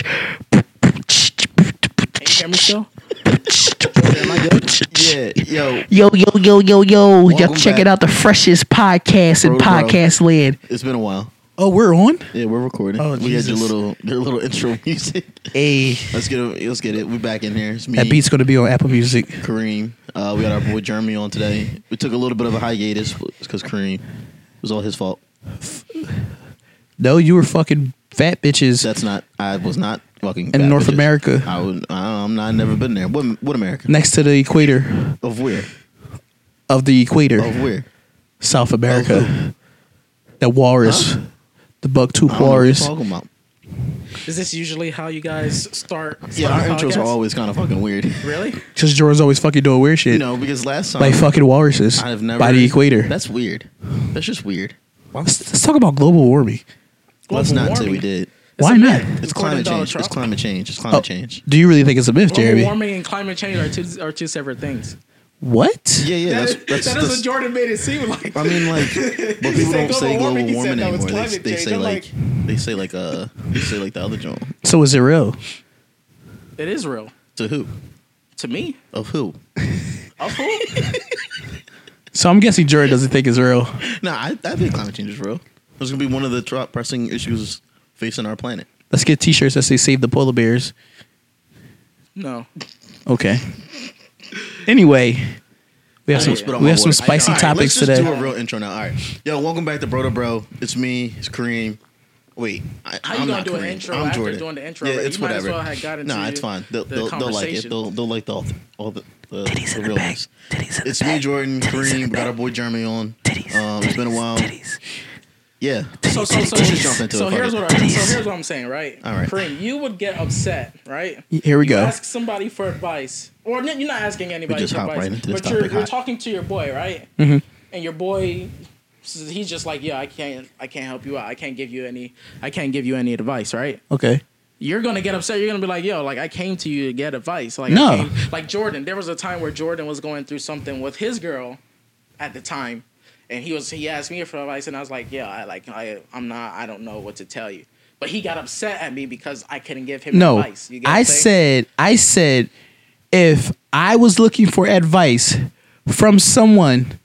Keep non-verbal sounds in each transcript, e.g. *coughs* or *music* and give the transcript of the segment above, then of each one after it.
Can you hear me still? Am I good? Yeah, yo, Yo, yo, yo, yo, yo. Y'all checking back. out the freshest podcast in Bro, bro. podcast land. it's been a while. Oh, we're on? Yeah, we're recording. Oh, we had your little your little intro music. Hey. Let's get it. Let's get it. We're back in here. It's me, That beat's going to be on Apple Music. Kareem. Uh, we got our boy Jeremy on today. We took a little bit of a hiatus because Kareem it was all his fault. No, you were fucking fat bitches That's not. I was not fucking in fat North bitches. America I would. I'm not. I've never been there. What? What America? next to the equator Of where? of the equator, Of where? South Of America. who? The walrus. Huh? The buck tooth I don't know what you're walrus. talking about. Is this usually how you guys start? Yeah, start our the intros are podcast? always kind of fucking weird. Really? Because Jordan's always fucking doing weird shit. You know, because last time like fucking walruses I've never by the equator. That's weird. That's just weird. let's, let's talk about global warming. Let's Global not say we did. It's Why not? myth, It's climate to Donald change. It's climate change. It's climate Oh. change. Do you really think it's a myth, Global Jeremy? warming and climate change are two are two separate things. What? Yeah, yeah. That's That- that's. that is that's what Jordan made it seem like. I mean, like, *laughs* but people don't say global global warming, said, warming no, anymore. They, they say I'm like, they say like uh they say like the other joint. So is it real? it is real To who? to me. Of who? Of who? *laughs* So I'm guessing Jordan doesn't think it's real. Nah, I, I think climate change is real. It's gonna be one of the top pressing issues facing our planet. Let's get T-shirts that say "Save the polar bears." no. Okay. Anyway, we have some we have some spicy All right, topics let's just today. do a real intro now. All right, yo, welcome back to Bro to Bro. It's me. It's Kareem. Wait, I, How I'm you gonna not do an Kareem. intro I'm after Jordan. doing the intro Yeah, already? it's You might as whatever. well have got into Nah, it's fine. They'll, the they'll, they'll like it. conversation. They'll, they'll like the all the, all the, the, Titties the in the back. realness. Titties in the It's me. Jordan, Titties in Kareem. the We got our back. boy Jeremy on. Titties. Um, it's been a while. Titties. Yeah. So, so, so, Let's jump into so it. fuck here's what I, so here's what I'm saying, right? All right. Kareem, you would get upset, right? Here we You go. ask somebody for advice, or you're not asking anybody just for advice, right into this but you're, topic. you're talking to your boy, right? Mhm. And your boy, he's just like, yeah, I can't, I can't help you out. I can't give you any, I can't give you any advice, right? Okay. You're gonna get upset. You're gonna be like, yo, like I came to you to get advice. Like, No. Came, like Jordan. There was a time where Jordan was going through something with his girl, at the time, and he was he asked me for advice, and I was like, yeah, I like I I'm not, I don't know what to tell you. But he got upset at me because I couldn't give him No, advice. You get I said I said if I was looking for advice from someone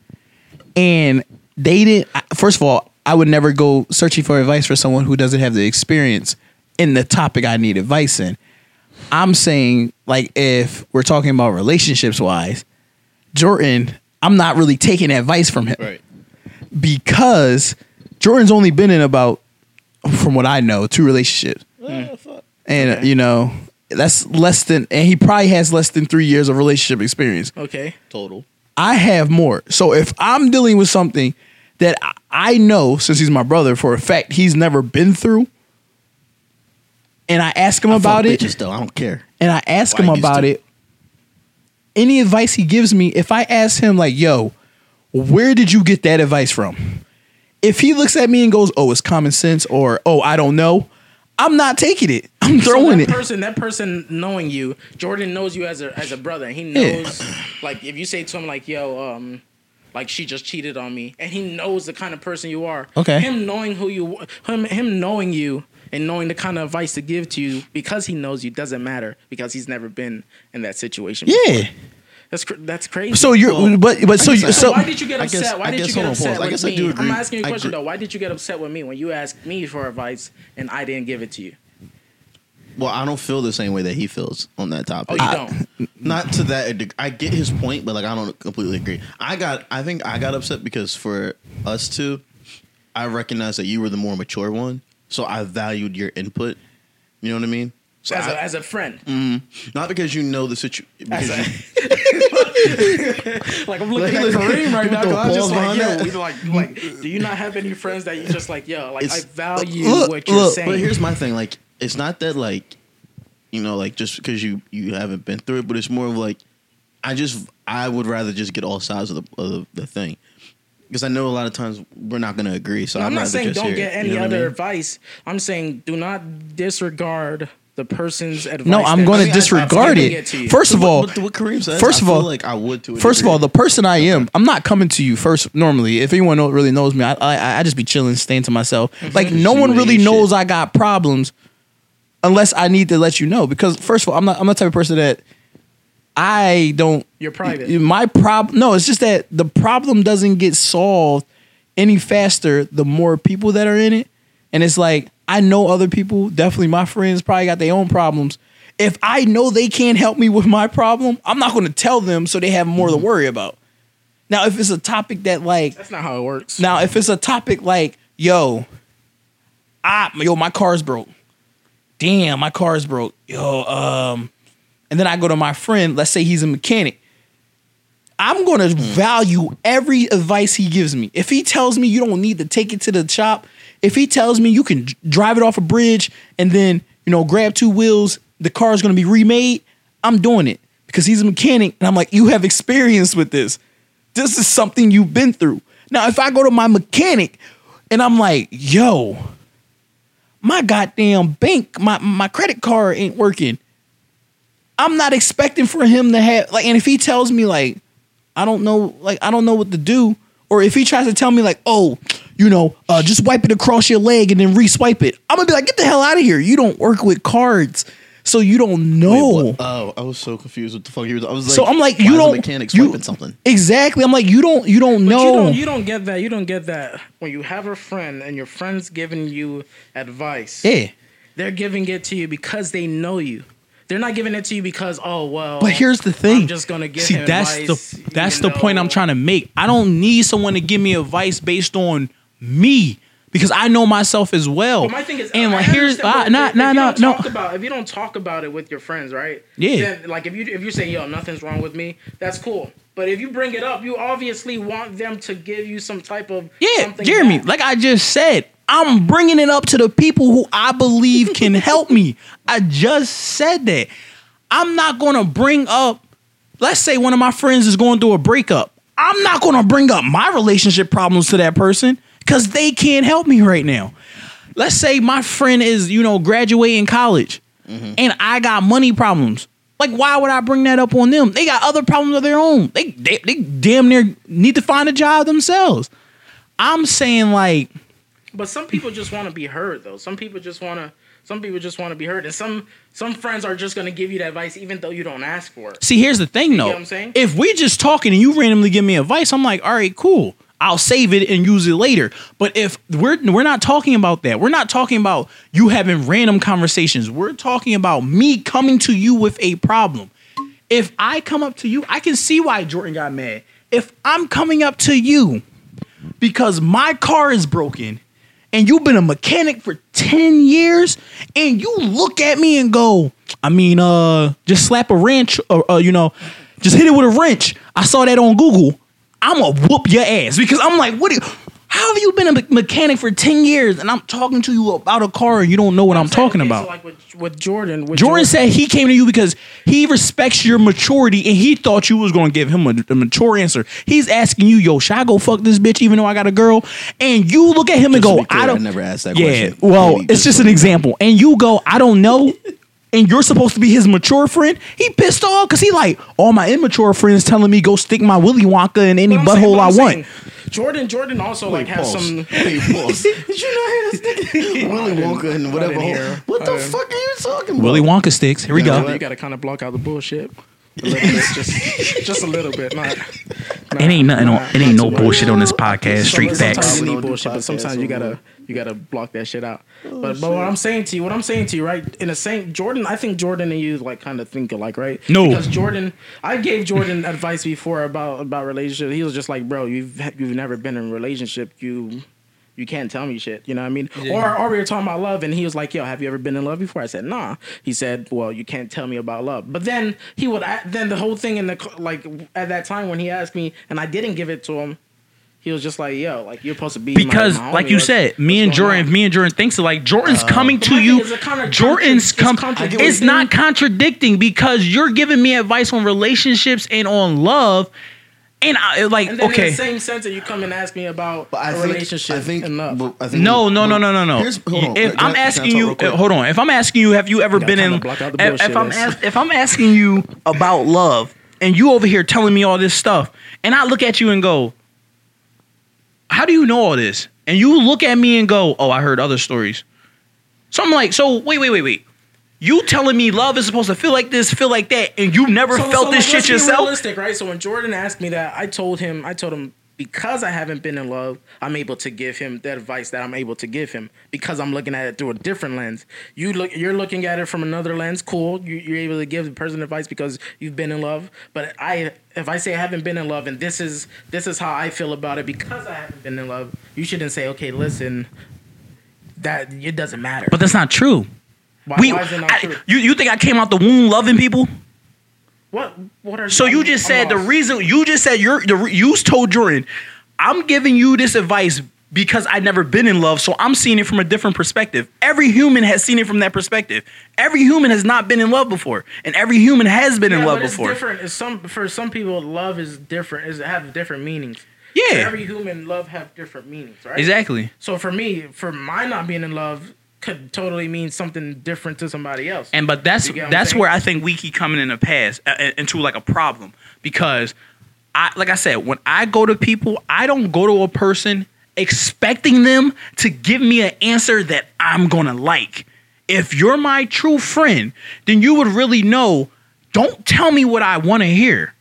and they didn't first of all, I would never go searching for advice for someone who doesn't have the experience in the topic I need advice in. I'm saying like if we're talking about relationships wise, Jordan, I'm not really taking advice from him Right. Because Jordan's only been in about from what I know, two relationships. Fuck. And Okay. you know, that's less than and he probably has less than 3 years of relationship experience. Okay. Total. I have more. So if I'm dealing with something that I- I know since he's my brother for a fact he's never been through and I ask him I about it Bitches, though. I don't care. and I ask Why him about to. it any advice he gives me if I ask him like, "Yo, where did you get that advice from?" If he looks at me and goes, "Oh, it's common sense," or "Oh, I don't know," I'm not taking it. *laughs* I'm throwing so it. Person, that person knowing you, Jordan knows you as a as a brother. He Yeah. knows, like, if you say to him like, "Yo, um." Like she just cheated on me, and he knows the kind of person you are. Okay. Him knowing who you, him him knowing you, and knowing the kind of advice to give to you because he knows you doesn't matter because he's never been in that situation. Yeah. That's cr- that's crazy. So you're, Well, but but so guess you so why did you get upset? guess- why did guess- you get hold on, upset pause. I with guess I me? do I'm asking you a question agree. though. Why did you get upset with me when you asked me for advice and I didn't give it to you? Well, I don't feel the same way that he feels on that Oh, topic. you I- don't. Not to that. I get his point, but like I don't completely agree. I got. I think I got upset because for us two, I recognized that you were the more mature one, so I valued your input. You know what I mean? So As I- a, as a friend, Mhm. not because you know the situation. As Because a- you, *laughs* like I'm looking Like, at look, Kareem right now. throw 'cause I was just like, yo, we like, like, do you not have any friends that you just like, yo, like I value look, what you're look, saying. but here's my thing. Like, it's not that like, you know, like just because you you haven't been through it, but it's more of like, I just I would rather just get all sides of the of the, the thing. Because I know a lot of times we're not going to agree, so No, I'd I'm not saying just don't hear get it, any you know what I other mean? advice. I'm saying do not disregard the person's advice. no, I'm going I to mean, I- disregard giving it. it to. First of all, what, what Kareem says, first of feel all- like I would to. a First of all, the person I am, I'm not coming to you first. Normally, if anyone really knows me, I, I I just be chilling, staying to myself. Mhm. Like no one really knows shit. I got problems unless I need to let you know. Because first of all, I'm not I'm not the type of person that I don't You're private. My problem no, it's just that the problem doesn't get solved any faster the more people that are in it. And it's like I know other people, definitely my friends probably got their own problems. If I know they can't help me with my problem, I'm not going to tell them so they have more to worry about. Now, if it's a topic that like That's not how it works. now, if it's a topic like, yo, I yo, my car's broke. Damn, my car's broke. Yo, um, and then I go to my friend, let's say he's a mechanic. I'm gonna value every advice he gives me. If he tells me you don't need to take it to the shop, if he tells me you can drive it off a bridge and then, you know, grab two wheels, the car's gonna be remade, I'm doing it because he's a mechanic and I'm like, you have experience with this this is something you've been through. Now, if I go to my mechanic and I'm like, yo, my goddamn bank, my, my credit card ain't working. I'm not expecting for him to have like, and if he tells me like, I don't know, like I don't know what to do, or if he tries to tell me like, oh, you know, uh, just wipe it across your leg and then re-swipe it, I'm gonna be like, get the hell out of here. You don't work with cards, so you don't know. Wait. Oh, I was so confused. What the fuck you were? I was like, so I'm like, you don't a mechanic you- swiping something. Exactly. I'm like, you don't you don't But know. you don't you don't get that. You don't get that when you have a friend and your friend's giving you advice. yeah. They're giving it to you because they know you. They're not giving it to you because oh well. But here's the thing. I'm just gonna give See, that's advice, the that's the point I'm trying to make. I don't need someone to give me advice based on me because I know myself as well. But my thing is, and I like here's uh, but nah if- nah you nah don't no. Talk about if you don't talk about it with your friends, right? Yeah. Then, like if you if you say yo nothing's wrong with me, that's cool. But if you bring it up, you obviously want them to give you some type of Yeah, something Jeremy, back. like I just said, I'm bringing it up to the people who I believe can *laughs* help me. I just said that. I'm not going to bring up, let's say one of my friends is going through a breakup. I'm not going to bring up my relationship problems to that person because they can't help me right now. Let's say my friend is, you know, graduating college mm-hmm. and I got money problems. Like, why would I bring that up on them? They got other problems of their own. They, they, they damn near need to find a job themselves. I'm saying like But some people just want to be heard, though. Some people just want to. Some people just want to be heard, and some some friends are just gonna give you that advice even though you don't ask for it. See, here's the thing though. what I'm saying? If we just talking and you randomly give me advice, I'm like, all right, cool. I'll save it and use it later. But if we're we're not talking about that. We're not talking about you having random conversations. We're talking about me coming to you with a problem. If I come up to you, I can see why Jordan got mad. If I'm coming up to you because my car is broken and you've been a mechanic for 10 years and you look at me and go, I mean, uh, just slap a wrench or, uh, you know, just hit it with a wrench. I saw that on Google. I'm gonna whoop your ass because I'm like, what? Do you, how have you been a me- mechanic for 10 years and I'm talking to you about a car and you don't know what I'm, talking Okay, so about? like with, with Jordan, with Jordan said he came to you because he respects your maturity and he thought you was going to give him a, a mature answer. He's asking you, yo, should I go fuck this bitch even though I got a girl? And you look at him and Just to go, be clear, I don't. I never asked that yeah, question. well, Maybe it's just an example. And you go, I don't know. *laughs* And you're supposed to be his mature friend. He pissed off because he like all my immature friends telling me go stick my Willy Wonka in any But I'm saying- butthole but I I'm want. Jordan, Jordan also like Wait, has pause. some. Wait, pause. *laughs* Did you not hear this nigga? *laughs* Willy Wonka and whatever. didn't. What the I fuck are you talking about? Willy Wonka sticks. Here we Yeah, go. You got to kind of block out the bullshit. A bit, just, just a little bit. Not, It ain't nothing. on, it ain't no bullshit on this podcast. Straight Sometimes facts. you We need bullshit, but sometimes you gotta more. You gotta block that shit out. Oh, but but what I'm saying to you, what I'm saying to you, right? In the same Jordan, I think Jordan and you like kind of think alike, right? No. because Jordan, I gave Jordan *laughs* advice before about about relationship. He was just like, bro, you've you've never been in a relationship, you. You can't tell me shit, you know what I mean? Or, or we were talking about love, and he was like, "Yo, have you ever been in love before?" I said, "Nah." He said, "Well, you can't tell me about love." But then he would, a- then the whole thing in the like at that time when he asked me, and I didn't give it to him, he was just like, "Yo, like you're supposed to be because my like homie. you What's- said, me and Jordan, on?" me and Jordan thinks alike. Jordan's coming to you. is it kinda Jordan's contra- come. it's. It's not contradicting because you're giving me advice on relationships and on love, and I like And then okay. in the same sense that you come and ask me about But I a think, relationship I think, and love. but I think No, no, no, no, no, no. Here's- hold on. If Can I- I'm I asking you, real quick? uh, hold on. If I'm asking you, have you ever been in? kinda block out the If, if I'm ask, if I'm asking you about love, and you over here telling me all this stuff, and I look at you and go, "How do you know all this?" And you look at me and go, "Oh, I heard other stories." So I'm like, "So wait, wait, wait, wait. You telling me love is supposed to feel like this, feel like that, and you never So- felt so, this like, let's shit be yourself? Realistic, right? So when Jordan asked me that, I told him, I told him because I haven't been in love, I'm able to give him the advice that I'm able to give him because I'm looking at it through a different lens. You look, you're looking at it from another lens. Cool, you, you're able to give the person advice because you've been in love. But I, if I say I haven't been in love and this is this is how I feel about it because I haven't been in love, you shouldn't say, okay, listen, that it doesn't matter. But that's not true. why, We, why is it not I- true? you, you think I came out the womb loving people? What what are So you just said the reason you just said you're the re- you told Jordan, I'm giving you this advice because I've never been in love, so I'm seeing it from a different perspective. Every human has seen it from that perspective. Every human has not been in love before, and every human has been in love it's before. different. It's some for some people, love is different. Is have different meanings. Yeah. For every human, love have different meanings, right? Exactly. So for me, for my not being in love, could totally mean something different to somebody else. And but that's You get what I'm that's saying? where I think we keep coming in the past uh, uh, into like a problem because I like I said when I go to people I don't go to a person expecting them to give me an answer that I'm gonna like. If you're my true friend, then you would really know. Don't tell me what I want to hear.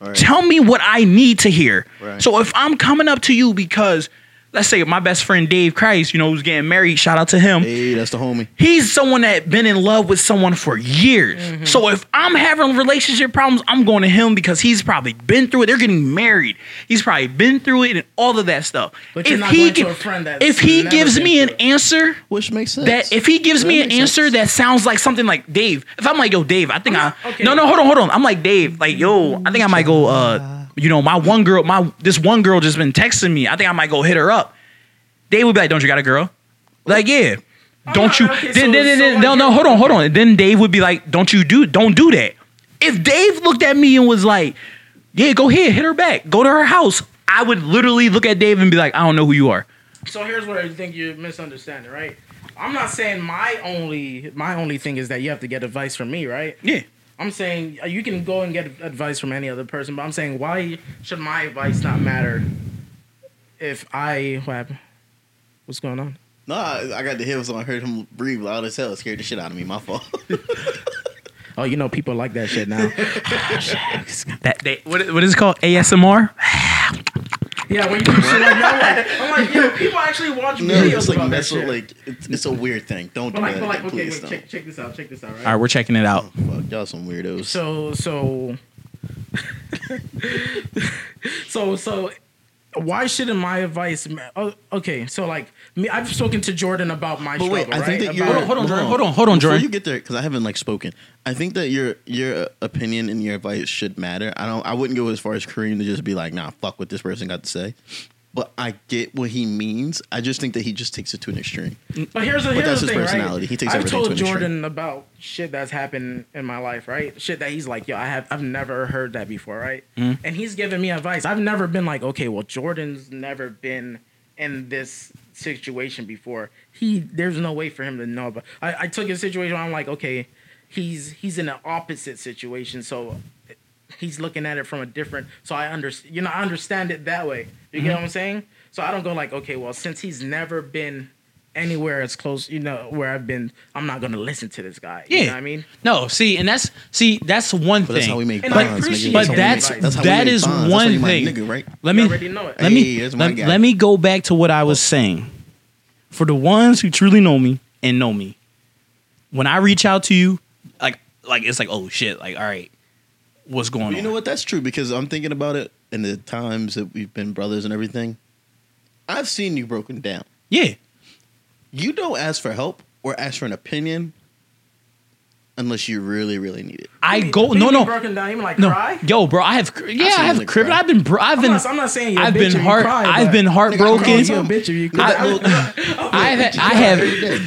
Right. Tell me what I need to hear. Right. So if I'm coming up to you because let's say my best friend Dave Christ, you know, who's getting married, shout out to him Hey, that's the homie. he's someone that been in love with someone for years. Mm-hmm. So if I'm having relationship problems, I'm going to him because he's probably been through it. They're getting married. He's probably been through it and all of that stuff. But you're not going to a friend that's if he gives me an answer Which makes sense. that if he gives That me an makes answer sense. that sounds like something like Dave, if I'm like, yo, Dave, I think I'm I not- okay. no no hold on hold on. I'm like Dave, like yo, I think I might go. uh You know, my one girl, my this one girl just been texting me. I think I might go hit her up. Dave would be like, "Don't you got a girl?" Like, yeah. Oh, don't you? okay, then, so- then, then, so then- no, no, hold on, hold on. Then Dave would be like, "Don't you do? Don't do that." If Dave looked at me and was like, "Yeah, go ahead, hit her back, go to her house," I would literally look at Dave and be like, "I don't know who you are." So here's what I think you're misunderstanding, right? I'm not saying my only my only thing is that you have to get advice from me, right? Yeah. I'm saying uh, you can go and get advice from any other person, but I'm saying why should my advice not matter if I what happened? What's going on? No, I, I got the hips on. I heard him breathe loud as hell. It scared the shit out of me. My fault. *laughs* Oh, you know people like that shit now. *laughs* That they, what, what is it called? ASMR. *sighs* *laughs* yeah, when you do shit like that, I'm like, I'm like, yo, *laughs* people actually watch no, videos it's like about that mess shit. with like it's, it's a weird thing. Don't but do like, that. but like, okay, Please wait, check, check this out, check this out, right? All right, we're checking it out. Oh, fuck, y'all some weirdos. So so *laughs* so so why shouldn't my advice ma- oh, okay so like me I've spoken to Jordan about my But struggle wait, I think right? that you're About- Hold on, Jordan. Hold on, hold on, Before Jordan. you get there, because I haven't like spoken. I think that your your opinion and your advice should matter. I don't. I wouldn't go as far as Kareem to just be like, nah, fuck what this person got to say. But I get what he means. I just think that he just takes it to an extreme. But here's the, But here's that's the his thing, personality. Right? He takes I've everything told to an extreme. Jordan about shit that's happened in my life, right? Shit that he's like, yo, I have I've never heard that before, right? Mm-hmm. And he's giving me advice. I've never been like, okay, well, Jordan's never been in this situation before. He there's no way for him to know. But I, I took a situation. Where I'm like, okay, he's he's in an opposite situation, so he's looking at it from a different. So I understand. You know, I understand it that way. You Mm-hmm. get what I'm saying? So I don't go like, okay, well, since he's never been anywhere as close, you know, where I've been, I'm not gonna listen to this guy. You Yeah. know what I mean? No, see, and that's see, that's one But thing. that's how we make And I bonds, appreciate nigga. but some that's advice. That's how that make is bonds. One why thing. nigga, right? Let me already know it. let me Hey, there's let, let me go back to what I was saying. For the ones who truly know me and know me, when I reach out to you, like like it's like oh shit, like all right, what's going You on? You know what? That's true because I'm thinking about it in the times that we've been brothers and everything. I've seen you broken down. Yeah, You don't ask for help or ask for an opinion unless you really, really need it. I You go no no broken down, even like no cry. yo bro, I have yeah seen I have nigga crib. I've been bro, I've I'm been not, I'm not saying you're I've a bitch been if you heart cry, I've been Nigga, I heartbroken. call You're a bitch if you I- cry. I've *laughs* I have.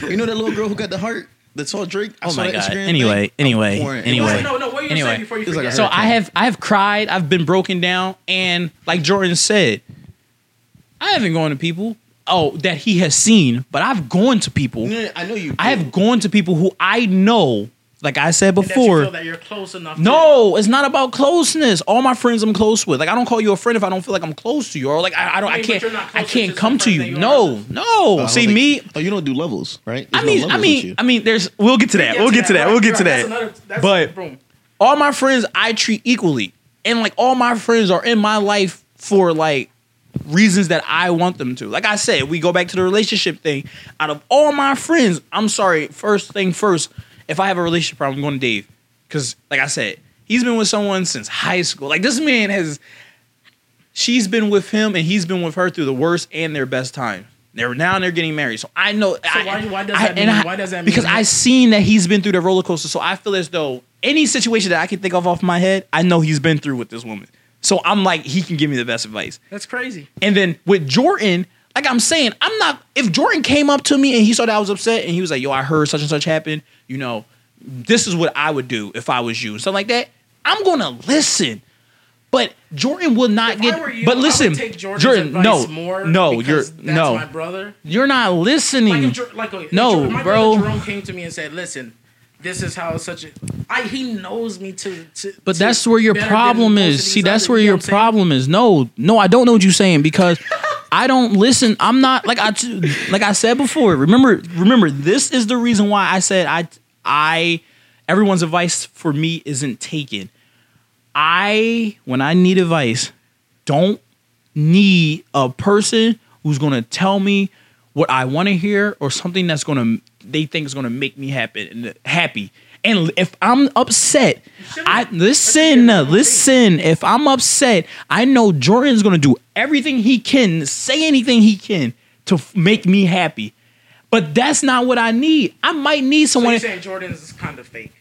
You know that little girl who got the heart that saw Drake? I Oh saw my God. Instagram Anyway, thing. anyway, anyway. no, no. What you Anyway. saying before you It's like So. I have I have cried, I've been broken down, and like Jordan said, I haven't gone to people oh that he has seen, but I've gone to people. No, no, I know you. I have gone to people who I know like I said And that you before, feel that you're close enough. to- no, it's not about closeness. All my friends I'm close with. Like I don't call you a friend if I don't feel like I'm close to you, or like I, I don't, I I, mean, can't, I can't to come to you. you No, no. I don't See think- me. Oh, you don't do levels, right? I There's no mean, I levels with mean, you. I mean. There's. We'll get to that. We'll get to that. right, We'll get to that. Another, But boom. all my friends I treat equally. And like all my friends are in my life for like reasons that I want them to. Like I said, we go back to the relationship thing. Out of all my friends, I'm sorry, first thing first, if I have a relationship problem, I'm going to Dave. Cause like I said, he's been with someone since high school. Like this man has she's been with him and he's been with her through the worst and their best time. They're now they're getting married. So I know I, why- why does I- that mean- I- why does that mean? Because mean- I seen that he's been through the roller coaster. So I feel as though any situation that I can think of off my head, I know he's been through with this woman. So I'm like, he can give me the best advice. That's crazy. And then with Jordan, like I'm saying, I'm not. If Jordan came up to me and he saw that I was upset and he was like, "Yo, I heard such and such happen," you know, this is what I would do if I was you, And something like that. I'm gonna listen. But Jordan will not If get. I were you, but listen, would take Jordan's Jordan, no, more no, you're that's no, my brother. you're not Like listening. if, like if No, Jor- my bro. Jerome came to me and said, "Listen, this is how such a I he knows me to." to But to that's where your problem is. See, that's where you your I'm saying? problem is. No, no, I don't know what you're saying because *laughs* I don't listen. I'm not like I like I said before. Remember, remember, this is the reason why I said I I everyone's advice for me isn't taken. I when I need advice, don't need a person who's gonna tell me what I want to hear or something that's gonna they think is gonna make me happy and happy. And if I'm upset, I listen, listen. If I'm upset, I know Jordan's gonna do everything he can, say anything he can to f- make me happy. But that's not what I need. I might need So someone. you're saying Jordan's is kind of fake.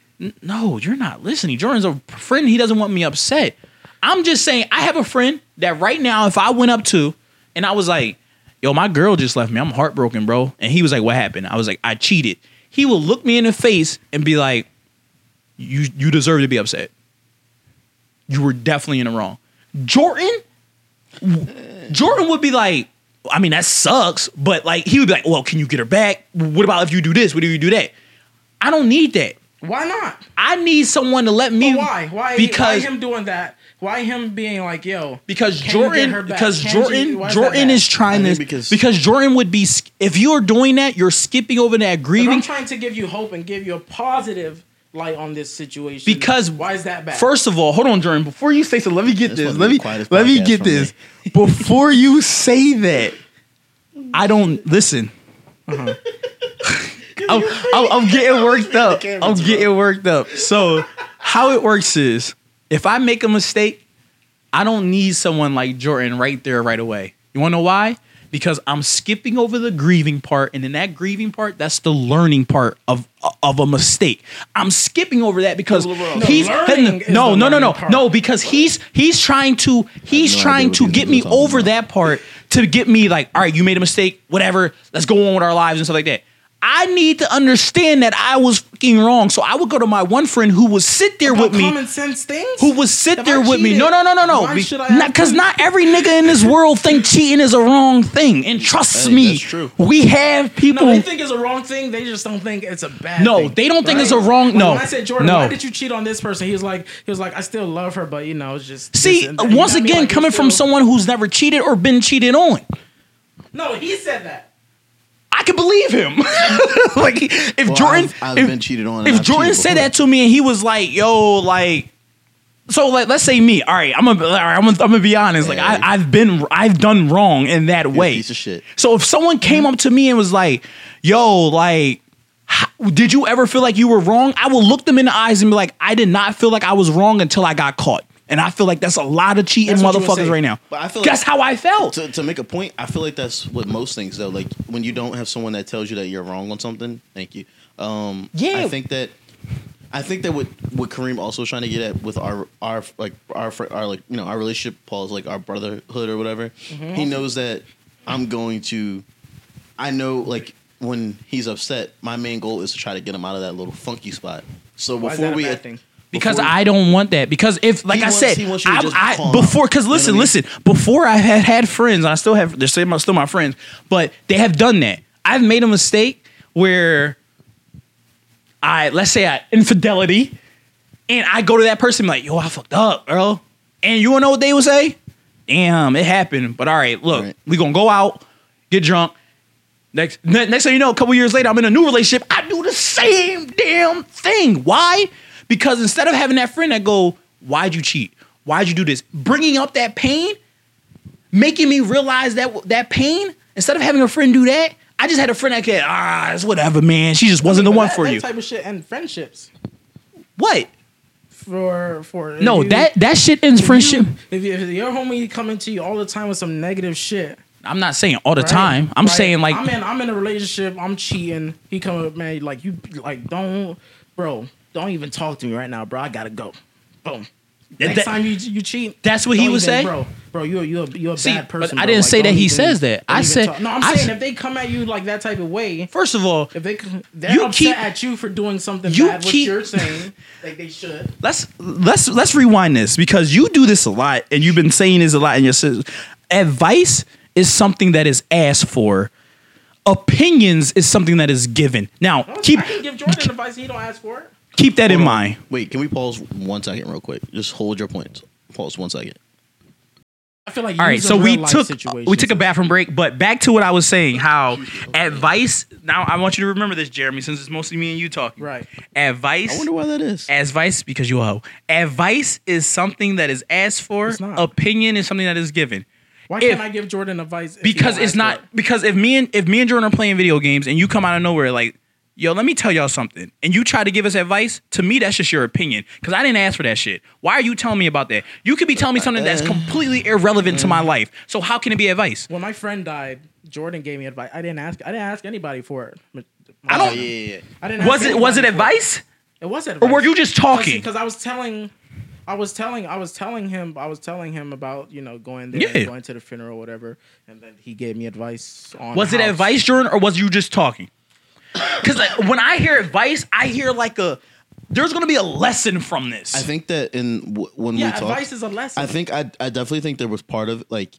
No, you're not listening. Jordan's a friend. He doesn't want me upset. I'm just saying, I have a friend that right now, if I went up to and I was like, yo, my girl just left me. I'm heartbroken, bro. And he was like, what happened? I was like, I cheated. He will look me in the face and be like, you, you deserve to be upset. You were definitely in the wrong. Jordan, Jordan would be like, I mean, that sucks, but like, he would be like, well, can you get her back? What about if you do this? What do you do that? I don't need that. Why not? I need someone to let me. But why? Why? Because why him doing that? Why him being like, yo? because Can you get Jordan because Can you- Jordan why is Jordan is trying I to because, because- Jordan would be if you're doing that you're skipping over that If grieving I'm trying to give you hope and give you a positive light on this situation. because why is that bad? First of all, hold on, Jordan. Before you say so, let me get This this. Let me let me get from this. *laughs* Before you say that, I don't listen. Uh-huh. *laughs* I'm, I'm, I'm getting worked up. I'm getting worked up. So how it works is, if I make a mistake, I don't need someone like Jordan right there right away. You want to know why? Because I'm skipping over the grieving part, and in that grieving part, that's the learning part of of a mistake. I'm skipping over that because No, he's learning is no, no, no, no, part. no, because he's he's trying to he's no trying to get me over about. that part to get me like, all right, you made a mistake, whatever. Let's go on with our lives and stuff like that. I need to understand that I was fucking wrong, so I would go to my one friend who would sit there About with me common sense things. who would sit If there I with me. No, no, no, no, no. why Be- should I not because to- not *laughs* every nigga in this world think cheating is a wrong thing. And trust Hey, me, that's true. we have people. No, they think it's a wrong thing. They just don't think it's a bad. No, thing, they don't think right? it's a wrong- Like, no. When I said Jordan, No. why did you cheat on this person? He was like, he was like, I still love her, but you know, it's just. See, this and that. You know once what I mean? again, Like, coming from someone who's never cheated or been cheated on, No, he said that. I could believe him. *laughs* like if Well, Jordan, I've- I've if, been cheated on If I've Jordan said before. that to me and he was like, "Yo, like." So like, let's say me. All right, I'm gonna, all right, I'm gonna, I'm gonna be honest. Like. I, I've been, I've done wrong in that You're way. piece of shit. So if someone came up to me and was like, "Yo, like, how, did you ever feel like you were wrong?" I will look them in the eyes and be like, "I did not feel like I was wrong until I got caught." And I feel like that's a lot of cheating That's what you would motherfuckers right now. But I feel that's like- how I felt. to, to make a point, I feel like that's what most things though. Like when you don't have someone that tells you that you're wrong on something. Thank you. Um, Yeah. I think that I think that what what Kareem also trying to get at with our our like our fr- our like you know our relationship, Paul's like our brotherhood or whatever. Mm-hmm. He knows that I'm going to. I know like when he's upset, my main goal is to try to get him out of that little funky spot. So Why is before that a we bad thing? Because before- I don't want that. Because if, like I wants- said, he wants you to I, just I- calm before, because listen, listen, before I had had friends, and I still have, they're still my, still my friends, but they have done that. I've made a mistake where I let's say I infidelity, and I go to that person like, yo, I fucked up, bro. And you wanna know what they would say? Damn, it happened. But all right, look, Right. we gonna go out, get drunk. Next, ne- next thing you know, a couple years later, I'm in a new relationship. I do the same damn thing. Why? Because instead of having that friend that go, "Why'd you cheat? Why'd you do this?" Bringing up that pain, making me realize that that pain. Instead of having a friend do that, I just had a friend that could, ah, it's whatever, man. She just wasn't the one that- for that you. type of shit and friendships What? for for No, you- that that shit ends if friendship. you- If, you, if your homie coming to you all the time with some negative shit, I'm not saying all the right? time. I'm Right? saying like I'm in I'm in a relationship. I'm cheating. He come up, man. Like you, like don't, bro. Don't even talk to me right now, bro. I gotta go. Boom. Next that- time you you cheat, That's what he would say? bro. Bro, you're you're you're a See, bad but person. I didn't Like, say that he even- says that. I said talk. no. I'm I saying if they come at you like that type of way, first of all, if they they're You upset keep- at you for doing something you bad, keep- what you're saying, *laughs* like they should. let's let's let's rewind this because you do this a lot and you've been saying this a lot in your advice is something that is asked for opinions is something that is given now keep I can give Jordan advice. He don't ask for it. Keep that in on. mind Wait, can we pause one second real quick? Just hold your points. Pause one second. I feel like all right so we took situations we took a bathroom break but back to what i was saying how advice now i want you to remember this jeremy since it's mostly me and you talking Right. advice I wonder why that is. advice because you a hoe advice is something that is asked for It's not. opinion is something that is given Why if- can't I give Jordan advice? if he because don't it's ask not it? because if me and if me and Jordan are playing video games and you come out of nowhere like yo let me tell y'all something and you try to give us advice to me that's just your opinion because I didn't ask for that shit why are you telling me about that you could be telling me uh, something that's uh, completely irrelevant to my mm. life so how can it be advice When my friend died, Jordan gave me advice. I didn't ask. I didn't ask anybody for it. I don't- yeah, yeah, yeah. I didn't. was ask it was it advice It was advice. or were you just talking Because I was telling, I was telling, I was telling him, I was telling him about you know going there, Yeah. going to the funeral, or whatever, and then he gave me advice on. was it how- advice Jordan or was you just talking because like, when I hear advice I hear like a there's gonna be a lesson from this I think that in w- when Yeah, we talk, advice is a lesson. I think I I definitely think there was part of like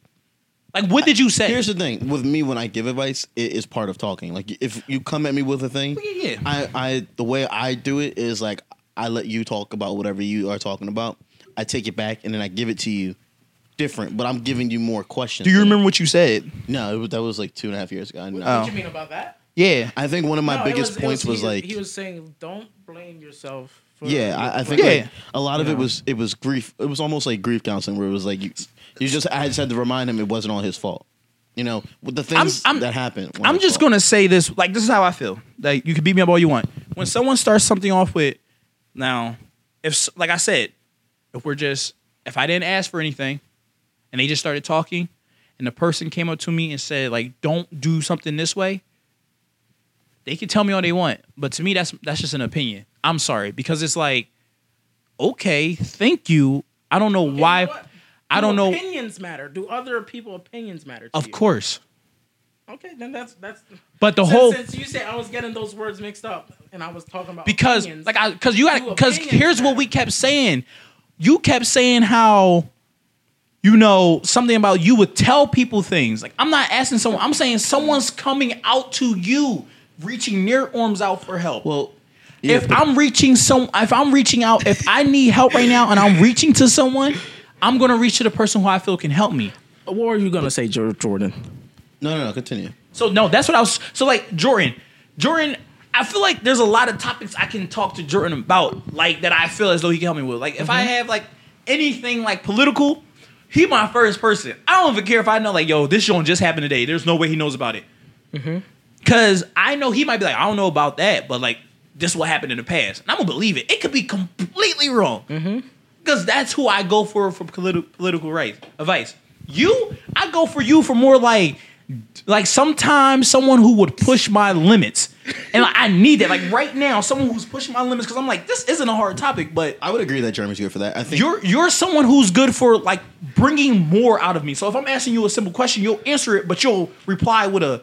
like what did you say Here's the thing with me when I give advice, it is part of talking. Like if you come at me with a thing, oh, Yeah, yeah. I, I the way I do it is like I let you talk about whatever you are talking about. I take it back and then I give it to you different, but I'm giving you more questions. do you remember what you said No, it was, that was like two and a half years ago. I, know. Oh. What you mean about that? Yeah I think one of my No, it biggest it points was, he, like, he was saying, don't blame yourself. For yeah, your- I, I think Yeah. like, a lot of You it was it was grief. It was almost like grief counseling, where it was like you, you just I just had to remind him it wasn't all his fault. You know, with the things I'm- that happened. weren't I'm his just fault. gonna say this. Like this is how I feel. Like you can beat me up all you want. When someone starts something off with, now, if s- like I said, if we're just if I didn't ask for anything, and they just started talking, and the person came up to me and said like, "Don't do something this way," they can tell me all they want, but to me that's that's just an opinion. I'm sorry because it's like, okay, thank you. I don't know know why. what? I Do don't know. Opinions matter. Do other people opinions matter? To Of you? course, Okay, then that's that's. but the since, whole since you said I was getting those words mixed up, and I was talking about because opinions, like I because you got because opinions here's what we kept saying. You kept saying how you know something about you would tell people things. Like I'm not asking someone. I'm saying someone's coming out to you, reaching near arms out for help. well. yeah, if but- I'm reaching some, if I'm reaching out, if I need help right now and I'm reaching to someone, I'm gonna reach to the person who I feel can help me. what are you gonna say, Jordan? no, no, no, continue. So no, that's what I was. So like Jordan, Jordan, I feel like there's a lot of topics I can talk to Jordan about, like that I feel as though he can help me with. Like if I mm-hmm. have like anything like political, he my first person. I don't even care if I know like yo, this joint just happened today. There's no way he knows about it. Mm-hmm. Cause I know he might be like, I don't know about that, but like this is what happened in the past, and I'm gonna believe it. It could be completely wrong. Mm-hmm. Because that's who I go for for politi- political rights advice. You, I go for you for more like, like sometimes someone who would push my limits, and like, I need that. Like right now, someone who's pushing my limits because I'm like, this isn't a hard topic, but I would agree that Jeremy's good for that. I think you're you're someone who's good for like bringing more out of me. So if I'm asking you a simple question, you'll answer it, but you'll reply with a.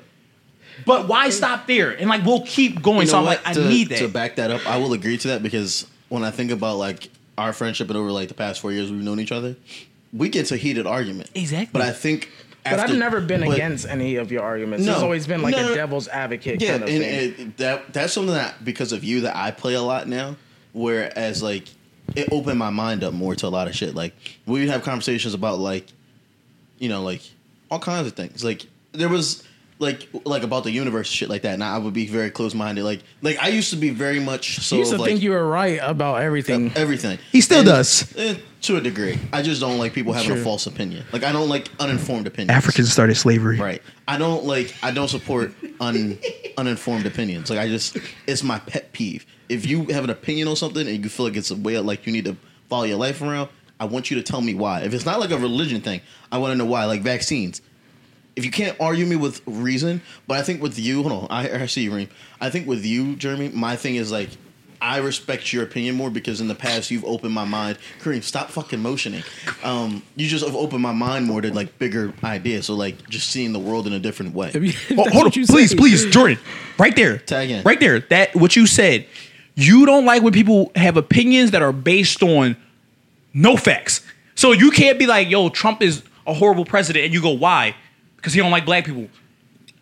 But why stop there? And like we'll keep going. You so I'm what? like, to, I need that. To back that up, I will agree to that because when I think about like our friendship and over like the past four years we've known each other, we get to heated argument. Exactly. But I think But after- I've never been but- against any of your arguments. No. it's always been like No, a devil's advocate Yeah, kind of and, thing. and that that's something that because of you that I play a lot now. Whereas like it opened my mind up more to a lot of shit. Like we would have conversations about like, you know, like all kinds of things. Like there was like like about the universe shit like that. And I would be very close minded. Like like I used to be very much so you used to like, think you were right about everything. everything. He still And, does. eh, to a degree. I just don't like people having a false opinion. Like I don't like uninformed opinions. Africans started slavery. Right. I don't like. I don't support un, *laughs* uninformed opinions. Like I just, it's my pet peeve. If you have an opinion on something and you feel like it's a way like you need to follow your life around, I want you to tell me why. If it's not like a religion thing, I want to know why. Like vaccines. If you can't argue me with reason, but I think with you, hold on, I, I see you, Reem. I think with you, Jeremy, my thing is like. I respect your opinion more because in the past you've opened my mind. Kareem, stop fucking motioning. Um, you just have opened my mind more to like bigger ideas. So like just seeing the world in a different way. *laughs* Oh, hold on, please, say. please, Jordan, right there, Tag in. right there. That what you said. You don't like when people have opinions that are based on no facts. So you can't be like, "Yo, Trump is a horrible president," and you go, "Why?" Because he don't like black people.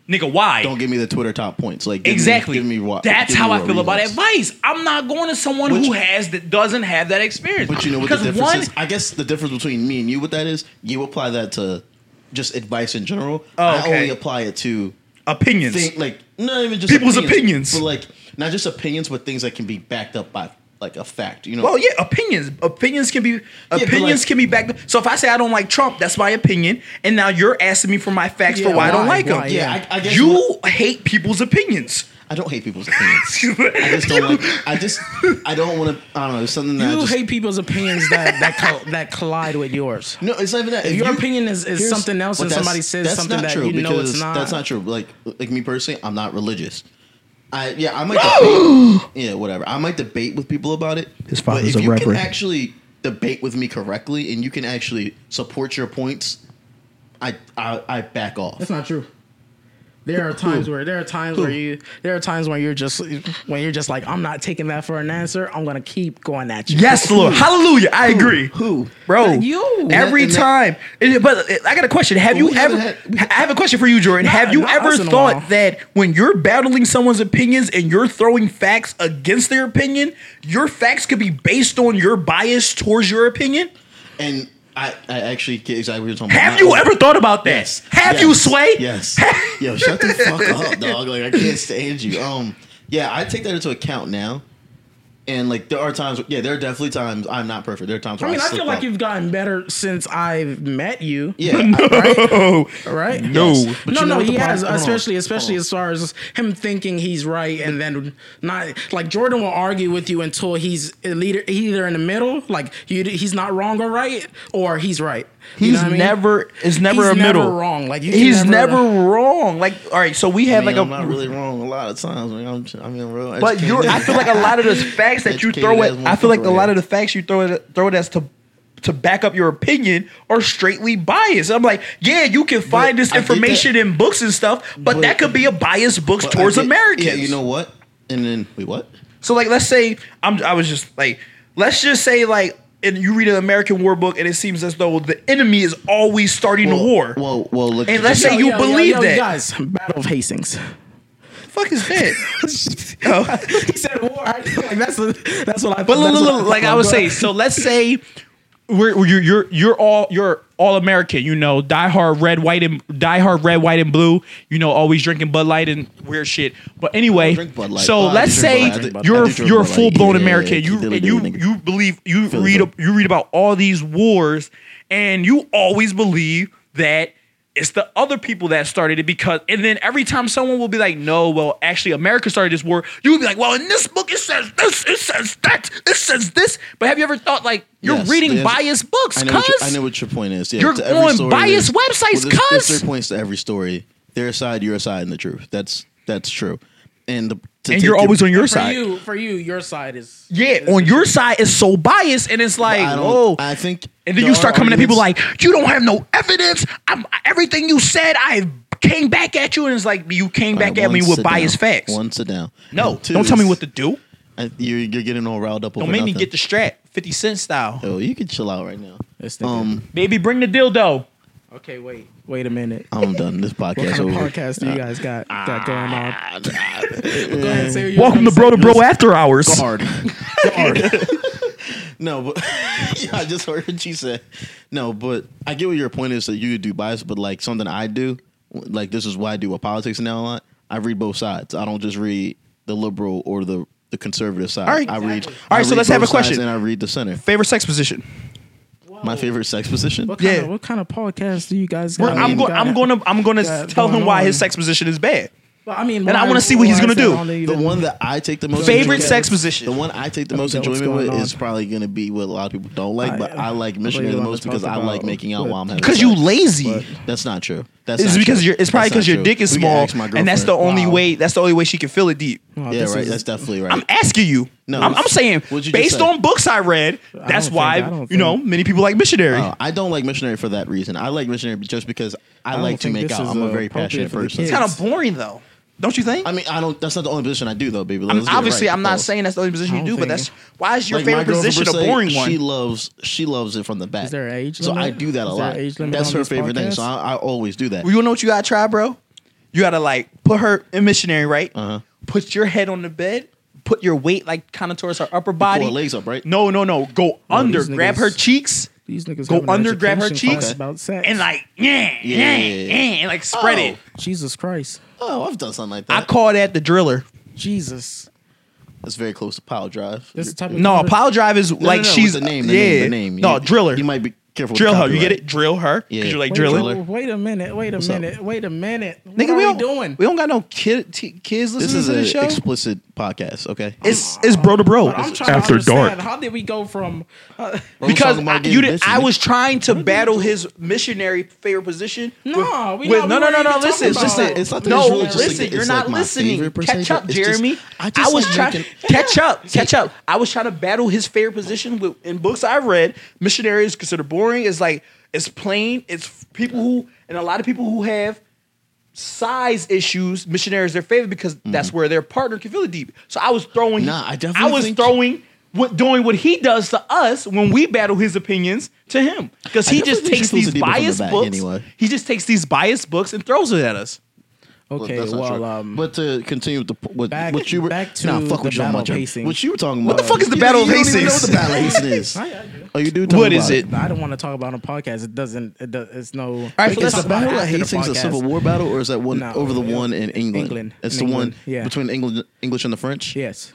Nigga, why? Don't give me the Twitter top points. Like give exactly. Me, give me what. That's how I feel about advice. I'm not going to someone Which- who has that doesn't have that experience. But you know what the difference one, is? I guess the difference between me and you with that is you apply that to just advice in general. Oh, I only apply it to opinions. think like not even just People's opinions. but like not just opinions, but things that can be backed up by like a fact. You know? Well, yeah, opinions. Opinions can be but opinions like- can be backed. So if I say I don't like Trump, that's my opinion, and now you're asking me for my facts for Yeah, why, I don't like why, him. yeah, I, I guess you what- hate people's opinions. I don't hate people's opinions. *laughs* I just don't like. I just I don't want to. I don't know. There's something that I You just, hate people's opinions that that col- that collide with yours. No, it's not even that. If your you- opinion is- is something else but and somebody says something that you know it's not. That's not true. Like like me personally, I'm not religious. I yeah, I might debate. yeah, whatever. I might debate with people about it. His father's but father's if a you reverend. can actually debate with me correctly and you can actually support your points, I I, I back off. That's not true. There are times where there are times where you there are times when you're just when you're just like I'm not taking that for an answer. I'm gonna keep going at you. Yes, Lord, Hallelujah. I agree. Who? Bro, You. every And that- time. And- But I got a question. Have you We ever? haven't had- I have a question for you, Jordan. Not- have you not ever once in a thought that when you're battling someone's opinions and you're throwing facts against their opinion, your facts could be based on your bias towards your opinion? And I, I actually get exactly what you're talking about. Have you ever thought about that? Yes. Have Yes. you, Sway? Yes. *laughs* Yo, shut the fuck up, dog. Like I can't stand you. Um, yeah, I take that into account now. And like there are times, yeah, there are definitely times I'm not perfect. There are times I where I, mean, I slip feel like up. you've gotten better since I've met you. Yeah, *laughs* I- *laughs* Oh, Right? No. Yes. But no, you know no, he has, problem- especially especially as far as him thinking he's right and then not like Jordan will argue with you until he's a leader either in the middle, like you, he's not wrong or right, or he's right. You He's know what I mean? never is never He's a middle. never wrong. Like you he's never- never, *laughs* wrong. Like all right, so we I have mean, like I'm a not really wrong a lot of times. I mean, I'm, I mean, real. But you're, I feel like a lot of the *laughs* facts that you throw as at, I feel like a lot of the facts you throw at, throw it as to to back up your opinion are straightly biased. I'm like, yeah, you can find this I that. information in books and stuff, but, But- that could be a biased books towards get- Americans. Yeah, you know what? And then wait, what? So like, let's say I'm, I was just like, let's just say like, and you read an American war book, and it seems as though the enemy is always starting Well, the war. Well, well, look. And let's say you believe that. guys. Battle of Hastings. fuck is that? *laughs* Oh. *laughs* he said war. I like that's that's what I. But look, look, look, like I would say, so let's say we're, you're you're you're all you're all American, you know, die hard red, white, and die hard red, white, and blue. You know, always drinking Bud Light and weird shit. But anyway, drink Bud Light. so Oh, I let's say Bud Light. I drink- I you're you're a full blown Yeah, American. yeah, You and you you believe you read up you read about all these wars, and you always believe that. It's the other people that started it because, and then every time someone will be like, "No, well, actually, America started this war," you would be like, "Well, in this book it says this, it says that, it says this." But have you ever thought like you're Yes, reading there's- biased books, I know, I know what your point is. Yeah, You're on biased there's- websites, there's- there's cuz. three points to every story. Their side, your side, and the truth. That's that's true. And the, And take you're your- always on your for side. you, for you, your side is Yeah, is- on your side is so biased, and it's like, I don't- I think. And then you start are coming at people like, you don't have no evidence. I'm everything you said, I came back at you, and it's like you came All back right, at me with biased down. facts. One, sit down. no, And two don't tell me what to do. I, you're, you're getting all riled up. Don't over make me get the strap, Fifty Cent style. Oh, you can chill out right now. Um, Baby, bring the dildo. Okay, wait, wait a minute. I'm done. This podcast What podcast kind of over. podcast do you guys got got going on? Ah, Go ahead, and say what you Welcome to Bro to Bro After Hours. Guard. *laughs* *laughs* no, but *laughs* yeah, I just heard what you said. No, but I get what your point is that you do bias, but like something I do, like this is why I do with politics now a lot. I read both sides. I don't just read the liberal or the the conservative side. All right. I read. All I right, so let's have a question. And I read the center. Favorite sex position? My oh. favorite sex position. What kind, Yeah. of, what kind of podcast do you guys We're- got? I'm, go- I'm gonna I'm gonna got tell him why on? his sex position is bad. Well, I mean, And I wanna see what he's gonna do. The one that I take the most Favorite enjoyment- sex position. The one I take the most enjoyment with going on? is probably going to be what a lot of people don't like, I- but I like I missionary the most because I like making out while I'm having Because you lazy. That's not true. That's It's because true. you're. It's probably because your dick is small, and that's the only Wow. way. That's the only way she can feel it deep. Wow, Yeah, this right. is- That's definitely right. I'm asking you. No, I'm, I'm saying what'd you just based say? on books I read, that's think- why I don't you know think- many people like missionary. Uh, I don't like missionary for that reason. I like missionary just because I, I don't like to think make this out. is, I'm a uh, very appropriate passionate for the person. it's kind of boring though, don't you think? I mean, I don't. That's not the only position I do though, baby. I'm, Let's get it obviously, right, I'm not saying that's the only position you don't but that's why is your Like, favorite position a se, boring She loves. She loves it from the back. Is there an age So limit? I do that a Is there lot. an age limit That's on her these favorite thing. So? I, I always do that. You wanna know what you gotta try, bro? You gotta like put her in missionary, right? Uh-huh. Put your head on the bed, put your weight like kind of towards her upper body. Pull her legs up, right? No, no, no. Go under, grab niggas- her cheeks, These niggas go under, grab her cheeks, about sex. and like yeah, yeah, yeah, and like spread Oh. it. Jesus Christ, Oh, I've done something like that. I that. call that the driller. Jesus. That's very close to power drive. This is the type of No, conver- power drive is No, no, like no, she's the name. The yeah, name, the name. No, You- driller. You might be careful. with drill her. You get copyright. it? Drill her. Yeah. Because you're like Wait, drilling. wait, wait a minute. Wait a What's up? minute. Wait a minute. What Nigga, are we we don't doing? We don't got no kid t- kids This listening is to an this show. explicit podcast. Okay. it's it's bro to bro. I'm trying After to understand. dark. How did we go from? Uh, Because I, you did, bitchy. I was trying to battle his missionary favorite position. No, with, we with- not- no, we no, weren't no, no. Listen, listen. It's not that no, it's really just like listen. you're not like listening. favorite per se, Catch up, it's just- Jeremy. I I, was like trying. making- *laughs* Catch up, *laughs* catch up. I was trying to battle his favorite position with in books I read. Missionary is considered boring. It's like it's plain. It's people who and a lot of people who have size issues. missionaries their favorite because that's where their partner can feel it deep. So I was throwing. Mm-hmm. Nah, I definitely I was throwing. What, doing what he does to us when we battle his opinions to him because he just takes these biased books. anyway. He just takes these biased books and throws it at us. Okay, that's not well, true. um, but to continue with the what, back- what you were back to nah, fuck the what talking battle about, Jim. pacing. What you were talking What the fuck is the You- battle of you don't know Hastings? what the battle of Hastings is. *laughs* I, I do. Oh, you do. Tell What me is about it? I don't want to talk about on a podcast. It doesn't. It does. It's no. All right, so can Is the battle of after the Hastings a. Civil War battle, or is that one No, over the yeah. one in England? England. It's In the England, one yeah. between England, English and the French. Yes.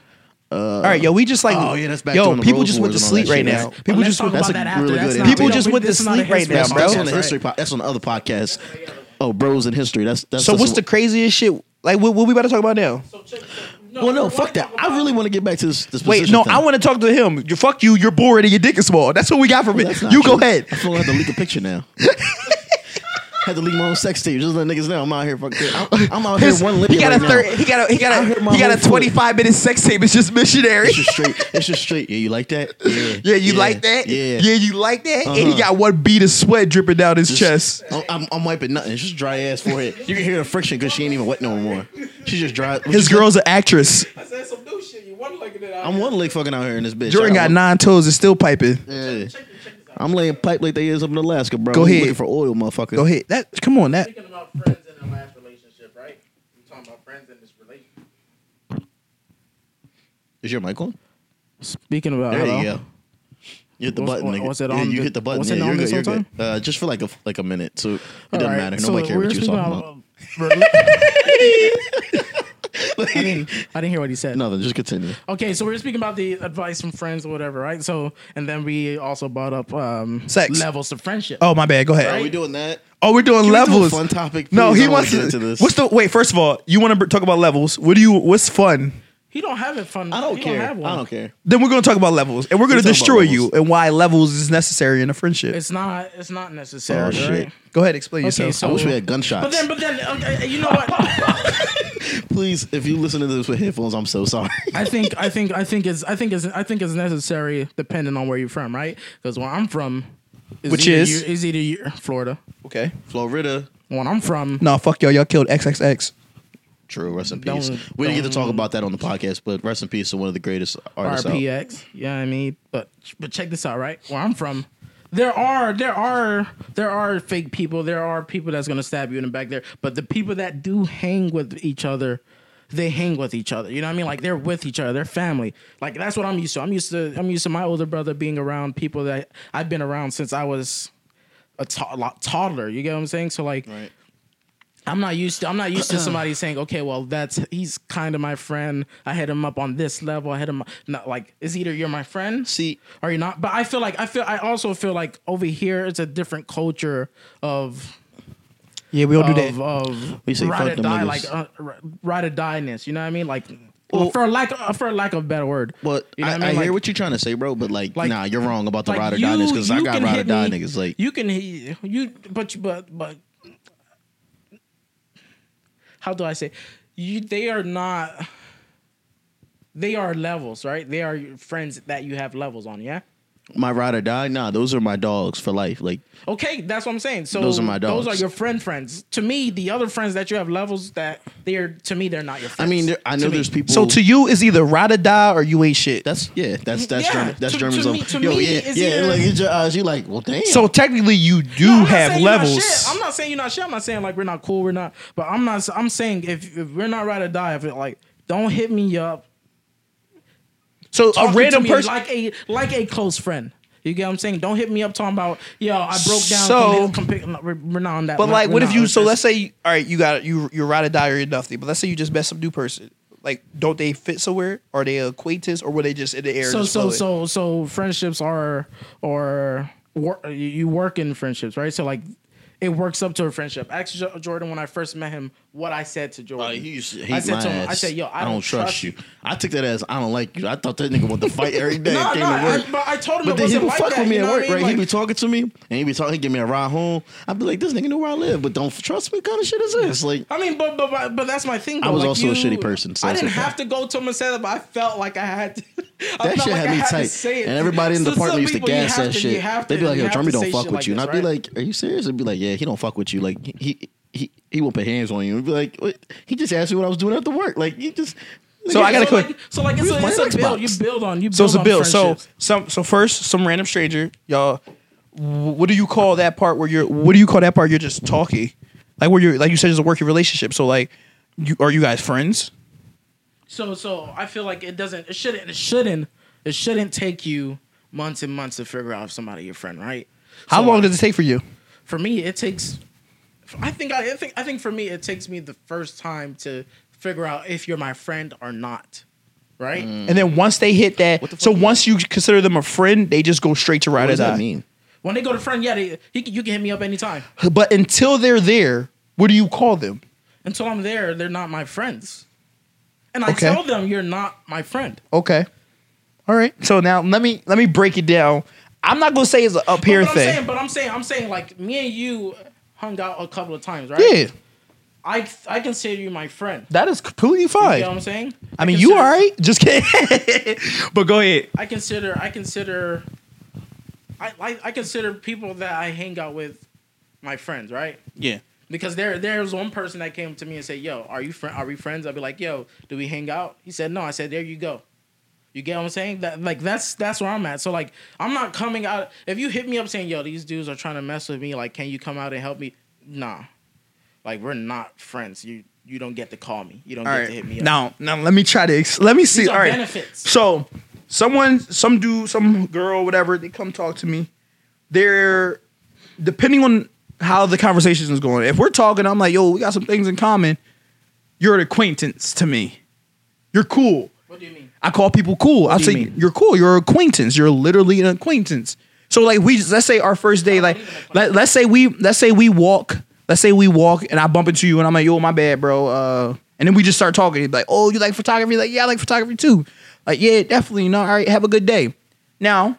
All right, yo, we just like Oh, yeah, that's back yo. the People just went to Wars and all sleep right now. People just went. That's a really good People just went to this is not a sleep right now, That's, bro. that's on the history. Po- that's on the other podcast. Oh, bros in history. That's that's. So that's what's a- the craziest shit? Like what, what we about to talk about now? Well, no, fuck that. I really want to get back to this. this Wait, position no, thing. I want to talk to him. You fuck you. You're bored and your dick is small. That's what we got from That's it. not You go true. ahead. I feel like I have to leak a picture now. *laughs* had to leave my own sex tape. Just let niggas know I'm out here. Fucking, I'm, I'm out His- here one lip he got right a third. now. He got a. He got a He got a whole foot. 25 minute sex tape. It's just missionary. It's just straight. It's just straight. Yeah, you like that? Yeah. Yeah, you like that? Yeah. yeah, you like that? And he Uh-huh. got one bead of sweat dripping down his chest. I'm, I'm, I'm wiping nothing. It's just dry ass forehead. You can hear the friction because she ain't even wet no more. She just dry. what His you girl's an actress. I said some new shit. You one looking it said? I'm one leg fucking out here in this bitch. Jordan got nine toes and still piping. Yeah. I'm laying pipe like they is up in Alaska, bro. Go I'm ahead. Looking for oil, motherfucker. Go ahead. That come on. That Speaking about friends in a last relationship, right? We're talking about friends in this relationship. Is your mic on? Speaking about There hello? you go. You hit the Was- button. nigga. was it Yeah, on you the- hit the button. was yeah, on you're this good. You're whole good. Uh, just for like a like a minute, so it All doesn't right, matter. so Nobody cares we what you're speaking talking about. *laughs* *laughs* *laughs* I didn't. I didn't hear what he said. Nothing. Just continue. Okay, so we are speaking about the advice from friends or whatever, right? So, and then we also brought up um, Sex. levels of friendship. Oh my bad. Go ahead. Are we doing that? Oh, we're doing Can we do a levels. fun topic, No, please? he I don't wants wanna to. into this. What's the wait? First of all, you want to talk about levels? What do you? What's fun? he don't have it fun. I don't he care. have one. I don't care. Then we're gonna talk about levels, and we're gonna Let's talk destroy you levels. and why levels is necessary in a friendship. It's not. It's not necessary. Oh, right? shit. Go ahead, explain Okay, yourself. so I wish we had gunshots. But then, but then, okay, you know what? *laughs* *laughs* Please, if you listen to this with headphones, I'm so sorry. I think, I think, I think it's, I think it's, I think it's necessary depending on where you're from, right? Because where I'm from, is Which either is? you- is either you Florida. okay. Florida. When I'm from, No, fuck y'all. Y'all killed XXX. True. Rest in peace. Don't- we didn't get to talk don't- about that on the podcast, but rest in peace to one of the greatest artists out. RPX. Yeah, I mean, but but check this out, right? Where I'm from, there are there are there are fake people. There are people that's gonna stab you in the back there. But the people that do hang with each other, they hang with each other. You know what I mean? Like they're with each other. They're family. Like that's what I'm used to. I'm used to I'm used to my older brother being around people that I've been around since I was a to- toddler. You get what I'm saying? So like. Right. I'm not used to I'm not used to *clears throat* somebody saying, okay, well that's he's kind of my friend. I hit him up on this level. I hit him not like it's either you're my friend See, or you're not. But I feel like I feel I also feel like over here it's a different culture of Yeah, we don't do that. of We say ride fuck or them die niggas. like uh, ride or die ness. You know what I mean? Like Well- for lack of, for lack of a better word. but you know I, what I, I mean? hear what you're trying to say, bro. But like, Like- nah, you're wrong about the like ride or die niggas because I got ride or die me- niggas. Like, you can you, but you- but but how do I say? You they are not. They are levels, right? They are friends that you have levels on. Yeah. My ride or die, nah, those are my dogs for life. Like, Okay, that's what I'm saying. So Those are my dogs. Those are your friend friends. To me, the other friends that you have levels that they're to me they're not your friends. I mean, there, I To know me. there's people. So to you, is either ride or die or you ain't shit. that's yeah, that's that's Yeah, German. That's to- German's to own- me- to Yo, me, yeah, it's yeah. either- Like, it's your eyes. You like, well, damn. So technically, you do No, have saying you're not levels. I'm not saying you're not shit. I'm not saying like we're not cool. We're not. But I'm not. I'm saying if, if we're not ride or die, if it like don't hit me up. So a talking random person. like a like a close friend. You get what I'm saying? Don't hit me up talking about yo. I broke down. So- compare, compare, we're, we're not on that. But like, what if you? So let's say, all right, you got you you ride or die or you're nothing. But let's say you just met some new person. Like, don't they fit somewhere? Are they acquaintance or were they just in the air? so so so so friendships are or you- work in friendships, right? So like it works up to a friendship. Jo- Jordan when I first met him what I said to Jordan. Uh, he used to hate I said my to him, I said, "Yo, I, don't, trust you. I took that as I don't like you. I thought that nigga wanted to fight every day. *laughs* No, came no, to work. I, but I told him But it then he wasn't would like fuck that. with me you at know work, I mean? right? He'd be talking to me, and he'd be talking, he'd give me a ride home. I'd be like, "This nigga know where I live, but don't trust me." Kind of shit is this? Like, I mean, but but but, but that's my thing. I was Like, also a shitty person, so I didn't okay. have to go to him and say that, but I felt like I had to. *laughs* I that felt shit like had me to tight. say it. And everybody in the So some apartment used to people, you gas have that shit. have They'd to- be like, you "Yo, have Jeremy to don't say fuck shit with you," and I'd be right? like, "Are you serious?" I'd be like, "Yeah, he don't fuck with you. Like, he he he won't put hands on you." I'd be like, what? "He just asked me what I was doing after work. Like, you just." So I gotta so quit. Like, so like it's We a, it's a build. You build on. You build So it's a on bill. So some so first some random stranger, y'all. What do you call that part where you're? What do you call that part? You're just talking, like where you're like you said, it's a working relationship. So like, you are you guys friends? So so I feel like it doesn't. It shouldn't. It shouldn't. It shouldn't take you months and months to figure out if somebody your friend, right? How So, long like, does it take for you? for me it takes i think I, I think i think for me it takes me the first time to figure out if you're my friend or not right mm. And then once they hit that, the so fuck? once you consider them a friend, they just go straight to ride What or does that mean? when they go to friend yeah they, he, you can hit me up anytime But until they're there, what do you call them? until i'm there they're not my friends and i Okay. tell them you're not my friend Okay. All right. So now let me let me break it down. I'm not gonna say it's an up here but, I'm thing. saying, but i'm saying i'm saying like me and you hung out a couple of times right yeah, i i consider you my friend that is completely fine. you know what i'm saying I mean, you consider- all right? Just kidding. *laughs* but go ahead. I consider I consider I, I I consider people that I hang out with my friends, right? Yeah. Because there there's one person that came to me and said, "Yo, are you friend? Are we friends?" I'd be like, "Yo, do we hang out?" He said, "No." I said, "There you go." You get what I'm saying? That like that's that's where I'm at. So like I'm not coming out. If you hit me up saying, "Yo, these dudes are trying to mess with me," like, can you come out and help me? Nah, like we're not friends. You you don't get to call me. You don't All get to hit me right. up. Now, now let me try to ex- let me see. All right. benefits. So, someone, some dude, some girl, whatever, they come talk to me. They're depending on how the conversation is going. If we're talking, I'm like, yo, we got some things in common. You're an acquaintance to me. You're cool. What do you mean? I call people cool. I do you say you're cool. You're an acquaintance. You're literally an acquaintance. So like we let's say our first day, like let, let's say we let's say we walk, let's say we walk and I bump into you and I'm like, yo, my bad, bro. Uh, and then we just start talking. He'd be like, oh, you like photography? Like, yeah, I like photography too. Like, yeah, definitely. You know, all right, have a good day. Now,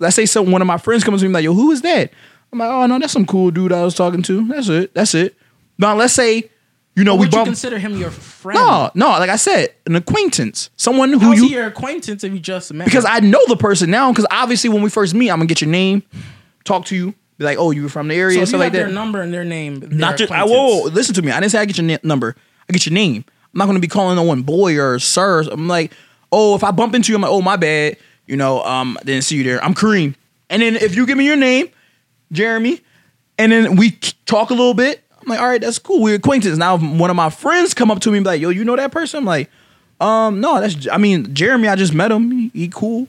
let's say some one of my friends comes to me like, yo, who is that? I'm like, oh no, that's some cool dude I was talking to. That's it. That's it. Now let's say, you know, we Would you consider him your friend? no, no, like I said, an acquaintance, someone who How's you he your acquaintance if you just met? because him? I know the person now. Because obviously, when we first meet, I'm gonna get your name, talk to you, be like, "Oh, you were from the area," so and if you stuff have like their that. number and their name. they're Not just, I, whoa, whoa, listen to me. I didn't say I get your na- number. I get your name. I'm not gonna be calling no one boy or sir. I'm like, oh, if I bump into you, I'm like, oh, my bad. You know, um, I didn't see you there. I'm Kareem. And then if you give me your name, Jeremy, and then we talk a little bit, I'm like, all right, that's cool. We're acquaintances. Now, if one of my friends come up to me and be like, yo, you know that person? I'm like, um, no, that's I mean, Jeremy, I just met him. He, he cool.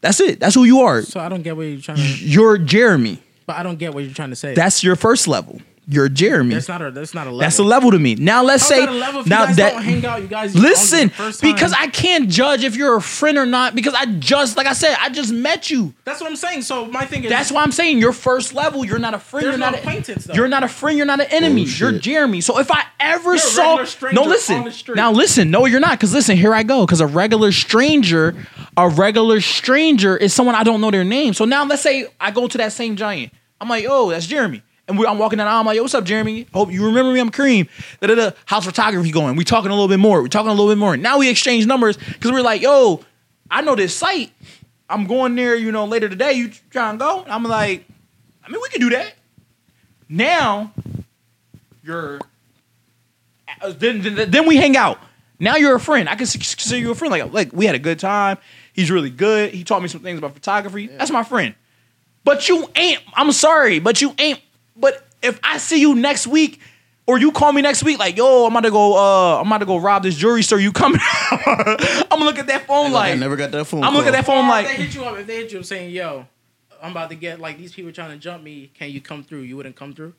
That's it. That's who you are. So I don't get what you're trying to. You're Jeremy. But I don't get what you're trying to say. That's your first level. You're Jeremy. that's not a. That's not a level. That's a level to me. Now let's How's say that a level if now you guys that don't hang out. You guys listen the first because I can't judge if you're a friend or not because I just like I said I just met you. That's what I'm saying. So my thing is. That's why I'm saying your first level. You're not a friend. There's you're not no a, acquaintance, though. You're not a friend. You're not an enemy. Oh, you're. Jeremy. So if I ever You're saw no listen now listen no you're not because listen here I go because a regular stranger a regular stranger is someone I don't know their name. So now let's say I go to that same giant. I'm like oh that's Jeremy. And we, I'm walking down the aisle. I'm like, yo, what's up, Jeremy? Hope you remember me. I'm Kareem. Da da da. How's photography going? We talking a little bit more. We talking a little bit more. Now we exchange numbers because we're like, yo, I know this site. I'm going there, you know, later today. You trying to go? I'm like, I mean, we can do that. Now, you're uh, then, then then we hang out. Now you're a friend. I can consider you a friend. Like like we had a good time. He's really good. He taught me some things about photography. That's my friend. But you ain't. I'm sorry, but you ain't. But if I see you next week. Or you call me next week, like, yo, I'm about to go, uh, I'm about to go rob this jewelry store. You coming? *laughs* I'm gonna look at that phone Like, like, I never got that phone. I'm looking at that phone Or like, if they hit you up, if they hit you up saying, "Yo, I'm about to get like these people trying to jump me. Can you come through?" You wouldn't come through.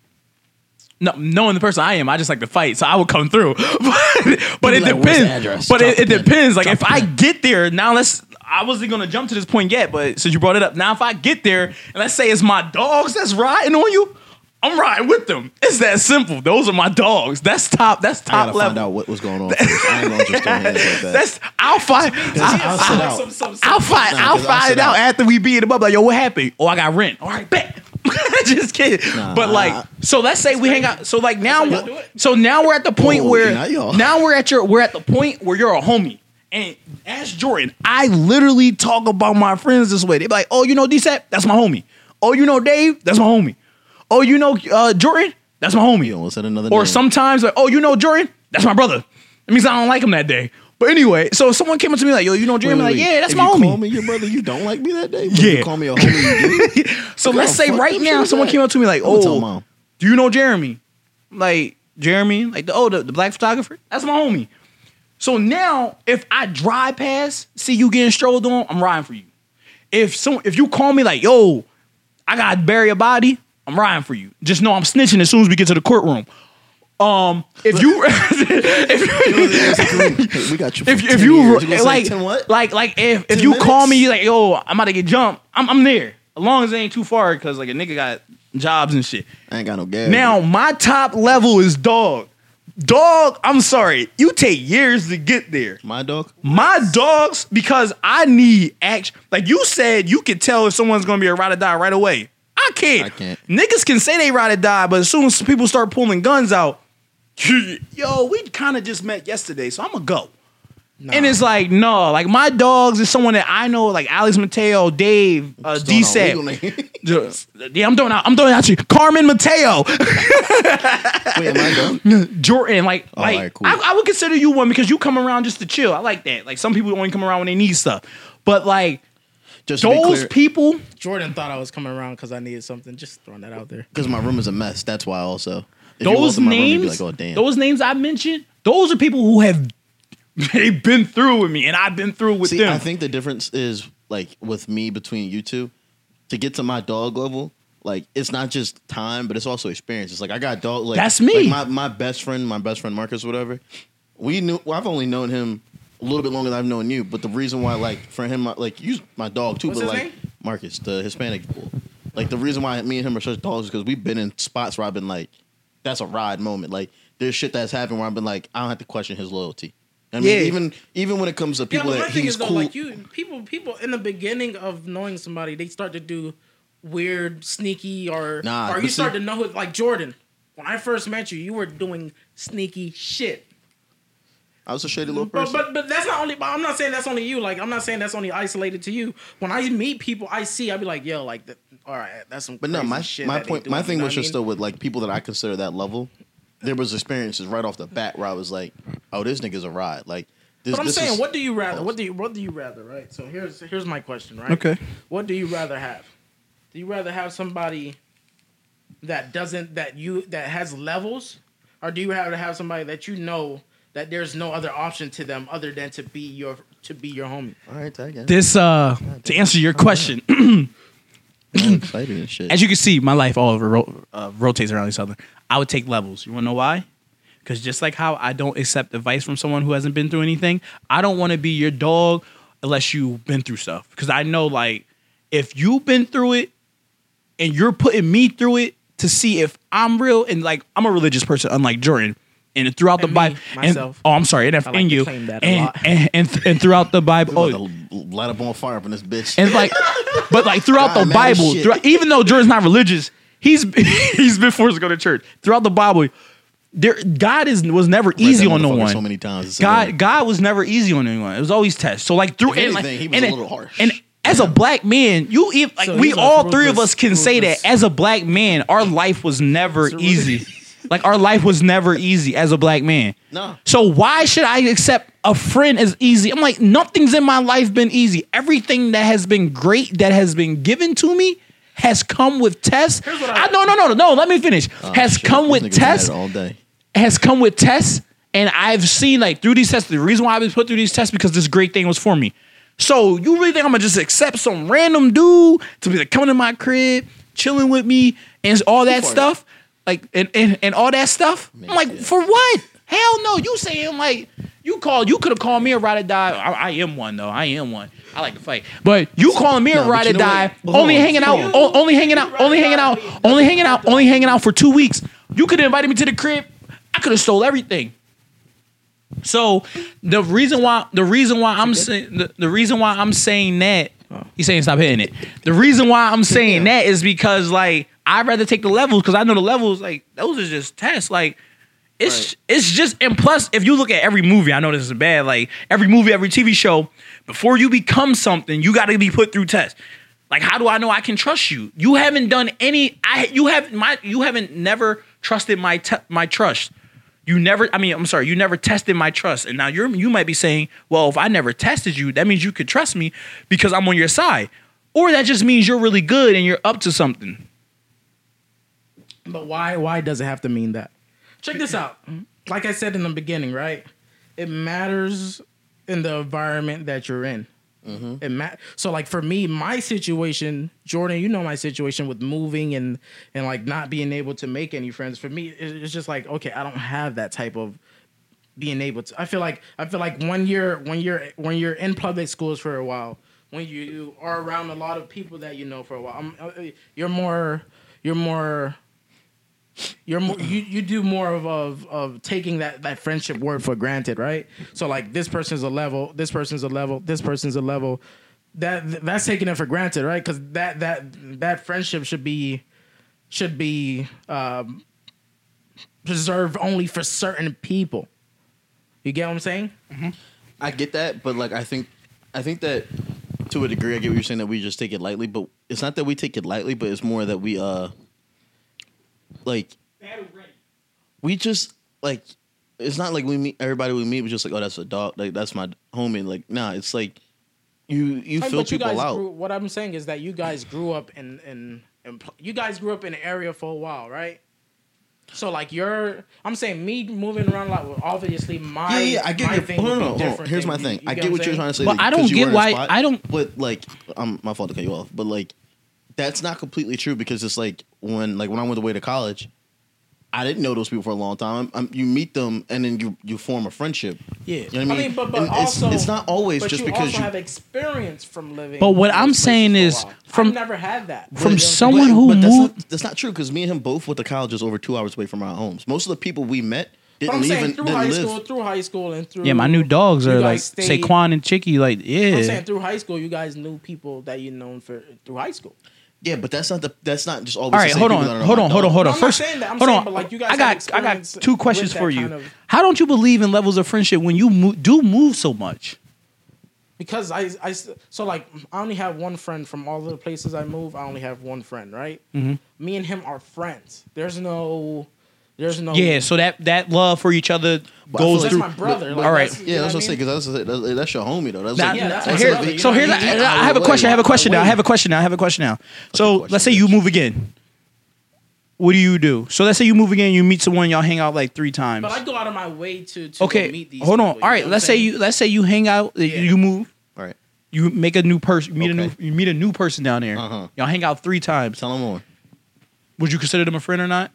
No, knowing the person I am, I just like to fight, so I would come through. *laughs* but but it like, depends. But it, it depends. Like Drop if I pin." get there now, let's. I wasn't gonna jump to this point yet, but since you brought it up, now if I get there and let's say it's my dogs that's riding on you, I'm riding with them. It's that simple. Those are my dogs. That's top. That's I top gotta level. find out what was going on. First. I ain't gonna just throw hands like that. That's I'll find. I'll I'll, I'll, out. Some- some- some- I'll find. Nah, I'll find sit out out. after we beat him up. Like, yo, what happened? Oh, I got rent. All right, bet. *laughs* just kidding. Nah, but like, so let's say we hang out. So like now, how y'all do it? so now we're at the point where not now we're at your we're at the point where you're a homie. And ask Jordan, I literally talk about my friends this way. They be like, oh, you know DSAP? That's my homie. Oh, you know Dave? That's my homie. Oh, you know uh, Jordan? That's my homie. Almost said another. Or name. sometimes like, oh, you know Jordan? That's my brother. It means I don't like him that day. But anyway, so if someone came up to me like, yo, you know wait, like, yeah, that's if my you homie. Call me your brother. You don't like me that day. But Yeah. You call me a homie. *laughs* So let's say right now someone that. came up to me like, oh, do you know Jeremy? Like Jeremy, like the oh the, the black photographer. That's my homie. So now if I drive past, see you getting strolled on, I'm riding for you. If some if you call me like, yo, I gotta bury a body, I'm riding for you. Just know I'm snitching as soon as we get to the courtroom. Um, if you, *laughs* if, Hey, we got you. If, if you years. gonna like like like if if 10 you call me like yo I'm about to get jumped I'm I'm there as long as it ain't too far because like a nigga got jobs and shit. I ain't got no gas. Now my top level is dog. Dog, I'm sorry, you take years to get there. my dog. My dogs, because I need action. Like you said, you can tell if someone's gonna be a ride or die right away. I can't. I can't. Niggas can say they ride or die, but as soon as people start pulling guns out, *laughs* yo, we kind of just met yesterday, so I'm gonna go. And it's like, no, like my dogs is someone that I know, like Alex Mateo, Dave, uh, D Just throwing out Sap. legal names. *laughs* Yeah, I'm throwing out. I'm throwing out to you, Carmen Mateo, *laughs* Wait, am I dog? Jordan. Like, All like right, cool. I, I would consider you one because you come around just to chill. I like that. Like some people only come around when they need stuff, but like Just to be those clear, people, Jordan thought I was coming around because I needed something. Just throwing that out there. because my room is a mess. That's why also. If you those walk in my room, you'd names, be like, oh damn. those names I mentioned, those are people who have *laughs* they've been through with me, and I've been through with See, them. I think the difference is like with me between you two, to get to my dog level, like it's not just time, but it's also experience. It's like I got dog like That's me. Like my, my best friend, my best friend Marcus, whatever. We knew. Well, I've only known him a little bit longer than I've known you. But the reason why, like, for him, like you, my dog too. What's but his like name? Marcus, the Hispanic bull. Like the reason why me and him are such dogs is because we've been in spots where I've been like, that's a ride moment. Like there's shit that's happened where I've been like, I don't have to question his loyalty. I mean, Yeah. even even when it comes to people my that thing he's is though, cool. like you, people, people in the beginning of knowing somebody, they start to do weird, sneaky, or Nah, or but you see- start to know who, like Jordan. When I first met you, you were doing sneaky shit. I was a shady little person. but but that's not only. But I'm not saying that's only you. Like I'm not saying that's only isolated to you. When I meet people, I see. I be like, yo, like, that, all right, that's some. But no, my shit my point, doing, my thing was what I just mean? still with like people that I consider that level. There was experiences right off the bat where I was like, "Oh, this nigga's a ride." Like, this. But I'm this saying, is- what do you rather? What do you what do you rather? Right. So here's here's my question. Right. Okay. What do you rather have? Do you rather have somebody that doesn't that you that has levels, or do you rather have somebody that you know that there's no other option to them other than to be your to be your homie? All right, I guess. This uh to answer your question, *clears throat* excited and shit. as you can see, my life all over ro- uh, rotates around each other. I would take levels. You want to know why? Because just like how I don't accept advice from someone who hasn't been through anything, I don't want to be your dog unless you've been through stuff. Because I know, like, if you've been through it and you're putting me through it to see if I'm real, and like, I'm a religious person, unlike Jordan. And throughout the And me, Bible, myself. oh, I'm sorry, and, I like you, claim that a and, lot. and, and and throughout the Bible, oh, light up on fire up in this bitch. and like, but like throughout God, the Bible, throughout, even though Jordan's not religious, he's *laughs* he's been forced to go to church. Throughout the Bible, there God is was never easy on no one. So many times. It's God annoying. God was never easy on anyone. It was always test. So like through If and like anything, he was and, a little harsh. and as a black man, you even like So we he's a all three of us can say that as a black man, our life was never It's easy. *laughs* like our life was never easy as a black man. No. So why should I accept a friend as easy? I'm like, nothing's in my life been easy. Everything that has been great that has been given to me has come with tests. I, I- no, no, no, no, no. Let me finish. Oh, has shit. come with tests. all day. Has come with tests, and I've seen like through these tests. The reason why I was put through these tests because this great thing was for me. So you really think I'm gonna just accept some random dude to be like coming to my crib, chilling with me, and all that stuff, like and, and and all that stuff? I'm like, for what? Hell no! You saying like you called? You could have called me a ride or die. I, I am one though. I am one. I like to fight, but you calling me No, a ride or die? Only on, hanging out, o- only hanging out, only hanging out, only hanging out, only hanging out for two weeks. You could have invited me to the crib. I could have stole everything. So the reason why the reason why I'm saying the, the reason why I'm saying that he's saying stop hitting it. The reason why I'm saying that is because like I'd rather take the levels because I know the levels like those are just tests. Like it's Right. it's just and plus if you look at every movie, I know this is bad. Like every movie, every TV show, before you become something, you got to be put through tests. Like how do I know I can trust you? You haven't done any. I you have my you haven't never trusted my te- my trust. You never. I mean, I'm sorry. You never tested my trust, and now you're you might be saying, well, if I never tested you, that means you could trust me because I'm on your side, or that just means you're really good and you're up to something. But why why does it have to mean that? Check this out. Like I said in the beginning, right? It matters in the environment that you're in. It ma- so like for me, my situation, Jordan, you know my situation with moving and and like not being able to make any friends. For me, it's just like okay, I don't have that type of being able to. I feel like I feel like when you're when you're when you're in public schools for a while, when you are around a lot of people that you know for a while, I'm, uh, you're more you're more you're more you, you do more of, of of taking that that friendship word for granted, right? So like this person's a level, this person's a level, this person's a level. That that's taking it for granted, right? Because that that that friendship should be should be um, preserved only for certain people. You get what I'm saying? I get that, but like I think, I think that to a degree, I get what you're saying that we just take it lightly, but it's not that we take it lightly, but it's more that we uh, like we just like it's not like we meet everybody we meet was just like oh that's a dog like that's my homie like nah it's like you you Like, fill but you people guys out Grew, what I'm saying is that you guys grew up in in, in you guys grew up in an area for a while, right? So like you're, I'm saying me moving around a lot. Well, obviously my yeah, yeah, I get my your. thing Hold on, hold on, hold on. different Here's my thing. you I get what what you're trying to say. But like, I don't get were in a why- spot, I don't- But like, um, my fault to cut you off. But like, that's not completely true because it's like when like when I went away to college, I didn't know those people for a long time. I'm, you meet them and then you you form a friendship. Yeah. You know what I mean? I mean, but, but And it's, also it's not always but just you because also you. have experience from living. But what in I'm places saying for a is, while. from- I've never had that from You know what I'm someone who that's moved- Not, that's not true because me and him both went to colleges over two hours away from our homes. Most of the people we met But didn't I'm saying even through didn't high live. school, through high school, and through Yeah, my new dogs you are guys like stayed- Saquon and Chicky. Like, I'm yeah. saying through high school, you guys knew people that you known for through high school. Yeah, but that's not the. That's not just always. All the same hold on, that are hold my on, hold on, hold on. No, I'm First, saying that. I'm hold saying, on. but, like, you guys I got, I got two questions for you. kind of- How don't you believe in levels of friendship when you mo- do move so much? because I, I so like I only have one friend from all the places I move. I only have one friend, right? Mm-hmm. Me and him are friends. There's no, There's no. Yeah, so that that love for each other But I feel goes like that's through. my brother. Like, All right. that's- you Yeah, know that's what what I'm saying because that's, that's that's your homie though. That's Now, like, Yeah, that's so my here, brother, you so know, here's, he- he I have a question. I have a question now. I have a question now. I have a question now. So question, let's say you move again. What do you do? So let's say you move again. You meet someone. Y'all hang out like three times. But I go out of my way to, to Okay, meet these. hold on. people, All you right, what let's I'm say saying? you let's say you hang out. uh, You move. all right, You make a new person. You meet a Okay. new. You meet a new person down there. Uh-huh. Y'all hang out three times. tell him more. Would you consider them a friend or not?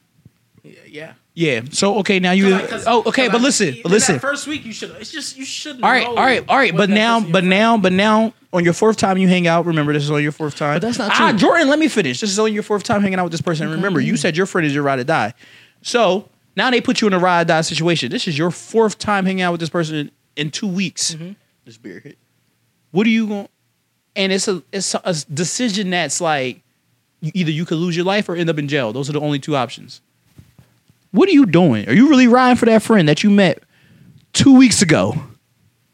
Yeah. Yeah. So okay, now you. I- 'cause- oh, okay, but I- listen, in listen. That first week, you should. It's just you shouldn't. All right, all right, all right. But now, but now, but now, on your fourth time you hang out. Remember, this is on your fourth time. But that's not true. Ah, true. Jordan, let me finish. This is on your fourth time hanging out with this person. Remember, you said your friend is your ride or die. So now they put you in a ride or die situation. This is your fourth time hanging out with this person in, in two weeks. Mm-hmm. This beer hit. What are you going? And it's a it's a decision that's like either you could lose your life or end up in jail. Those are the only two options. What are you doing? Are you really riding for that friend that you met two weeks ago?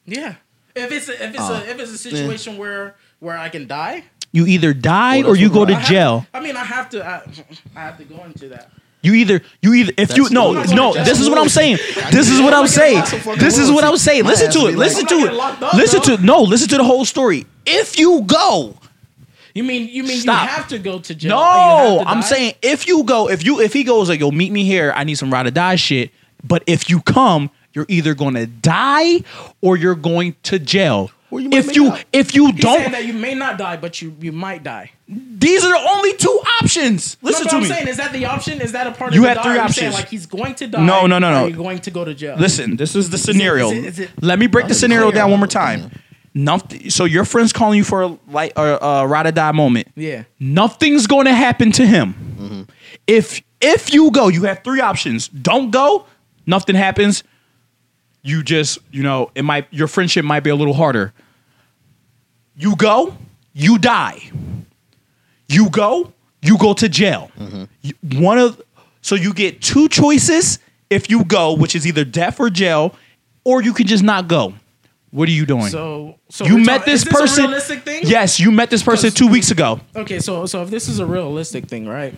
Yeah. If it's a, if it's Oh, a if it's a oh, situation where where I can die, You either die Well, or you go we're- to I have- jail. I mean, I have to. I, I have to go into that. You either you either if you That's no no this is what I'm saying. This is what I'm saying. This is what I'm saying. Listen to it. Listen to it. getting locked up, Listen bro. to no. Listen to the whole story. If you go, You mean you mean Stop. you have to go to jail? and you have no, to I'm die? saying if you go, if you if he goes like yo meet me here, I need some ride or die shit. But if you come, you're either going to die or you're going to jail. Or you if you out. if you He's saying don't, that you may not die, but you you might die. these are the only two options. Listen no, but to I'm me. saying is that the option? Is that a part You of the had die? three Are you saying, options. like he's going to die. No, no, no, or no. You're going to go to jail. Listen, this is the scenario. is it- is it- Let me break the scenario clear. down one more time. Nothing. So your friend's calling you for a like a, a ride or die moment. Yeah. Nothing's going to happen to him. Mm-hmm. If if you go, you have three options. Don't go. Nothing happens. You just you know it might your friendship might be a little harder. You go, you die. You go, you go to jail. Mm-hmm. You- One of so you get two choices if you go, which is either death or jail, or you can just not go. What are you doing? So so you met this is this person. A realistic thing? Yes, you met this person two weeks ago. Okay, so so if this is a realistic thing, right?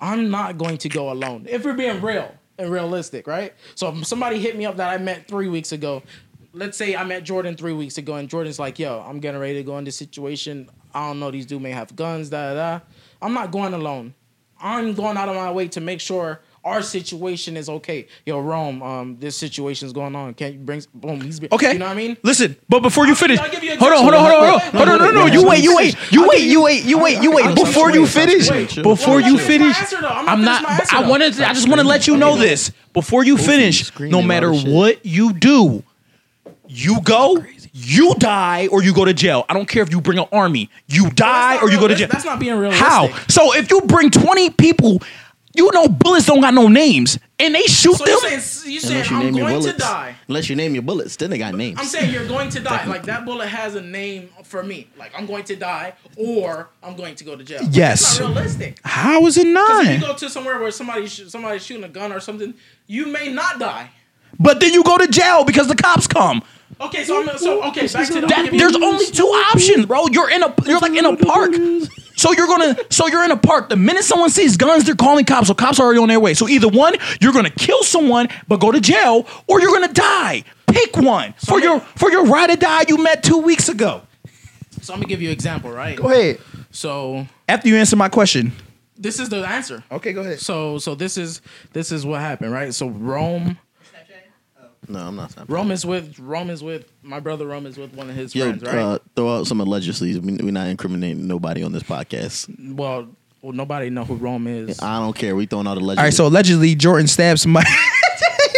I'm not going to go alone. If we're being real and realistic, right? So if somebody hit me up that I met three weeks ago, let's say I met Jordan three weeks ago, and Jordan's like, "Yo, I'm getting ready to go in this situation. I don't know. These dudes may have guns. Da da. da. I'm not going alone. I'm going out of my way to make sure." Our situation is okay. Yo, Rome, um, this situation's going on. Can't you bring boom? He's been, Okay. You know what I mean? Listen, but before you finish, I'll give you an hold on, hold on, hold on, hold on, example. hold on, no, no, Wait, you wait, wait, you wait. wait, you wait, you you- wait, you wait, you wait. Before you you- finish, before you not finished my finish. I'm not I'm finished not. my answer, I though. wanted. I just want to let you know this before you Both of you finish. No matter what you do, you go, you die, or you go to jail. I don't care if you bring an army. You die not or you go to real- jail. that's not being realistic. How? So if you bring twenty people, you know bullets don't got no names, and they shoot So them. you're saying you saying Unless you I'm name your going to bullets. die. Unless you name your bullets, then they got names. I'm saying you're going to die. Like that bullet has a name for me. Like I'm going to die, or I'm going to go to jail. Yes. that's not realistic. How is it not Because if nine? you go to somewhere where somebody sh- somebody's shooting a gun or something, you may not die. But then you go to jail because the cops come. Okay, so I'm so okay. Back to the. That, I'll give you- there's only two options, bro. You're in a you're like in a park. So you're gonna so you're in a park. The minute someone sees guns, they're calling cops. So cops are already on their way. So either one, you're gonna kill someone but go to jail, or you're gonna die. Pick one for I'm your gonna- for your ride or die you met two weeks ago. So I'm gonna give you an example, right? Go ahead. So After you answer my question. this is the answer. Okay, go ahead. So so this is this is what happened, right? So Rome no, I'm not. stopping. Rome is with Rome is with my brother. Rome is with one of his Yo, friends, right? uh, throw out some allegedly. We- We're not incriminating nobody on this podcast. well, well, nobody know who Rome is. I don't care. We throwing out allegedly. All right, so allegedly Jordan stabbed somebody. *laughs*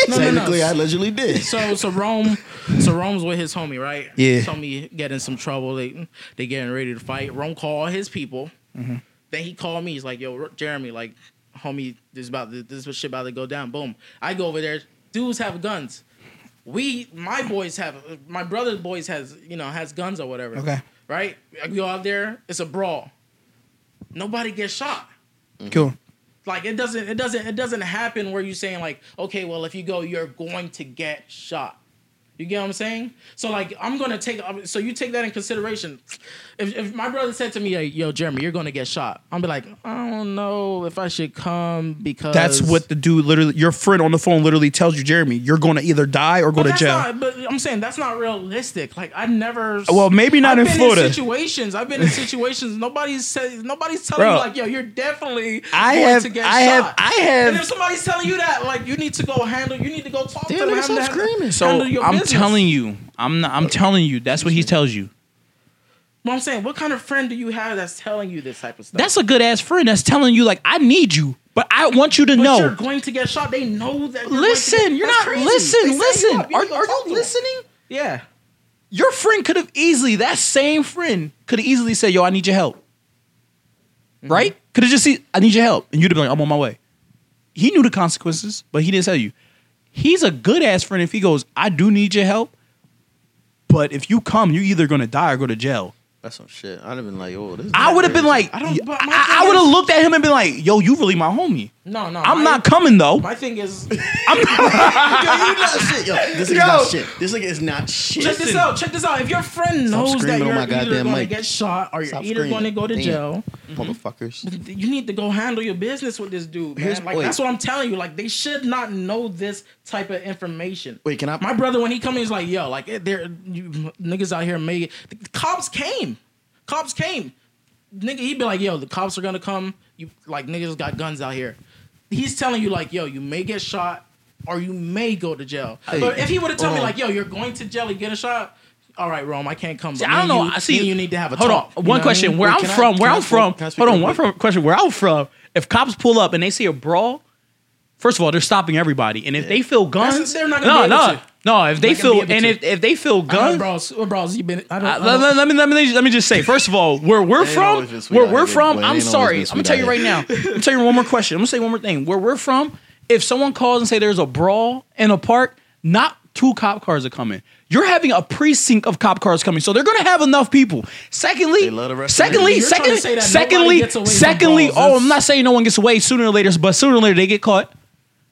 No, no, no. technically, I allegedly did. So so Rome, so Rome's with his homie, right? Yeah. His homie get in some trouble. They they getting ready to fight. Rome call his people. Mm-hmm. Then he called me. He's like, "Yo, Jeremy, like, homie, this is about to, this is shit about to go down." Boom. I go over there. Dudes have guns. We, my boys have, my brother's boys has, you know, has guns or whatever. Okay. Right. I go out there. It's a brawl. Nobody gets shot. Mm-hmm. Cool. Like it doesn't it doesn't it doesn't happen where you're saying like, okay, well if you go, you're going to get shot. You get what I'm saying? So like I'm gonna take so you take that in consideration. If, if my brother said to me, hey, "Yo, Jeremy, you're gonna get shot," I'm be like, I don't know if I should come because That's what the dude literally. Your friend on the phone literally tells you, Jeremy, you're going to either die or go to jail. Not, but I'm saying that's not realistic. Like I've never. Well, maybe not I've in been Florida. In situations I've been in situations. Nobody's said. Nobody's telling Bro, you like, yo, you're definitely. I going have- To get I have- shot. I have- And if somebody's telling you that, like, you need to go handle. You need to go talk Damn, to them. have them screaming. so handle your I'm business. Telling you, I'm not, I'm telling you, that's what he tells you. But I'm saying, what kind of friend do you have that's telling you this type of stuff? That's a good ass friend that's telling you like I need you, but I want you to But know. you're going to get shot. They know that. You're going to Listen, get- you're That's not crazy. listen, They set listen. you up. You Are, are talk you to them. listening? Yeah. Your friend could have easily that same friend could have easily said, "Yo, I need your help." Mm-hmm. Right? Could have just said, "I need your help," and you'd have been like, "I'm on my way." He knew the consequences, but he didn't tell you. He's a good ass friend if he goes, "I do need your help," but if you come, you're either gonna die or go to jail. That's some shit. I'd have been like, oh, this. is I would have been like, I don't- I, I would have looked at him and been like, "Yo, you really my homie." No, no. I'm my- not coming though. My thing is, *laughs* *laughs* Yo, you not shit. Yo, this nigga's Yo. not shit. This nigga is not shit. check this out. Check this out. If your friend Stop knows that screaming on you're my either going to get shot or you're Stop either going to go to Damn. jail, Motherfuckers. you need to go handle your business with this dude, man. Here's- like wait. that's what I'm telling you. Like they should not know this type of information. Wait, can I? My brother, when he come he's like, "Yo, like eh, there, you niggas out here make it." The cops came. Cops came. Nigga, he'd be like, "Yo, the cops are gonna come. You like niggas got guns out here." He's telling you like, "Yo, you may get shot, or you may go to jail." Hey, but if he would have told me like, "Yo, you're going to jail and get a shot," all right, Rome, I can't come. See, I don't know. You, I see. you need to have a hold talk. on. One what I question. mean? Where Wait, I'm can I- from. where I'm from. can I speak Hold on. One question. Where I'm from. If cops pull up and they see a brawl, first of all, they're stopping everybody. And if they feel guns, they're not no, gonna be able no, to. no. If they Not gonna be feel able and to. if, if they feel I guns, bros, what bros, you been? I don't. I let, don't- let- let me let me let me just say. First of all, where we're ain't from, always been sweet where out we're here, from, boy. It I'm ain't always sorry. been I'm gonna sweet tell you out right now. I'm gonna tell you one more question. I'm gonna say one more thing. Where we're from, if someone calls and say there's a brawl in a park, not two cop cars are coming. You're having a precinct of cop cars coming, so they're gonna have enough people. Secondly, love the rest secondly, You're trying to secondly, that nobody secondly, gets away from secondly. brawls. Oh, I'm not saying no one gets away sooner or later, but sooner or later they get caught.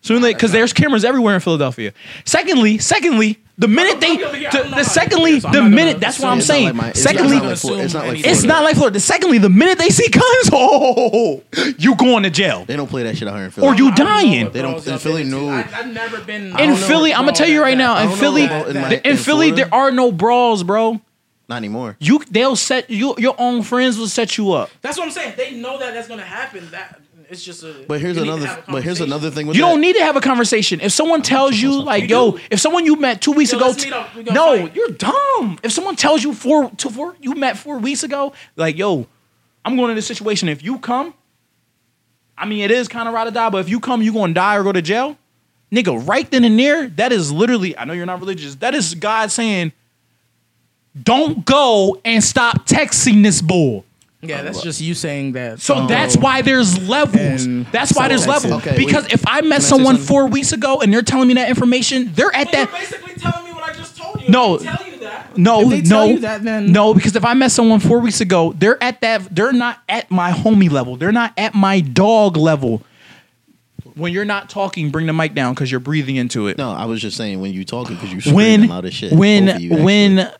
Sooner or later, because there's cameras everywhere in Philadelphia. Secondly, secondly, the minute they, I'm over here, I don't the, the secondly, it is, so I'm the minute. That's what I'm. It's not saying. like my- it's Secondly, not like Florida. It's not like It's it's Florida. not like Florida. Secondly, the minute they see guns, *laughs* oh, you going to jail. They don't play that shit out here in Philly. Or you I don't know dying. They don't- in Philly, no. I, I've never been. In know Philly, I'm gonna tell you right now. In don't know Philly, about in my- in in Philly, Florida. there are no brawls, bro. Not anymore. You, they'll set you. Your own friends will set you up. That's what I'm saying. They know that that's gonna happen. That it's just a. But here's you need to another. But here's another thing with You that. don't need to have a conversation. If someone tells you, like, We yo, do. if someone you met two weeks Yo, ago, let's up. We no, fight. you're dumb. If someone tells you four, to four, you met four weeks ago, like, yo, I'm going in this situation. If you come, I mean, it is kind of ride or die, but if you come, you going to die or go to jail, nigga. Right then and there, that is literally. I know you're not religious. That is God saying, don't go and stop texting this bull. Yeah, that's just you saying that. So Oh. that's why there's levels. And That's why there's so- levels. okay, because wait. if I met I say someone something? four weeks ago and they're telling me that information, they're at But that. you're basically telling me what I just told you. No. If they tell you that. No, if they no, tell you that, then no. Because if I met someone four weeks ago, they're at that. They're not at my homie level. They're not at my dog level. When you're not talking, bring the mic down because you're breathing into it. No, I was just saying when you talking because you when screaming loud as shit. when Both of you, actually. when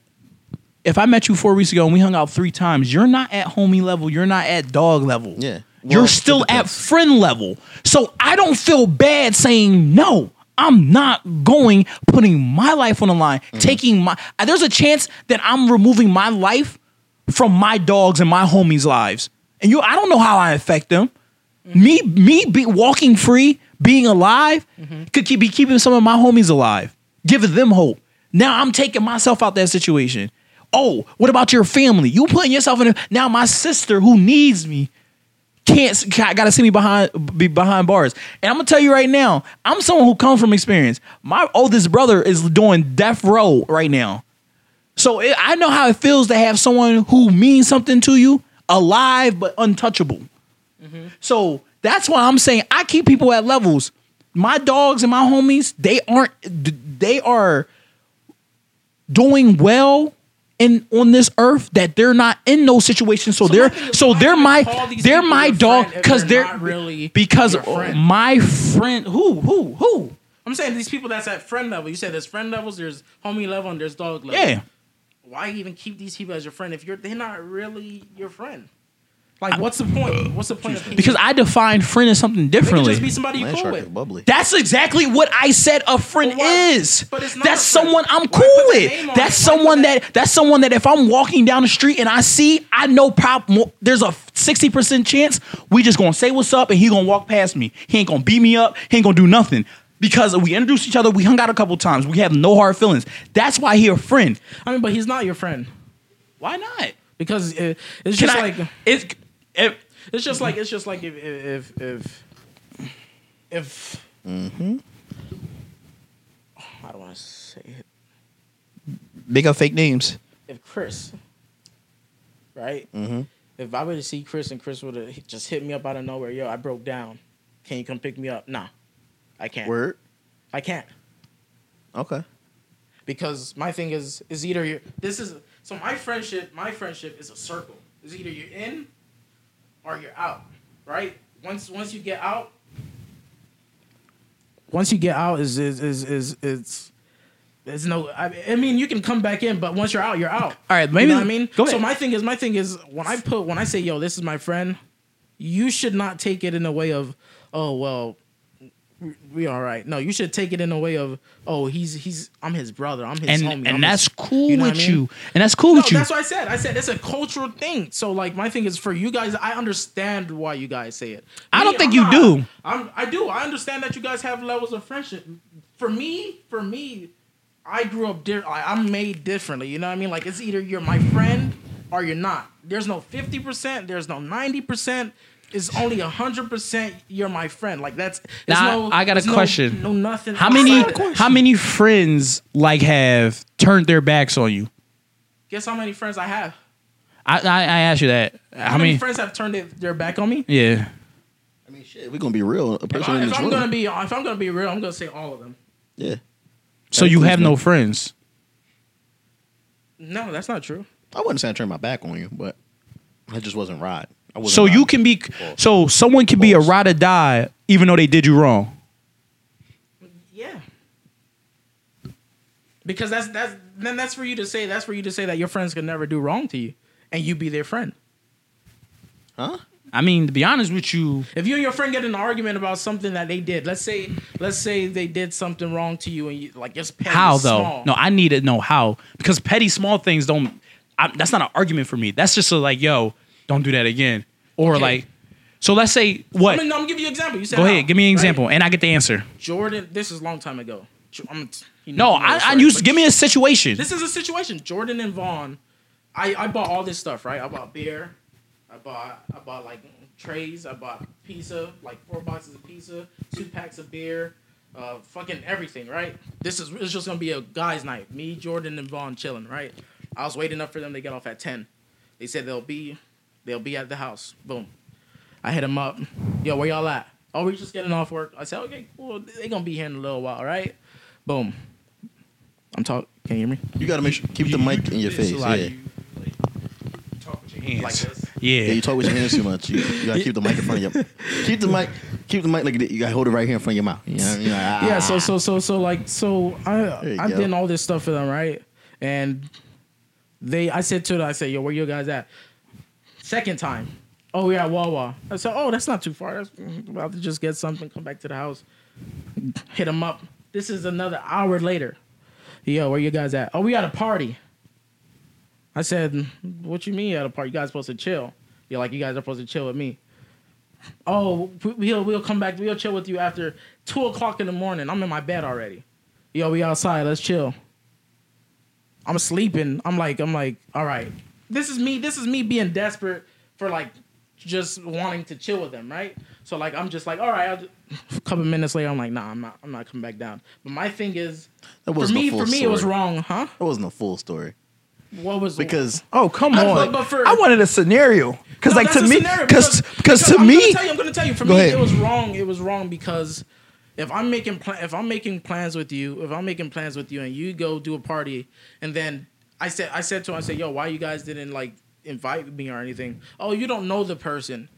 if I met you four weeks ago and we hung out three times, you're not at homie level. You're not at dog level. Yeah. you're Well, still at friend level. So I don't feel bad saying no. I'm not going putting my life on the line, Mm-hmm. taking my. uh, There's a chance that I'm removing my life from my dogs and my homies' lives, and you. I don't know how I affect them. Me, me, be walking free, being alive, could keep be keeping some of my homies alive, giving them hope. Now I'm taking myself out that situation. Oh, what about your family? You putting yourself in. A, now my sister who needs me can't got to see me behind be behind bars. And I'm gonna tell you right now, I'm someone who comes from experience. My oldest brother is doing death row right now. So it, I know how it feels to have someone who means something to you alive but untouchable. Mm-hmm. So that's why I'm saying I keep people at levels. My dogs and my homies, they aren't they are doing well in on this earth that they're not in those situations. So, my they're thing so they're my they're my dog because they're they're really because friend? my friend who who who I'm saying these people that's at friend level. You said there's friend levels, there's homie level, and there's dog level. Yeah. Why even keep these people as your friend if you're they're not really your friend? Like, what's the point? What's the point of Because I define friend as something They could differently. just be somebody you Land cool shark with. bubbly. That's exactly what I said a friend But why- is. but it's not That's a friend. someone I'm Why cool put the with. on That's it? Why put someone that- that that's someone that if I'm walking down the street and I see, I know prob- mo- there's a 60% chance we just gonna say what's up and he gonna walk past me. He ain't gonna beat me up, he ain't gonna do nothing. Because we introduced each other, we hung out a couple times, we have no hard feelings. That's why he a friend. I mean, but he's not your friend Why not? because it, it's Can just I- like it's if, it's just like it's just like if if if if. Mm-hmm. I don't want to say it. big up fake names. If Chris, right? Mm-hmm. If I were to see Chris and Chris would have just hit me up out of nowhere, yo, I broke down. Can you come pick me up? Nah, I can't. Word. I can't Okay. because my thing is is either you this is so my friendship my friendship is a circle. Is either you're in or you're out, right? Once once you get out, once you get out is is is is it's there's no. I, I mean, you can come back in, but once you're out, you're out. All right, You maybe- know what I mean. go So my thing is, my thing is when I put when I say, "Yo, this is my friend," you should not take it in a way of, "Oh well, we- all right." No, you should take it in a way of, "Oh, he's he's I'm his brother. I'm his and homie. I'm and that's his, cool you know with I mean? you. And that's cool No, with you. that's what I said. I said it's a cultural thing. So like my thing is for you guys, I understand why you guys say it. I don't think I'm you not- do. I'm I do. I understand that you guys have levels of friendship. For me, for me, I grew up different. I'm made differently. You know what I mean? Like it's either you're my friend or you're not. There's no fifty percent. There's no ninety percent. It's only a hundred percent. You're my friend. Like that's. Now, no, I got a there's no- question. No, nothing. how many outside of that. how many friends like have turned their backs on you? Guess how many friends I have? I I, I asked you that. How, How, many many? friends have turned it, their back on me? Yeah. I mean, shit. We're gonna be real. A If, I, in if I'm room. gonna be, if I'm gonna be real, I'm gonna say all of them. yeah. So That you have me. no friends. No, that's not true. I wouldn't say I turned my back on you, but I just wasn't right. I wasn't So you can be False. so someone can be a False. ride or die even though they did you wrong. Yeah. Because that's that's then that's for you to say. That's for you to say that your friends can never do wrong to you, and you be their friend. Huh? I mean, to be honest with you, If you and your friend get in an argument about something that they did, let's say let's say they did something wrong to you, and you like it's petty, how it's though? small. No, I need to know how because petty small things don't. I, that's not an argument for me. That's just a, like, yo, don't do that again, or Okay. like. So let's say what? mean, no, I'm gonna give you an example. You said Go how, ahead, give me an right? example, and I get the answer. Jordan, this is a long time ago. I'm, you No, know I, I story, use. but Give me a situation. This is a situation. Jordan and Vaughn. I, I bought all this stuff, right? I bought beer. I bought I bought like trays. I bought pizza, like four boxes of pizza, two packs of beer, uh, fucking everything, right? This is it's just gonna be a guys' night. Me, Jordan, and Vaughn chilling, right? I was waiting up for them to get off at ten. They said they'll be they'll be at the house. Boom. I hit them up. Yo, where y'all at? Oh, we just getting off work. I said, okay, cool. They gonna be here in a little while, right? Boom. I'm talking. Can you hear me? You gotta make sure keep the mic in your face. It's Yeah. like you, like, talk with your hands. Like this. Yeah. Yeah, you talk with your hands too much. You, you gotta keep the mic in front of your. Keep the mic. Keep the mic like you gotta hold it right here in front of your mouth. You know, you know, ah. yeah so so so so like so i you i go. did all this stuff for them right and they i said to them i said yo where you guys at second time oh we're at wawa i said oh that's not too far that's mm, about to just get something come back to the house hit him up this is another hour later yo where you guys at oh we at a party i said what you mean at a party you guys supposed to chill you're like you guys are supposed to chill with me oh, we'll we'll come back. We'll chill with you after two o'clock in the morning. I'm in my bed already. Yo, we outside. Let's chill. I'm sleeping. I'm like, I'm like, all right. This is me. This is me being desperate for like just wanting to chill with them, right? So like, I'm just like, all right. I'll just, *laughs* a couple minutes later, I'm like, nah, I'm not. I'm not coming back down. But my thing is, That for wasn't me, for me, story. it was wrong, huh? That wasn't a full story What was because Oh come I- on! but- but for- I wanted a scenario because, No, like to me, because because to I'm me, gonna tell you, I'm gonna tell you. For me, ahead. it was wrong. It was wrong because if I'm making pla- if I'm making plans with you, if I'm making plans with you, and you go do a party, and then I said I said to him, I said, "Yo, why you guys didn't like invite me or anything? Oh, you don't know the person."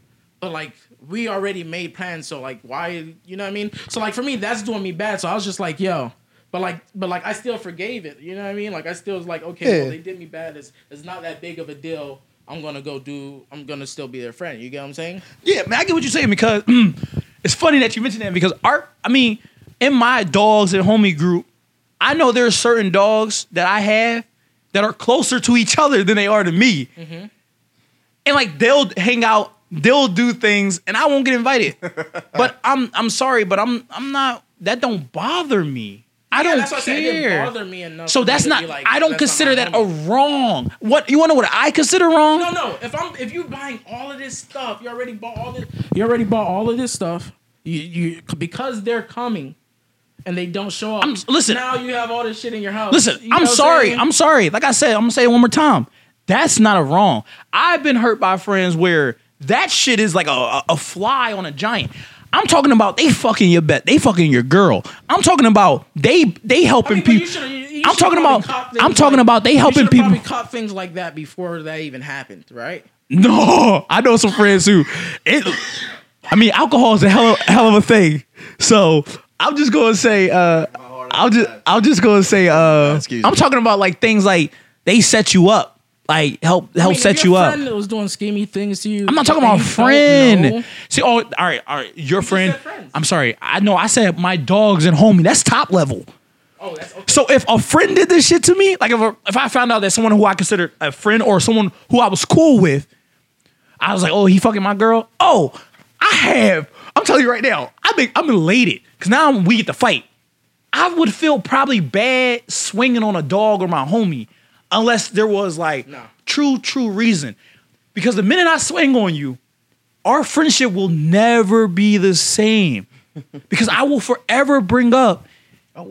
but like we already made plans, so like why you know what I mean? So like for me, that's doing me bad. So I was just like, yo. But like, but like, I still forgave it. You know what I mean? Like, I still was like, okay, Yeah. well, they did me bad. It's it's not that big of a deal. I'm gonna go do. I'm gonna still be their friend. You get what I'm saying? Yeah, man, I get what you're saying because mm, it's funny that you mentioned that because art. I mean, in my dogs and homie group, I know there are certain dogs that I have that are closer to each other than they are to me, mm-hmm. and like they'll hang out, they'll do things, and I won't get invited. *laughs* but I'm I'm sorry, but I'm I'm not. That don't bother me. I Yeah, don't that's what I. It care. bother me enough So that's not. like, I don't consider that a wrong. What you want to know? What I consider wrong? No, no. If I'm if you buying all of this stuff, you already bought all this. You already bought all of this stuff. You you because they're coming, and they don't show up. I'm- listen. Now you have all this shit in your house. Listen, You know I'm sorry. saying? I'm sorry. Like I said, I'm gonna say it one more time. That's not a wrong. I've been hurt by friends where that shit is like a, a, fly on a giant. I'm talking about they fucking your bet. They fucking your girl. I'm talking about they they I helping mean, people. you- you I'm talking about. I'm talking like- about they helping people. Probably caught things like that before that even happened, right? No, I know some friends who. It, I mean, alcohol is a hell of, hell of a thing. So I'm just gonna say. Uh, I'll just I'm just gonna say. Uh, Excuse I'm me. talking about like things like they set you up, like help help I mean, if set your you up. Friend that was doing schemy things to you. I'm not talking and about you don't friend. See, oh, all right, all right. Your friend. said friends. I'm sorry. I know. I said my dogs and homie. That's top level. Oh, that's okay. So if a friend did this shit to me, like if, a, if I found out that someone who I considered a friend or someone who I was cool with, I was like, oh, he fucking my girl. Oh, I have. I'm telling you right now, I think I'm elated because now we get to fight. I would feel probably bad swinging on a dog or my homie unless there was like No. true, true reason. Because the minute I swing on you, our friendship will never be the same. *laughs* because I will forever bring up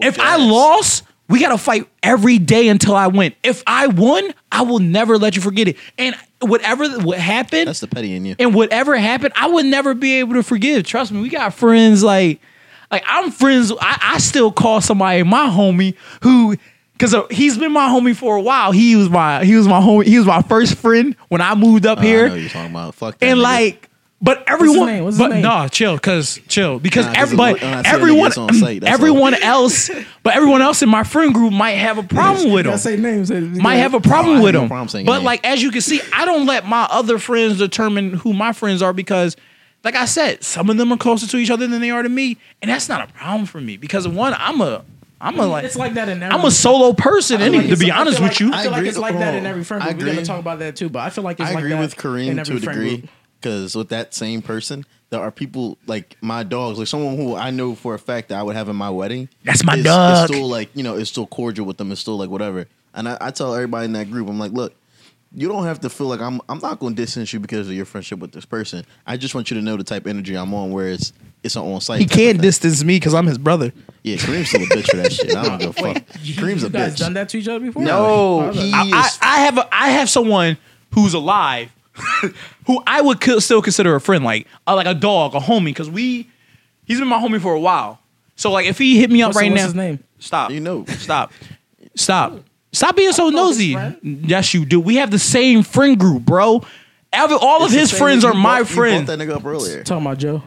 if I lost, we gotta fight every day until I win. If I won, I will never let you forget it. And whatever what happened, That's the petty in you. and whatever happened, I would never be able to forgive. Trust me, we got friends like, like I'm friends. I, I still call somebody my homie who, because uh, he's been my homie for a while. He was my he was my homie. He was my first friend when I moved up Oh, I here you're talking about. Fuck that. and nigga. like but everyone name? What's his but name? nah chill cause chill because Nah, 'cause everybody it look- when I see a nigga, everyone it's on sight, that's all. everyone else but everyone else in my friend group might have a problem with You him say names. might have a problem Oh, I have with no him problem saying but names. like as you can see I don't let my other friends determine who my friends are because like I said some of them are closer to each other than they are to me and that's not a problem for me because one I'm a I'm a like It's like that in every. I'm a solo person I feel any, like to it's- be I feel honest like- with you I feel I like agree. it's like that in Oh, every friend oh, I group. We're gonna talk about that too, but I feel like it's I like agree that with Kareem in to a friend degree group. Because with that same person, there are people like my dogs, like someone who I know for a fact that I would have in my wedding. That's my is- dog. It's still like you know, it's still cordial with them. It's still like whatever. And I, I tell everybody in that group, I'm like, look, you don't have to feel like I'm. I'm not going to distance you because of your friendship with this person. I just want you to know the type of energy I'm on, where it's it's an on sight. he can't distance me because I'm his brother Yeah, Kareem's still a bitch for that shit. I don't give a fuck. Wait, you, Kareem's you a guys bitch. done that to each other before? No, How's he- I, I, I have a, I have someone who's alive *laughs* who I would co- still consider a friend, like uh, like a dog, a homie, because we he's been my homie for a while. So like if he hit me up What's- right what's now, his name? stop, You know. stop, stop, stop being so know his nosy. friend. Yes, you do. We have the same friend group, bro. Every, all of It's the his friends are my brought- friends. brought that nigga up earlier. Talking about Joe.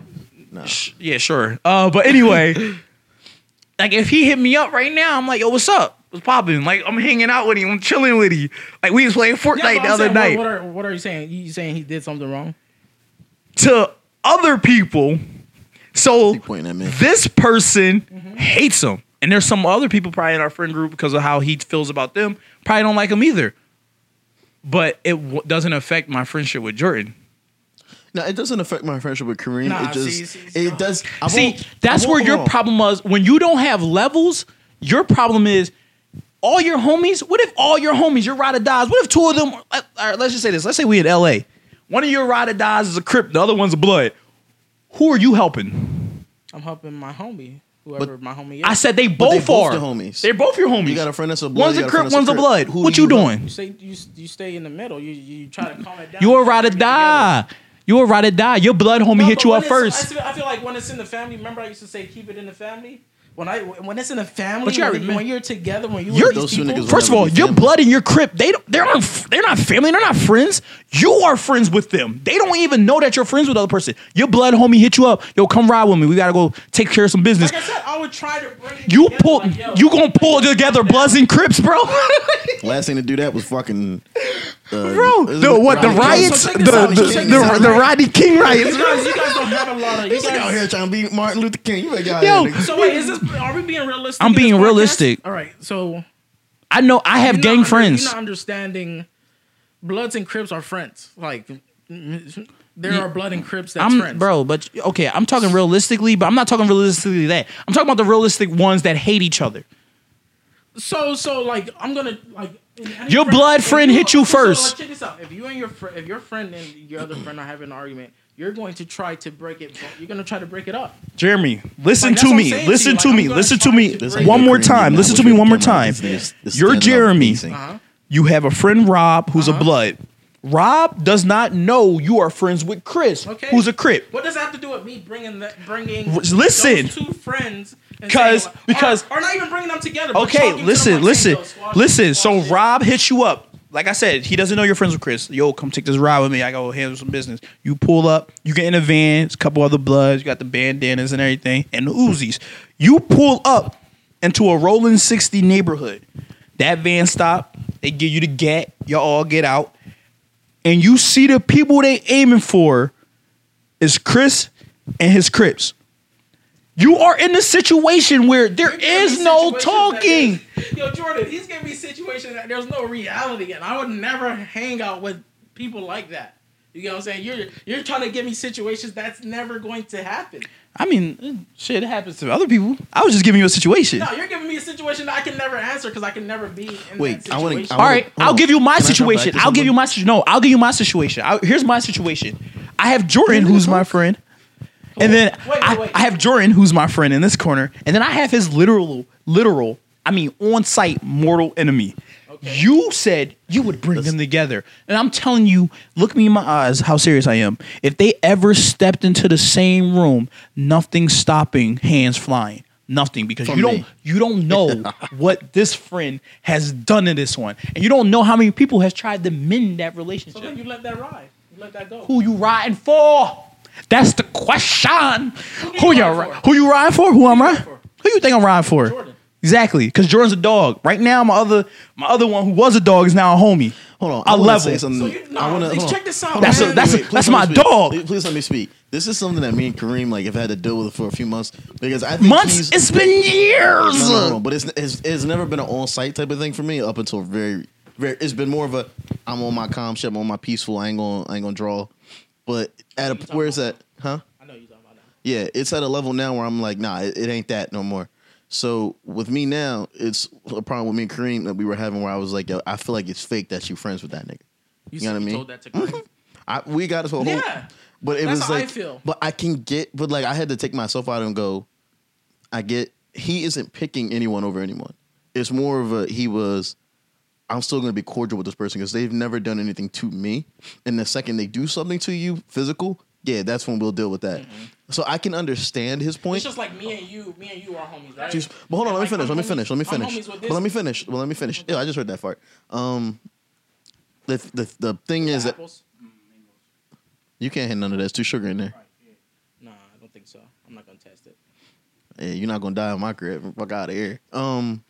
Sh- Yeah, sure. Uh, but anyway, *laughs* like if he hit me up right now, I'm like, yo, what's up? What's popping? Like I'm hanging out with him, I'm chilling with him. Like we was playing Fortnite Yeah, the other saying, night. What, what are what are you saying? You saying he did something wrong? to other people. So Keep pointing at me. this person mm-hmm. hates him. And there's some other people probably in our friend group because of how he feels about them, probably don't like him either. But it w- doesn't affect my friendship with Jordan. No, it doesn't affect my friendship with Kareem. Nah, it just see, see, see, it does. I See, that's I where your problem was. When you don't have levels, your problem is all your homies. What if all your homies, your ride or dies? What if two of them? Uh, all right, let's just say this. Let's say we in L.A. One of your ride or dies is a Crip, the other one's a Blood. Who are you helping? I'm helping my homie, whoever my homie is. I said they they both, both are. the homies. They're both your homies. You got a friend that's a blood. One's a Crip, one's a Crip. Blood. Who What do you doing? you say you you stay in the middle. You you try to calm it down. You're a ride or die. together. You a ride or die. Your blood homie No, hit you up first. I feel, I feel like when it's in the family. Remember, I used to say keep it in the family. When I when it's in a family, But you when, remember- when you're together, when you You're- with these Those two people, niggas First of all, your family. blood and your crip, they don't, they're not, they're not family. They're not friends. You are friends with them. They don't even know that you're friends with the other person. Your blood homie hit you up. Yo, come ride with me. We gotta go take care of some business. like I said, I would try to bring You together, pull, like, yo, you gonna pull together calm Bloods and Crips, bro. *laughs* Last thing to do that was fucking. Uh, bro, the what? The Rodney King? riots, So the out, the, the, this the? Rodney King riots. You guys, you guys don't have a lot of. You This nigga out here trying to beat Martin Luther King. You better get out Yo, here. so wait, is this? Are we being realistic? I'm in this being podcast? realistic. All right, so I know I have you're gang not friends. You're not understanding. Bloods and Crips are friends. Like there are Blood and Crips that's I'm friends, bro, but okay, I'm talking realistically, but I'm not talking realistically that. I'm talking about the realistic ones that hate each other. So so like I'm gonna like any Your blood if friend hit you so, first. like, check this out. If you and your friend, if your friend and your other friend are having an argument, you're going to try to break it. You're gonna try to break it up. Jeremy, listen Like, to me. saying to Listen you. to me. Listen to me. to This break nigga One more time. Listen to me one more time. This this You're Jeremy. Uh-huh. You have a friend Rob who's Uh-huh. a blood. Rob does not know you are friends with Chris, Okay. who's a crip. What does that have to do with me bringing that bringing Listen. those two friends? And 'Cause- saying, because- or, or not even bringing them together. Okay, listen, listen, saying, "Yo, squash listen. this, So squash Rob hits you up. Like I said, he doesn't know you're friends with Chris. Yo, come take this ride with me. I go handle some business. You pull up. You get in a van. It's a couple other bloods. You got the bandanas and everything, and the Uzis. You pull up into a rolling sixty neighborhood. That van stop. They give you the gat. Y'all all get out, and you see the people they aiming for is Chris and his Crips. You are in a situation where there You're is no talking. that Yo, Jordan, he's giving me situations that there's no reality in. I would never hang out with people like that. You get what I'm saying? You're you're trying to give me situations that's never going to happen. I mean, shit happens to other people. I was just giving you a situation. No, you're giving me a situation that I can never answer because I can never be in Wait, that I wanna- situation. I All right, I'll on. give you my Can I jump back situation. I'll give you my situ- no. I'll give you my situation. I, here's my situation. I have Jordan, who's my friend, and then Wait, wait, I, wait. I have Jordan, who's my friend in this corner, and then I have his literal, literal. I mean, on-sight mortal enemy. You said you would bring them together, and I'm telling you, look me in my eyes, how serious I am. If they ever stepped into the same room, nothing stopping hands flying, nothing, because From you don't you don't know *laughs* what this friend has done to this one, and you don't know how many people has tried to mend that relationship. So relationship. then you let that ride. You let that go. Who you riding for? That's the question. you Who you riding ri- for? who you riding for? Who I'm you riding riding for? for? Who you think I'm riding for? Jordan. Exactly, because Jordan's a dog. Right now, my other my other one who was a dog is now a homie. Hold on. I, wanna level. Say something. So you- no, I wanna, please hold on. check this out, Hold on, That's a- wait, that's a- wait, that's my speak. dog. Please, please let me speak. This is something that me and Kareem like have had to deal with for a few months because I think Months. he's- It's been years. No, no, no, but it's, it's it's never been an on sight type of thing for me up until very very. It's been more of a I'm on my calm shit, I'm on my peaceful. I ain't gonna I ain't gonna draw. But at a where is that? Huh? I know you talking about that. Yeah, it's at a level now where I'm like, nah, it, it ain't that no more. So with me now, it's a problem with me and Kareem that we were having where I was like, yo, I feel like it's fake that you friends with that nigga. You, You know what I mean? told that to Kareem. *laughs* I, we got to a whole, Yeah. but it That's was how I like, feel. but I can get, but like I had to take myself out and go. I get he isn't picking anyone over anyone. It's more of a he was. I'm still going to be cordial with this person because they've never done anything to me. And the second they do something to you, physical, yeah, that's when we'll deal with that. So I can understand his point. It's just like me and you. Me and you are homies, right? Just, but hold on, let me Like, finish. I'm Let me finish. Let me finish. homies with Well, this- let me finish. Well, let me finish. Yeah, I just heard that part. Um, the the the thing is that you can't hit none of that. It's too sugar in there. Nah, I don't think so. I'm not gonna test it. Yeah, you're not gonna die on my crib. Fuck out of here. Um,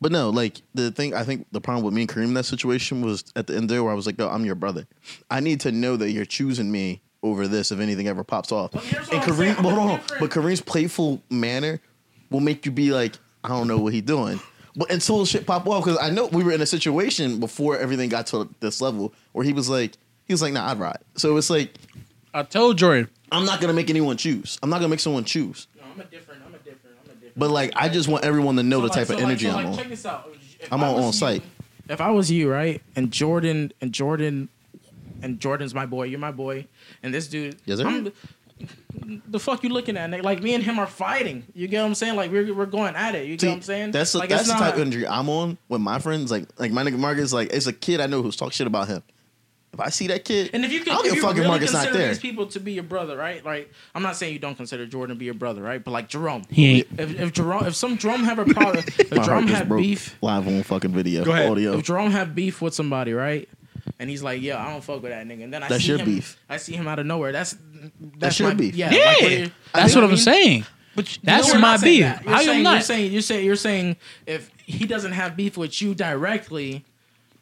but no, like the thing. I think the problem with me and Kareem in that situation was at the end there where I was like, "Yo, I'm your brother. I need to know that you're choosing me over this if anything ever pops off." But and Kareem, saying. I'm but hold on, different. but Kareem's playful manner will make you be like, "I don't know what he's doing." But until shit pop off, because I know we were in a situation before everything got to this level where he was like, he was like, "Nah, I'd ride." So it's like, I told Jordan. I'm not gonna make anyone choose. I'm not gonna make someone choose. No, But like, I just want everyone to know So, the like- type so, of like- energy so, I'm like, on. Check this out. If I'm I on on sight. If I was you, right, and Jordan and Jordan and Jordan's my boy, you're my boy, and this dude, Yes, sir. I'm, the fuck you looking at? nigga? Like me and him are fighting. You get what I'm saying? Like we're we're going at it. You get See, what I'm saying? That's the, like, that's the not- type of energy I'm on with my friends. Like like my nigga Marcus, like it's a kid I know who's talk shit about him. If I see that kid, And if you can, I don't if give a you fuck really Marcus not there. these people to be your brother, right? Like, I'm not saying you don't consider Jordan to be your brother, right? But like Jerome, He ain't. if, if Jerome, if some Jerome have a problem, *laughs* if My Jerome have beef, live on fucking video, Go ahead. audio. if Jerome have beef with somebody, right? And he's like, "Yeah, I don't fuck with that nigga." And then I That's see your him, beef. I see him out of nowhere. That's that's, your my, beef. Yeah, Yeah, like, that's what I'm mean? saying. But you- That's no, we're my beef. that. You're How you saying, not? You're saying you're saying you're saying if he doesn't have beef with you directly,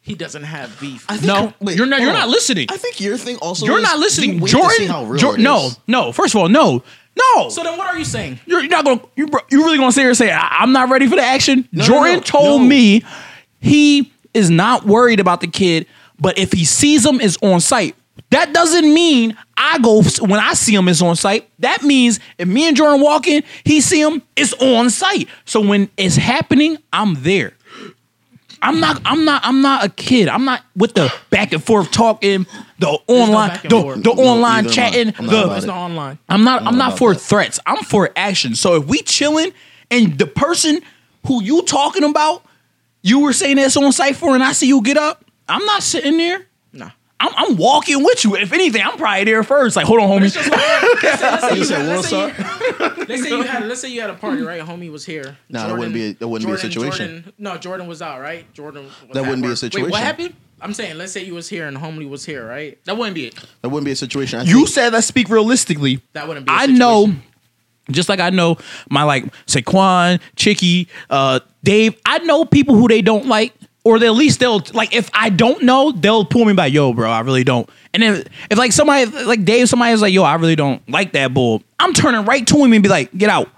he doesn't have beef. I think- No, wait, you're not. hold You're on. not listening. I think your thing also. You're is not you listening, wait Jordan. To see how real Jor- it no, is. no. First of all, no, no. so then, what are you saying? You're not gonna. You you really gonna sit here and say I, am not ready for the action? No, no, Jordan no, told no. me he is not worried about the kid, but if he sees him, is on sight. That doesn't mean I go when I see him is on sight. That means if me and Jordan walk in, he see him, it's on sight. So when it's happening, I'm there. I'm not. I'm not. I'm not a kid. I'm not with the back and forth talking, the online, back and the, forth. the No, online neither am I. chatting, I'm not the about It's not online. I'm not. I'm know not about for that. threats. I'm for action. So if we chilling and the person who you talking about, you were saying that's on sight for, and I see you get up, I'm not sitting there. Nah. I'm, I'm walking with you. If anything, I'm probably there first. Like, hold on, homie. just *laughs* let's say, let's say You you had- let's say you- let's say you had let's say you had a party, right? Homie was here. Nah, that wouldn't be a- that wouldn't be a situation. Jordan, no, Jordan was out, right? Jordan. Was That wouldn't be a situation. Wait, what happened? I'm saying, let's say you was here and homie was here, right? That wouldn't be it. That wouldn't be a situation. I You think- said let's speak realistically. That wouldn't be. I I know, just like I know my like Saquon, Chicky, uh, Dave. I know people who they don't like, or at least they'll like. If I don't know, they'll pull me by, Yo, bro, I really don't. And if if like somebody like Dave, somebody is like, yo, I really don't like that bull. I'm turning right to him and be like, get out,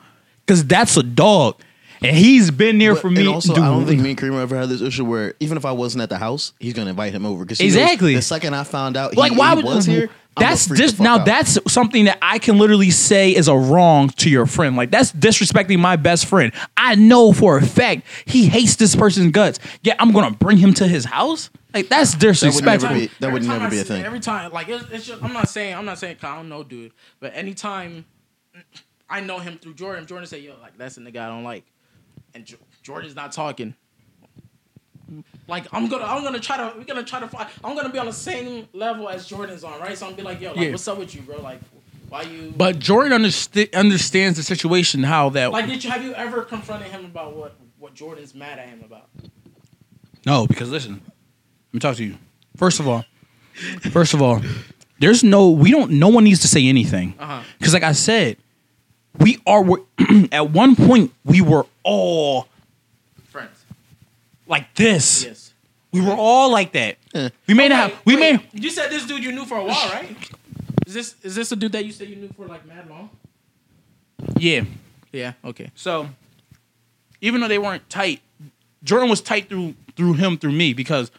because that's a dog, and he's been there But- for me. And also, dude. I don't think me and Kareem ever had this issue where even if I wasn't at the house, he's gonna invite him over. Because Exactly. the second I found out, like he, why he would was here? I'm gonna That's freak the just fuck now. out. That's something that I can literally say is a wrong to your friend. Like that's disrespecting my best friend. I know for a fact he hates this person's guts. Yeah, I'm gonna bring him to his house. Like that's disrespectful. never be- that would time never I be a see- thing. Every time, like it's, it's just, I'm not saying I'm not saying 'cause I don't know, dude, but anytime I know him through Jordan, Jordan say, "Yo, like that's the nigga I don't like," and Jo- Jordan's not talking. Like I'm gonna, I'm gonna try to, we're gonna try to find. I'm gonna be on the same level as Jordan's on, right? So I'm gonna be like, "Yo, like, Yeah. what's up with you, bro? Like, why you?" But Jordan underst- understands the situation. How that like, did you have you ever confronted him about what what Jordan's mad at him about? No, because listen, let me talk to you. First of all, first of all, there's no we don't no one needs to say anything. Uh-huh. Because like I said, we are *clears throat* at one point we were all Friends. like this. Yes. We were all like that. We may Oh, not have we wait. may You said this dude you knew for a while, right? Is this is this a dude that you said you knew for like mad long? Yeah. Yeah. Okay. So even though they weren't tight, Jordan was tight through through him through me because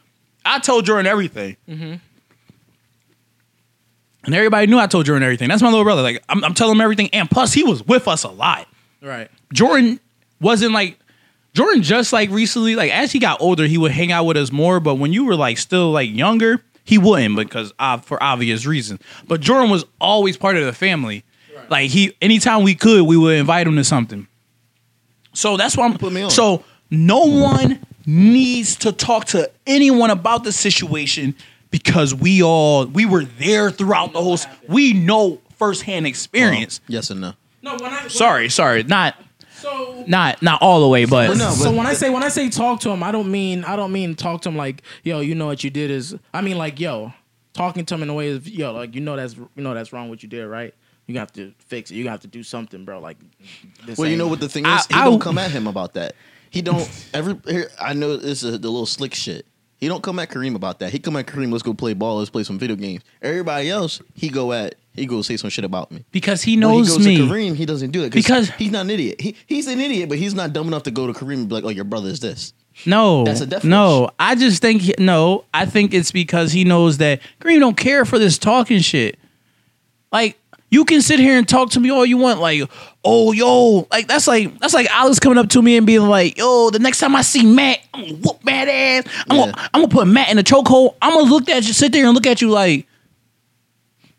I told Jordan everything. Mm-hmm. And everybody knew I told Jordan everything. That's my little brother. Like I'm, I'm telling him everything, and plus he was with us a lot. Right. Jordan wasn't like Jordan just like recently, like as he got older, he would hang out with us more. But when you were like still like younger, he wouldn't because uh, for obvious reasons. But Jordan was always part of the family. Right. Like he, anytime we could, we would invite him to something. So that's why I'm. Put me on. So no one needs to talk to anyone about the situation because we all we were there throughout the whole. We know firsthand experience. Oh, yes and no. No. When I when Sorry, sorry, not So. not not all the way, but But no, so when I say when I say talk to him, I don't mean I don't mean talk to him like yo, you know what you did is. I mean like yo, talking to him in a way of yo, like you know that's you know that's wrong what you did, right? You got to fix it. You got to do something, bro. Like. This Well, you know what the thing I- is? he I- don't come at him about that. He don't every. I know this is the little slick shit. He don't come at Kareem about that. He come at Kareem. Let's go play ball. Let's play some video games. Everybody else, he go at. He go say some shit about me. because he knows When he goes me. to Kareem, he doesn't do it Because- he's not an idiot. He, he's an idiot, but he's not dumb enough to go to Kareem and be like, "Oh, your brother is this." No, That's a difference. no. I just think he- no. I think it's because he knows that Kareem don't care for this talking shit. Like you can sit here and talk to me all you want, like, oh yo, like that's like that's like Alex coming up to me and being like, yo, the next time I see Matt, I'm gonna whoop Matt ass. I'm Yeah. gonna I'm gonna put Matt in a chokehold. I'm gonna look at you, sit there and look at you like,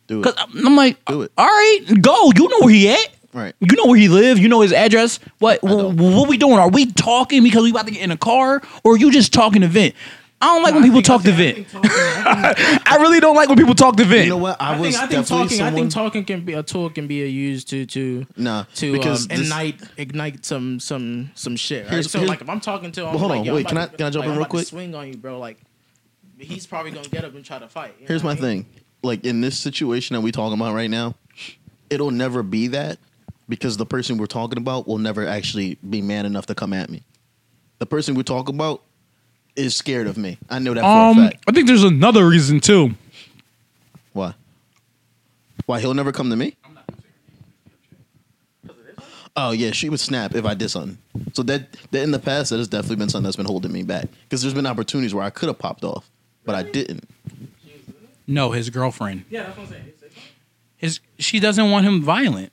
Do it. cause I'm like, Do it. all right, go. You know where he at. Right. You know where he live. You know his address. What what we doing? Are we talking because we about to get in a car, or are you just talking to vent? I don't like when people talk to vent. *laughs* I really don't like when people talk to vent. You know what? I, I was think, I think talking. someone. I think talking can be a tool can be used to to Nah, to because um, this- ignite ignite some some some shit. Right? Here's- So here's- like if I'm talking to him, Well, hold like, on, yo, wait, can about I- can I jump like, in I'm real about quick? Swing on you, bro. Like he's probably gonna get up and try to fight. you Here's my I mean? thing. Like in this situation that we talking about right now, it'll never be that because the person we're talking about will never actually be man enough to come at me. The person we're talking about is scared of me. I know that for Um, a fact. I think there's another reason too. Why? Why he'll never come to me? I'm not determined to be okay. Oh yeah, she would snap if I did something. So that, that in the past, that has definitely been something that's been holding me back. Because there's been opportunities where I could have popped off, but I didn't. No, his girlfriend. Yeah, that's what I'm saying. His she doesn't want him violent.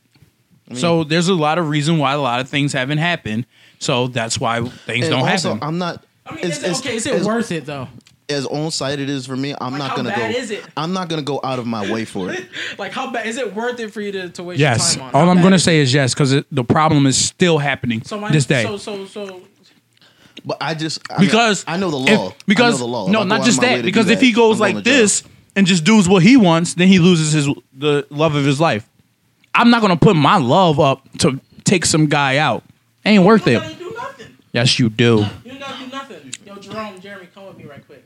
so there's a lot of reason why a lot of things haven't happened. So that's why things don't also, happen. I'm not. I mean, as- is it, as- okay, is it worth it though? as on sight it is for me, I'm Like, not gonna how bad go. is it? I'm not gonna go out of my way for it. *laughs* Like how bad is it worth it for you to, to waste yes, your time on? all How I'm gonna is say is yes because the problem is still happening so my, this day. So so so But I just I mean, because I know the if- law. because I know the law. No, not just of my way that. Because if that, he goes I'm like this and just does what he wants, then he loses his the love of his life. I'm not gonna put my love up to take some guy out. Ain't worth it. don't gotta do nothing. Yes, you do. You don't gotta do nothing. Yo, Jerome, Jeremy, come with me right quick.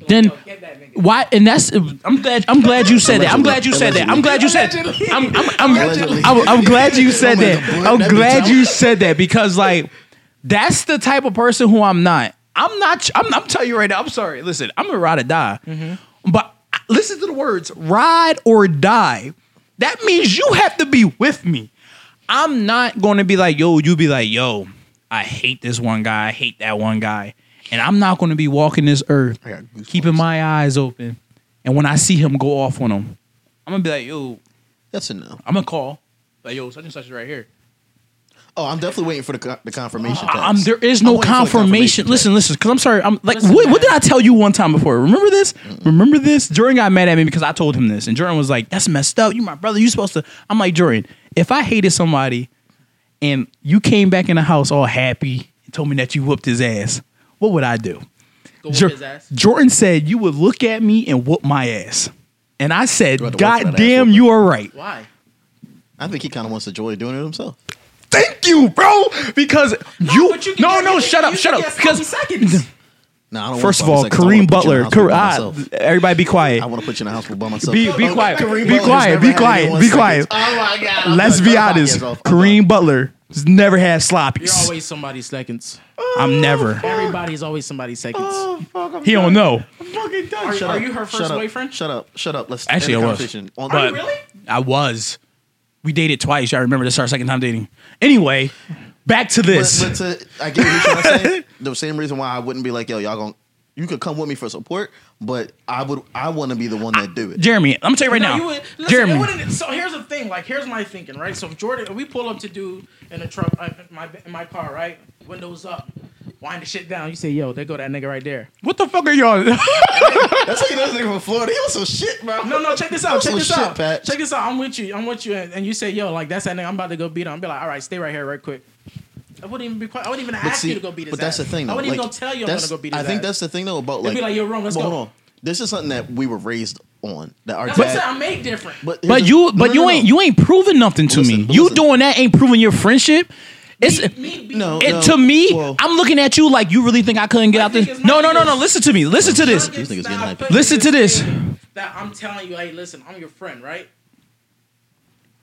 Like, Then yo, that why? And that's I'm glad I'm glad you said that. I'm glad you said that. I'm glad you said. I'm I'm I'm, I'm, I'm glad you said that. I'm glad you said that because like that's the type of person who I'm not. I'm not. I'm, I'm telling you right now. I'm sorry. Listen, I'm a ride or die. Mm-hmm. But listen to the words: ride or die. That means you have to be with me. I'm not going to be like, yo, you be like, yo, I hate this one guy, I hate that one guy. And I'm not going to be walking this earth, I got goosebumps. keeping my eyes open. And when I see him go off on him, I'm going to be like, yo, That's a no. I'm going to call. Like, yo, such and such is right here. Oh, I'm definitely waiting for the, co- the confirmation. I- I'm, text. there is I'm no waiting for the confirmation. text. Listen, listen, because I'm sorry. I'm like, Listen, what, what did I tell you one time before? Remember this? Mm. Remember this? Jordan got mad at me because I told him this, and Jordan was like, "That's messed up. You my brother. You supposed to." I'm like, Jordan, if I hated somebody, and you came back in the house all happy and told me that you whooped his ass, what would I do? Go whoop Jor- his ass. Jordan said you would look at me and whoop my ass, and I said, You had to work for "God ass damn, whooping." you are right." Why? I think he kind of wants to enjoy doing it himself. Thank you, bro. Because you, but you can no, get- no, you shut up, you shut up. get sloppy Because seconds. Nah, I don't. First of all, five seconds. I wanna Kareem put you in Butler. a hospital Kar- by ah, everybody be quiet. I want to put you in a hospital by myself. Be be Oh, quiet. Kareem Be Butler's quiet. never Be had quiet. anyone Be seconds. quiet. Oh my god! Let's I'm be done. honest. Podcast off. I'm Kareem Butler has never had You're sloppies. always somebody's seconds. I'm never. Everybody's always somebody's seconds. He don't know. fucking done. Are- Shut are up. you her first Shut up. boyfriend? Shut up. Shut up. Let's Actually, the I was. conversation. On- But really? I was. We dated twice. I remember this is our second time dating. Anyway, back to this. But, but to, I get what you're trying to say. *laughs* The same reason why I wouldn't be like, yo, y'all going you could come with me for support, but I would I want to be the one that do it. Jeremy, I'm gonna tell you right No, now. you would, listen, Jeremy, it wouldn't- so here's the thing. Like, here's my thinking, right? So if Jordan, if we pull up to do in a truck, uh, in my in my car, right? Windows up, wind the shit down. You say, "Yo, there go that nigga right there." what the fuck are y'all? *laughs* That's how you know this nigga from Florida. He was some shit, bro. No, no, check this out. Check this shit, out. Pat. Check this out. I'm with you. I'm with you. And, and you say, "Yo, like that's that nigga. I'm about to go beat him." I'm be like, "All right, stay right here, right quick." I wouldn't even be quiet. I wouldn't even But ask see, you to go beat his but that's ass. the thing, though. I wouldn't even go tell you I'm gonna go beat his I think ass. that's the thing though about They'd like. be like, "Yo, Rome, let's well, go." Hold on. This is something that we were raised on. That our That's what I'm dad. I'm made different. But, but you, but no, you no, ain't, you ain't proving nothing to Listen, me. You listen. doing that ain't proving your friendship. It's me, me, me, No, it, no. to me. well- I'm looking at you like you really think I couldn't get My out this. thing No, no, no, no. Listen to me. Listen to this. These niggas getting hyped. Listen to this. That I'm telling you, hey, listen, I'm your friend, right?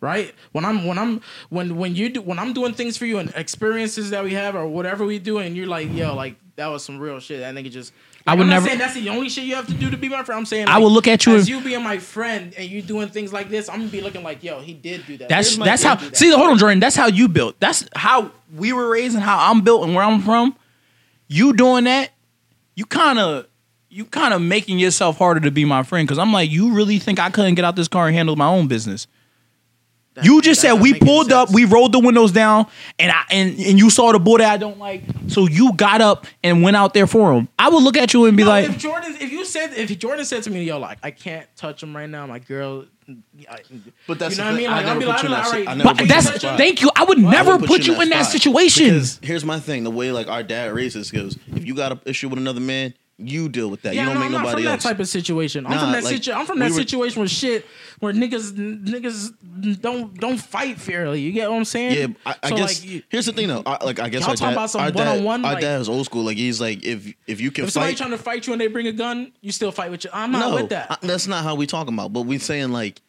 Right? When I'm when I'm when when you do when I'm doing things for you and experiences that we have or whatever we do, and you're like, yo, like that was some real shit. That nigga just. I would I'm never- Not saying that's the only shit you have to do to be my friend. I'm saying I like, would look at you as you being my friend and you doing things like this. I'm gonna be looking like, yo, he did do that. That's that's how. that. See, hold on, Jordan. That's how you built. That's how we were raised and how I'm built and where I'm from. You doing that? You kind of, you kind of making yourself harder to be my friend because I'm like, you really think I couldn't get out this car and handle my own business? That- You just said we pulled up, we rolled the windows down, and I and, and you saw the boy that I don't like, so you got up and went out there for him. I would look at you and be No, like, if Jordan, if you said, if Jordan said to me, yo, like, I can't touch him right now, my girl. I, But that's you know what I mean. Like, I I'll be never like, put you in that right. I never but put that's in thank you. I would I never would put you in that spot. situation. Because here's my thing: the way like our dad raises goes, if you got an issue with another man, You deal with that. Yeah, you don't no, make I'm nobody from else. that type of situation. I'm Nah, from that like, situ- I'm from we that were- situation with shit where niggas niggas don't don't fight fairly. You get what I'm saying? Yeah, I, I So, guess like, here's the thing though. I, like I guess Y'all talking dad, about some our dad, one-on-one, our like- dad is old school. Like he's like, if if you can if somebody fight, trying to fight you and they bring a gun, you still fight with you. I'm not no, with that. I- that's not how we talking about. But we saying like,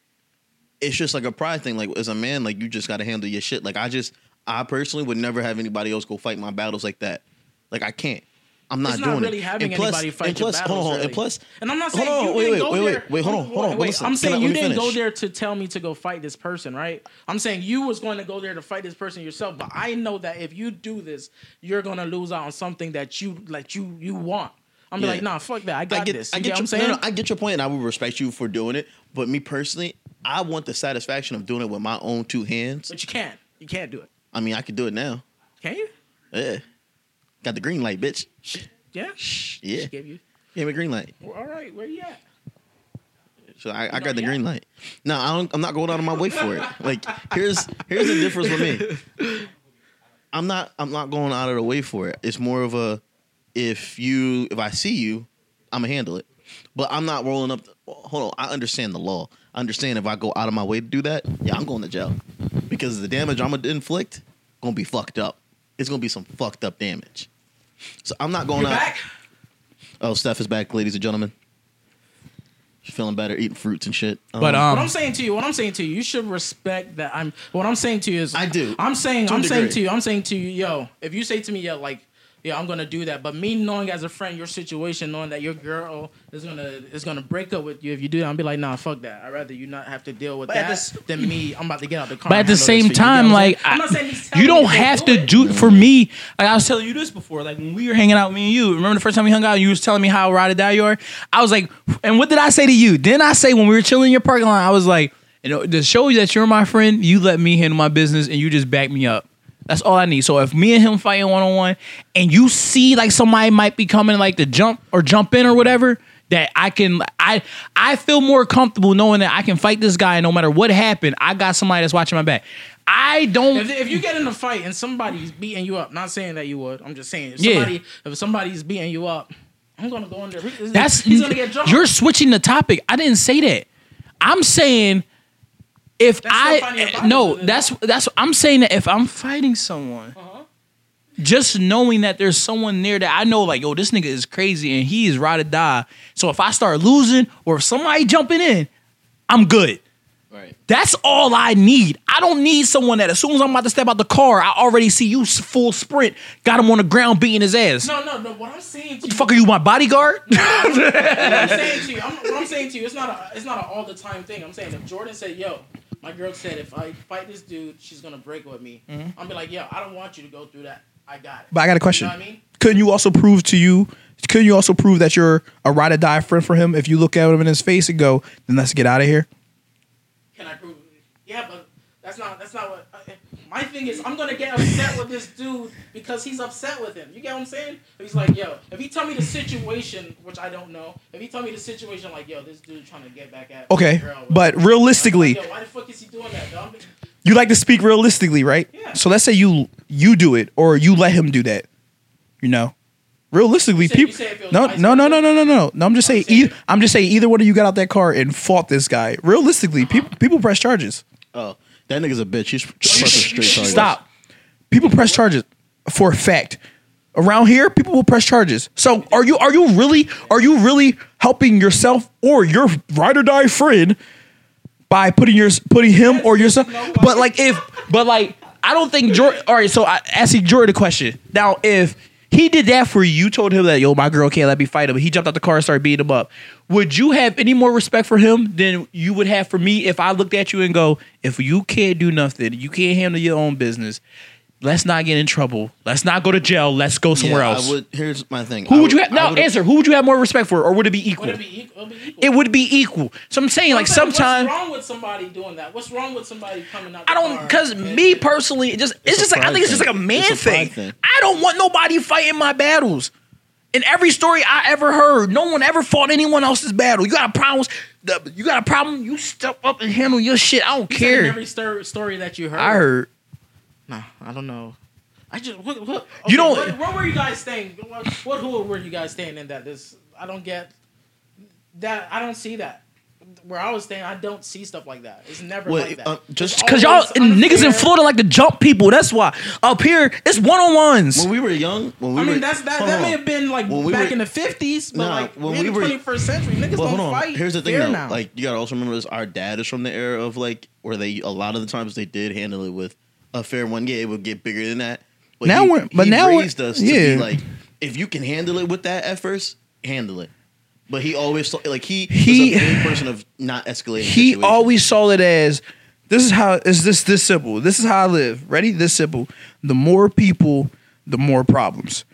it's just like a pride thing. Like as a man, like you just got to handle your shit. Like I just, I personally would never have anybody else go fight my battles like that. Like I can't. I'm not it's doing not really it. having And plus- anybody fight and your plus, battles. hold on, really. and plus, and I'm not hold saying on, you wait, didn't wait, go wait, wait, there. wait, hold on, hold on, Wait, listen, I'm saying I- you didn't go there to tell me to go fight this person, right? I'm saying you was going to go there to fight this person yourself, but I know that if you do this, you're gonna lose out on something that you like you you want. I'm Yeah. like, nah, fuck that. I got I get, this. I You get, get, what your, I'm saying? no, no, I get your point, and I will respect you for doing it. But me personally, I want the satisfaction of doing it with my own two hands. but you can't. You can't do it. I mean, I could do it now. Can you? Yeah, got the green light, bitch. Yeah. Yeah, She gave you. give me green light. Well, all right, where you at? So I, I got the green light. No, I don't, I'm not going out of my way for it. *laughs* Like here's here's the difference with me. I'm not I'm not going out of the way for it. It's more of a if you if I see you, I'm gonna handle it. But I'm not rolling up. hold on, I understand the law. I understand if I go out of my way to do that, yeah, I'm going to jail because the damage I'm gonna inflict gonna be fucked up. It's gonna be some fucked up damage. So I'm not going You out. back? Oh, Steph is back, ladies and gentlemen. She's feeling better, eating fruits and shit. But Um, What um, I'm saying to you, what I'm saying to you, you should respect that. I'm. What I'm saying to you is, I do. I'm saying, To a I'm saying to you, I'm saying to you, yo, if you say to me, yo, like, yeah, I'm gonna do that, but me knowing as a friend your situation, knowing that your girl is gonna is gonna break up with you if you do that, I'm be like, nah, fuck that. I'd rather you not have to deal with But that the than me. I'm about to get out the car. But at the same for you. You get time, I'm like? I'm not saying you don't to go have do to it. do for me. Like I was telling you this before. Like when we were hanging out, me and you. Remember the first time we hung out? You was telling me how ride or die you are. I was like, and what did I say to you? Didn't I say when we were chilling in your parking lot? I was like, you know, to show you that you're my friend, you let me handle my business and you just back me up. That's all I need. So if me and him fighting one on one, and you see like somebody might be coming like to jump or jump in or whatever, that I can I I feel more comfortable knowing that I can fight this guy no matter what happened. I got somebody that's watching my back. I don't. If, if you get in a fight and somebody's beating you up, not saying that you would, I'm just saying if Yeah. if somebody's beating you up, I'm gonna go in there. He- That's he's gonna get jumped. you're switching the topic. I didn't say that. I'm saying if That's still finding your I no, that's that's I'm saying that if I'm fighting someone, Uh-huh. just knowing that there's someone there that I know, like, yo, this nigga is crazy and he is ride or die. So if I start losing or if somebody jumping in, I'm good. right. That's all I need. I don't need someone that as soon as I'm about to step out the car, I already see you full sprint, got him on the ground beating his ass. no, no, no. What I'm saying to you, Fuck are you, my bodyguard? what I'm saying to you, I'm, what I'm saying to you, it's not a, it's not an all the time thing. I'm saying if Jordan said, "Yo," my girl said, "If I fight this dude, she's gonna break with me," mm-hmm. I'm be like, "Yo, I don't want you to go through that. I got it." But I got a question. You know what I mean? Couldn't you also prove to you? Couldn't you also prove that you're a ride or die friend for him if you look at him in his face and go, "Then let's get out of here"? Can I prove? Yeah, but that's not that's not what. My thing is, I'm gonna get upset with this dude because he's upset with him. You get what I'm saying? If he's like, yo, if he tell me the situation, which I don't know, if he tell me the situation, like, yo, this dude trying to get back at Okay, my girl, but I'm like, realistically, yo, why the fuck is he doing that? Dog? you like to speak realistically, right? Yeah. So let's say you you do it or you let him do that. You know, realistically, You say- you people. say if it was No, no, no, no, no, no, no. No, I'm just saying. saying- Either, I'm just saying either one of you got out that car and fought this guy. Realistically, uh-huh. people people press charges. Oh, that nigga's a bitch. He's pressing straight charges. Stop. People press charges for a fact. Around here, people will press charges. So are you are you really are you really helping yourself or your ride or die friend by putting your putting him or yourself? But like if but like I don't think Jordan. All right, so I asking Jordan a question now. If he did that for you, told him that yo, my girl can't let me fight him. He jumped out the car and started beating him up. Would you have any more respect for him than you would have for me if I looked at you and go, if you can't do nothing, you can't handle your own business. Let's not get in trouble. Let's not go to jail. Let's go somewhere Yeah, else. I would. Here's my thing. Who I would you have? I No, would- answer. Who would you have more respect for, or would it be equal? Would it be equal? It'll be equal. It would be equal. So I'm saying, like I'm saying, sometimes What's wrong with somebody doing that? What's wrong with somebody coming out? I don't car because and- me personally, it just it's, It's a just like I pride think it's just thing. like a man It's a pride thing. thing. I don't want nobody fighting my battles. In every story I ever heard, no one ever fought anyone else's battle. You got a problem? the- You got a problem? You step up and handle your shit. I don't You said in care. Every story, story that you heard. I heard. Nah, I don't know. I just what, what, You don't- What, where were you guys staying? What, what hood were you guys staying in? That this I don't get. That I don't see that. Where I was staying, I don't see stuff like that. It's never Well, like that. uh, just- Cause y'all always niggas in. Florida like to jump people. That's why up here it's one on ones. When we were young, when we I mean, were, that's that. That may have been like we back were- in the fifties, but Nah, like when in we the were- twenty first century, niggas Well, don't hold on. fight. Here's the thing, though. now. Like, you gotta also remember this. Our dad is from the era of like where they a lot of the times they did handle it with a fair one. Yeah, it would get bigger than that. But Now he, we're- but he now we're- raised us to yeah. be like, if you can handle it with that at first, handle it. But he always saw- like he He- was a big person of not escalating. he situations. always saw it as this is how is this this simple. This is how I live. Ready? This simple. The more people, the more problems.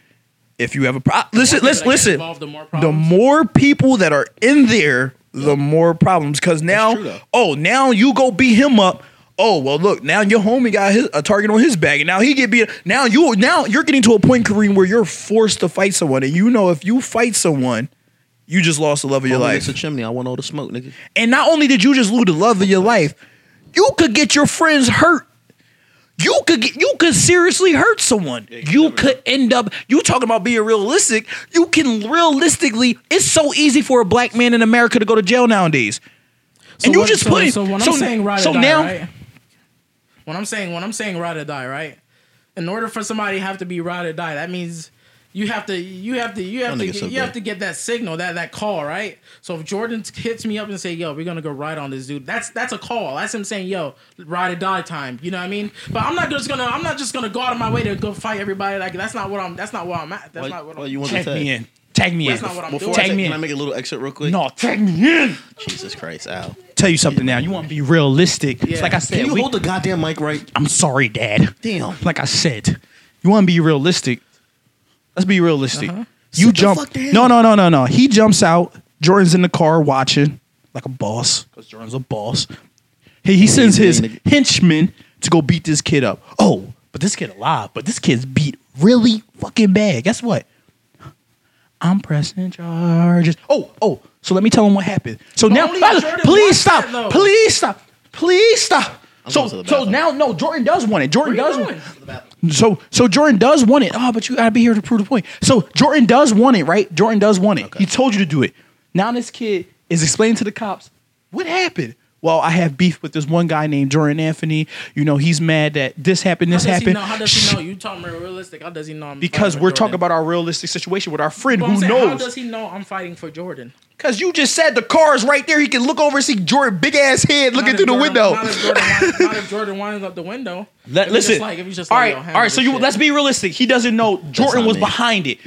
If you have a problem, listen, people listen, listen. involved, the more The more people that are in there, the more problems. Because now, true, oh, now you go beat him up. Oh well, look now your homie got his, a target on his back, and now he get beat. Now you now you're getting to a point, Kareem, where you're forced to fight someone, and you know if you fight someone, you just lost the love of your life. It's a chimney. I want all the smoke, nigga. And not only did you just lose the love of your life, you could get your friends hurt. You could get, you could seriously hurt someone. you could end up you talking about being realistic. You can realistically. It's so easy for a black man in America to go to jail nowadays. and you what- just so, put it. So when so, I'm saying ride or so die, now, right? When I'm saying when I'm saying ride or die, right? In order for somebody to have to be ride or die, that means you have to you have to you have to get, so you have to get that signal that that call right. So if Jordan hits me up and say, "Yo, we're gonna go ride on this dude," that's that's a call. That's him saying, "Yo, ride or die time." You know what I mean? But I'm not just gonna I'm not just gonna go out of my way to go fight everybody. Like that's not what I'm that's not where I'm at. That's Why, not what why I'm. you want to me in. Tag me That's in. not what I'm Before doing. I Tag say, me can. I make a little exit real quick? No, tag me in. Jesus Christ, Al. Tell you something now. You want to be realistic. It's Yeah. like I said, Can you we- hold the goddamn mic right? I'm sorry, Dad. Damn. like I said, you want to be realistic. Let's be realistic. Uh-huh. You Sit the jump. fuck down. No, no, no, no, no. He jumps out. Jordan's in the car watching like a boss because Jordan's a boss. He, he sends his henchmen to go beat this kid up. Oh, but this kid alive. But this kid's beat really fucking bad. Guess what? I'm pressing charges. Oh, oh. So let me tell him what happened. So now, only Jordan *laughs* please wants stop. that, though. Please stop. Please stop. I'm So, going to the so bathroom. now, no, Jordan does want it. Jordan does want it. So so Jordan does want it. Oh, but you gotta be here to prove the point. So Jordan does want it, right? Jordan does want it. He told you to do it. Now this kid is explaining to the cops what happened. Well, I have beef with this one guy named Jordan Anthony. You know, he's mad that this happened, this does he happened. know? How does he know? You talking about realistic? How does he know? I'm Because we're for talking about our realistic situation with our friend But I'm who saying, How does he know I'm fighting for Jordan? Because you just said the car is right there. He can look over and see Jordan big ass head looking Not through if the window. Not if Jordan, winds, not if Jordan winds up the window. Let, listen. just like, if just all like, right, yo, all. So you let's be realistic. He doesn't know Jordan was me. behind it.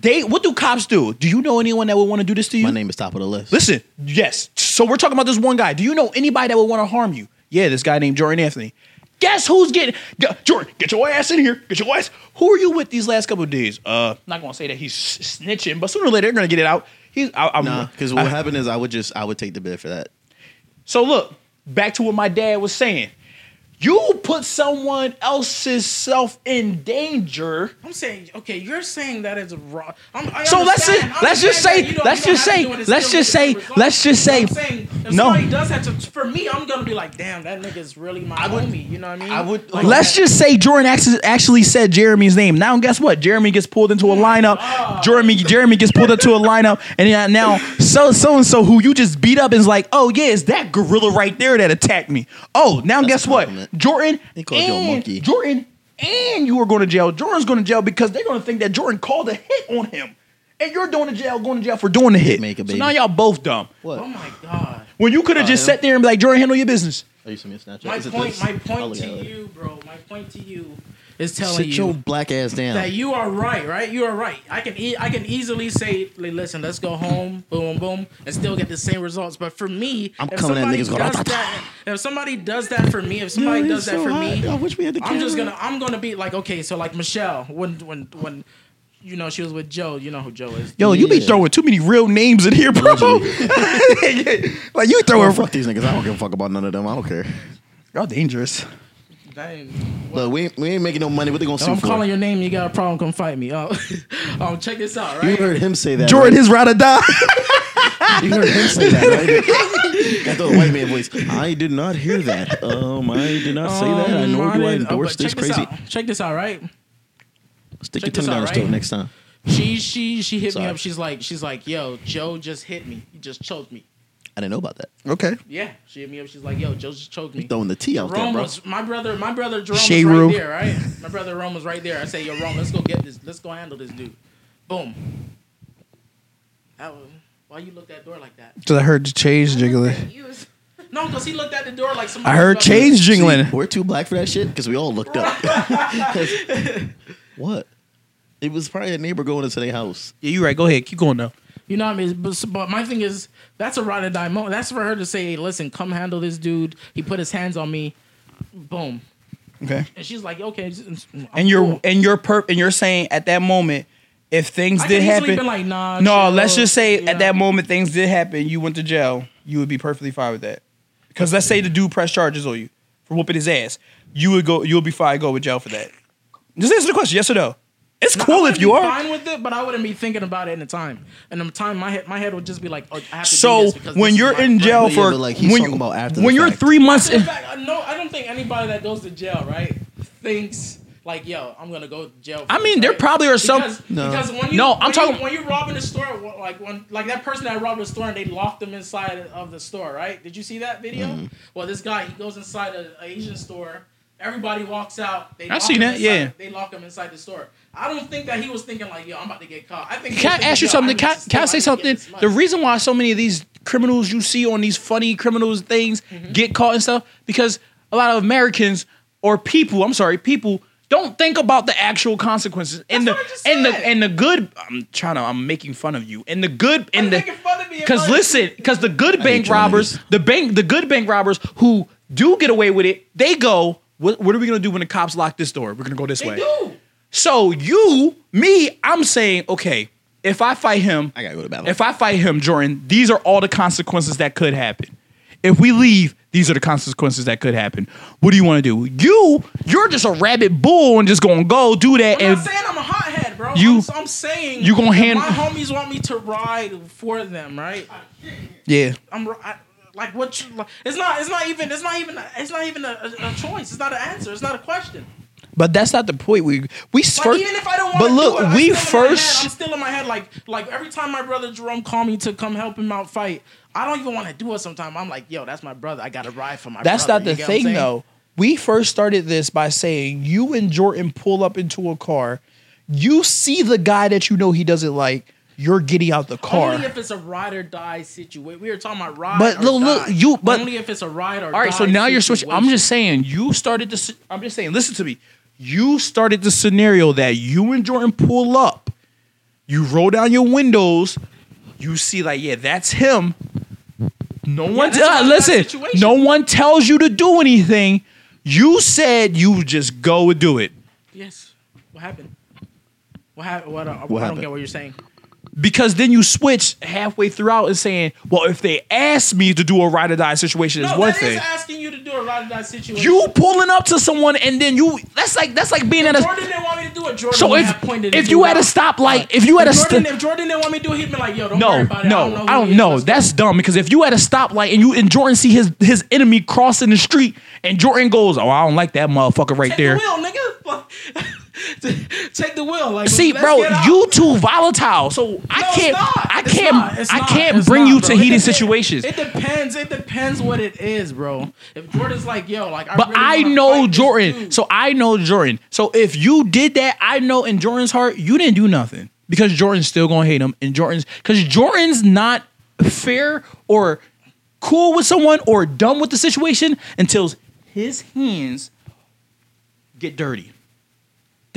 They what do cops do? Do you know anyone that would want to do this to you? My name is top of the list. Listen, yes. So we're talking about this one guy. Do you know anybody that would want to harm you? Yeah, this guy named Jordan Anthony. Guess who's getting G- Jordan? Get your ass in here. Get your ass. Who are you with these last couple of days? Uh, not gonna say that he's snitching, but sooner or later they're gonna get it out. He's I, I'm, Nah, because what I- happened is I would just I would take the bid for that. So look, back to what my dad was saying. You put someone else's self in danger. I'm saying, okay, you're saying that is wrong. I'm, I So let's say- let's just say- that you don't- let's just say- do it and let's just say- let's just say- if no. somebody does have to, for me, I'm gonna be like, damn, that nigga's really my I would- homie. You know what I mean? I would- Like, Let's just say Jordan actually, actually said Jeremy's name. Now, guess what? Jeremy gets pulled into a oh lineup. Jeremy Jeremy gets pulled into a lineup, and then now so so and so who you just beat up is like, oh yeah, it's that gorilla right there that attacked me. Oh, now guess a what? Compliment. Jordan He called you a and monkey. Jordan and you are going to jail. Jordan's going to jail because they're going to think that Jordan called a hit on him, and you're going to jail, going to jail for doing the hit. Maker, so baby. now y'all both dumb. What? oh my god. When you could have just him. sat there and be like, Jordan, handle your business. Oh, you sent me a Snapchat. My Is it point, this? my I'll point look to at it. you, bro. My point to you is telling Sit you your black ass down. that you are right, right? You are right. I can e- I can easily say, like, listen, let's go home, boom, boom, and still get the same results. But for me, I'm if coming at somebody niggas going, does that, if somebody does that for me, if somebody Yo, does that so for hot. me, I wish we had the I'm just camera. gonna I'm gonna be like, okay, so like Michelle, when when when you know she was with Joe, you know who Joe is. Yo, you be throwing too many real names in here, bro. *laughs* like you Oh, throwing. fuck these niggas. I don't give a fuck about none of them. I don't care. Y'all dangerous. Dang. Look, we ain't, we ain't making no money. What they gonna If sue I'm for? calling your name, you got a problem, come fight me. Oh, *laughs* um, check this out, Right. you heard him say that. Jordan, right? his ride or die. *laughs* You heard him say that, right? *laughs* Got the white man voice. I did not hear that. Um, I did not say that. I Um, nor do I oh, endorse this crazy. out. Check this out, right? Stick Check your this tongue down out, his throat next time. She she she hit me up. She's like she's like, yo, Joe just hit me. He just choked me. I didn't know about that. Okay. Yeah, she hit me up. She's like, yo, Joe just choked me. Throwing the tea out there, bro. was my brother. My brother Jerome Shea was right Rue. there, right? My brother Rome was right there. I say, yo, Rome, let's go get this. Let's go handle this dude. Boom. That was, why you looked at the door like that? Because I heard the chains jiggling. *laughs* No, because he looked at the door like somebody. I heard was about chains jingling. See, we're too black for that shit because we all looked up. *laughs* 'Cause- what? It was probably a neighbor going into their house. Yeah, you're right. Go ahead. Keep going though. You know what I mean? But, but my thing is, that's a ride or die moment. That's for her to say, hey, listen, come handle this dude. He put his hands on me. Boom. Okay. And she's like, okay. I'm And you're cool. and you're perp and you're saying at that moment, if things I did happen, been like, nah. no, chill, let's just say you at that moment things did happen, you went to jail, you would be perfectly fine with that. Because let's say the dude pressed charges on you for whooping his ass, you would go, you would be fine go with jail for that. Just answer the question, yes or no. It's No, I cool if you be are. fine with it, but I wouldn't be thinking about it in the time. And the time, my head, my head would just be like, oh, I have to do So this when this you're in jail But for but, like, he's when, talking about after the when you're fact. three months in, In fact, I no, I don't think anybody that goes to jail, right, thinks like, yo, I'm gonna go to jail. for I this, mean, there probably are some- Because, No. because when you No, I'm when talking- you, when you're robbing a store, wh- like when like that person that robbed a store and they locked them inside of the store, right? Did you see that video? Mm-hmm. Well, this guy he goes inside an Asian store. Everybody walks out. They I lock seen him that, inside- yeah. They lock him inside the store. I don't think that he was thinking like, yo, I'm about to get caught. I think. Can was I ask you something? I Can, need to can I say need to get something? The reason why so many of these criminals you see on these funny criminals things Mm-hmm. get caught and stuff because a lot of Americans or people, I'm sorry, people don't think about the actual consequences and the what and the said. and the good. I'm trying to. I'm making fun of you and the good and the making fun because listen because the good bank robbers, the bank the good bank robbers who do get away with it, they go. What, what are we gonna do when the cops lock this door? We're gonna go this They way. do. So you, me, I'm saying, okay, if I fight him, I gotta go to battle. if I fight him, Jordan, these are all the consequences that could happen. If we leave, these are the consequences that could happen. What do you want to do? You, you're just a rabbit bull and just gonna go do that. I'm and not saying I'm a hothead, bro. You- I'm, I'm saying you gonna if hand- my homies want me to ride for them, right? yeah, I'm I, like what? You, like, it's not. It's not even. It's not even. It's not even a, a, a choice. It's not an answer. It's not a question. But that's not the point. We we Like first, even if I don't want but to look, do it, I'm we still in head- first. I'm still in my head. Like like every time my brother Jerome call me to come help him out fight, I don't even want to do it. Sometimes I'm like, yo, that's my brother. I got to ride for my. Brother. That's brother. not the You get what I'm thing, though. We first started this by saying you and Jordan pull up into a car. You see the guy that you know he doesn't like. You're getting out the car. Only if it's a ride or die situation. We were talking about ride. But or look, look, die. you- but- only if it's a ride or. Die. All right, so die now you're switching. I'm just saying, you started this. I'm just saying, listen to me. You started the scenario that you and Jordan pull up. You roll down your windows. You see, like, yeah, that's him. No one, that's uh, listen. No one tells you to do anything. You said you just go and do it Yes. What happened? What happened? What, uh, I What don't happened? get what you're saying. Because then you switch halfway throughout and saying, well, if they ask me to do a ride or die situation, is No, one that is thing. asking you to do a ride or die situation. You pulling up to someone and then you that's like that's like being at a Jordan didn't want me to do it. Jordan So if pointed if you had a stoplight, if you had a If Jordan, st- if Jordan didn't want me to do it, he'd be like, "Yo, don't worry no, about it. no, I don't know. I don't is. know. That's dumb because if you had a stoplight and you and Jordan see his his enemy crossing the street and Jordan goes, "Oh, I don't like that motherfucker right Take there." the wheel, nigga. *laughs* *laughs* Take the wheel. Like, See, bro, you too volatile. So I No, it's can't, not. I It's can't, not. It's I can't It's bring not, you to It heated depends- situations. It depends. It depends what it is, bro. If Jordan's like, yo, like, I But really I know Jordan. So I know Jordan. So if you did that, I know in Jordan's heart, you didn't do nothing. Because Jordan's still gonna hate him. And Jordan's because Jordan's not fair or cool with someone or done with the situation until his hands get dirty.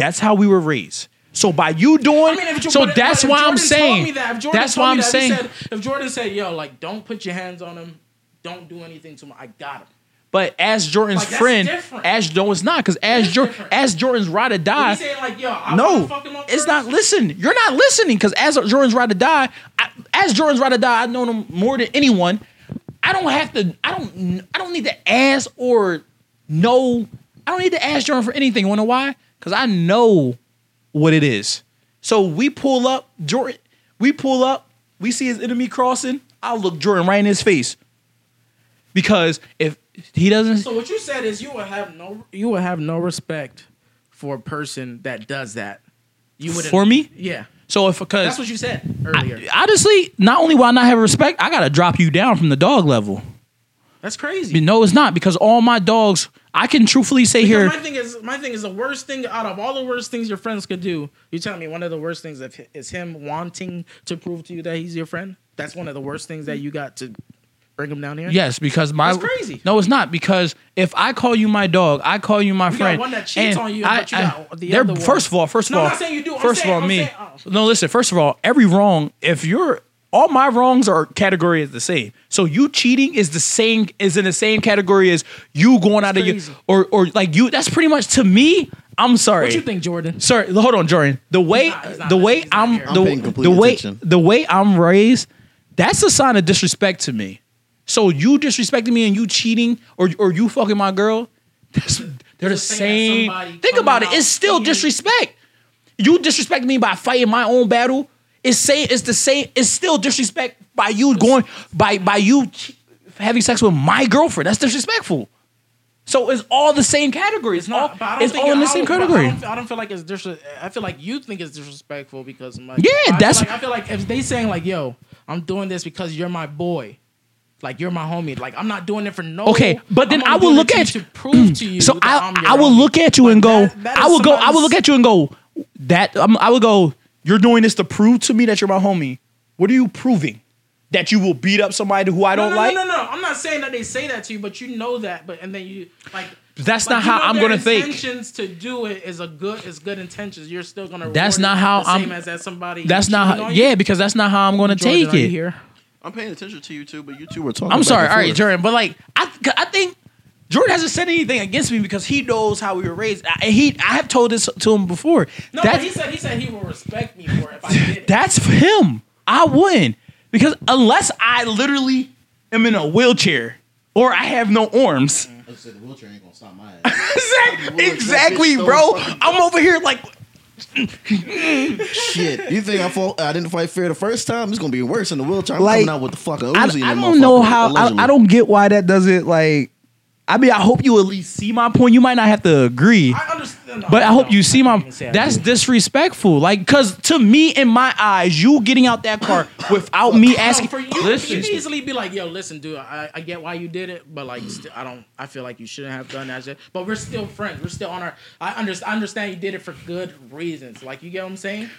That's how we were raised. So by you doing, I mean, if, so that's if why I'm saying. that, if Jordan That's why I'm that, saying. he said- if Jordan said, "Yo, like, don't put your hands on him, don't do anything to him," I got him. But as Jordan's Like, friend, different. as no, it's not because as Jordan, as Jordan's ride or die, saying like, "Yo, no, fuck him up it's first. not. Listen, you're not listening because as Jordan's ride or die, I, as Jordan's ride or die, I've known him more than anyone. I don't have to. I don't. I don't need to ask or know. I don't need to ask Jordan for anything. You wanna know why? Because I know what it is. So we pull up, Jordan. We pull up. We see his enemy crossing. I'll look Jordan right in his face. Because if he doesn't, So what you said is you will have no you will have no respect for a person that does that. You would for me. Yeah, So if because that's what you said earlier. honestly, not only will I not have respect, I gotta drop you down from the dog level. That's crazy. No, it's not because all my dogs. I can truthfully say Because here. my thing is, my thing is the worst thing out of all the worst things your friends could do. You tell me one of the worst things is him wanting to prove to you that he's your friend. That's one of the worst things that you got to bring him down here. Yes, because my That's crazy. No, it's not because if I call you my dog, I call you my got friend. one that cheats on you, I- but you I- got the they're- other one. First of all, first of No, I'm all, not saying you do. I'm First saying- of all, me. saying- oh. No, listen. First of all, every wrong. If you're all my wrongs are category is the same. So you cheating is the same is in the same category as you going out of your or or like you. That's pretty much to me. I'm sorry. What you think, Jordan? Sorry, hold on, Jordan. The way not- he's not the way I'm the, the way attention. the way I'm raised, that's a sign of disrespect to me. So you disrespecting me and you cheating or or you fucking my girl, that's, they're the It's the same. Think about it. It's still disrespect. You disrespect me by fighting my own battle. It's saying it's the same. It's still disrespect by you going by by you having sex with my girlfriend. That's disrespectful. So it's all the same category. It's, all, I don't it's all in the same category. I don't, I don't feel like it's dis- I feel like you think it's disrespectful because my Yeah, I feel that's- like, I feel like if they saying like, "Yo, I'm doing this because you're my boy." Like you're my homie. Like I'm not doing it for no. Okay, but then I will look at to you- prove to you. So I I will homie. look at you and go. that- that I will go. I will look at you and go. That um, I will go. You're doing this to prove to me that you're my homie. What are you proving? That you will beat up somebody who I don't no, like? No, no, no. I'm not saying that they say that to you, but you know that. But and then you like. That's like, not how I'm gonna think. Intentions to do it is a good is good intentions. You're still gonna. That's not how the I'm- Same as that somebody. That's not. How, yeah, because that's not how I'm going to Jordan, take it. here? I'm paying attention to you too, but you two were talking. I'm back sorry. and All right, forth. Jordan, but like I, I think Jordan hasn't said anything against me because he knows how we were raised. I, he, I have told this to him before. No, That's- but he said he said he will respect me for it if I did it. That's for him. I wouldn't because unless I literally am in a wheelchair or I have no arms. I said the wheelchair ain't gonna stop my *laughs* ass. exactly, exactly, bro. I'm over here like Shit, you think I fought? I didn't fight fair the first time? It's gonna be worse in the wheelchair. I'm Like, coming out with the fucking I, Uzi. in I don't know how. I. I don't get why that doesn't like. I mean, I hope you at least see my point. You might not have to agree. I understand. But I hope you see my. can't even say I That's disrespectful. Like, cause to me, in my eyes, you getting out that car *coughs* without me asking. for you, you listen, can easily be like, "Yo, listen, dude, I, I get why you did it, but like, st- I don't. I feel like you shouldn't have done that shit. But we're still friends. We're still on our. I understand. I understand you did it for good reasons. Like, you get what I'm saying?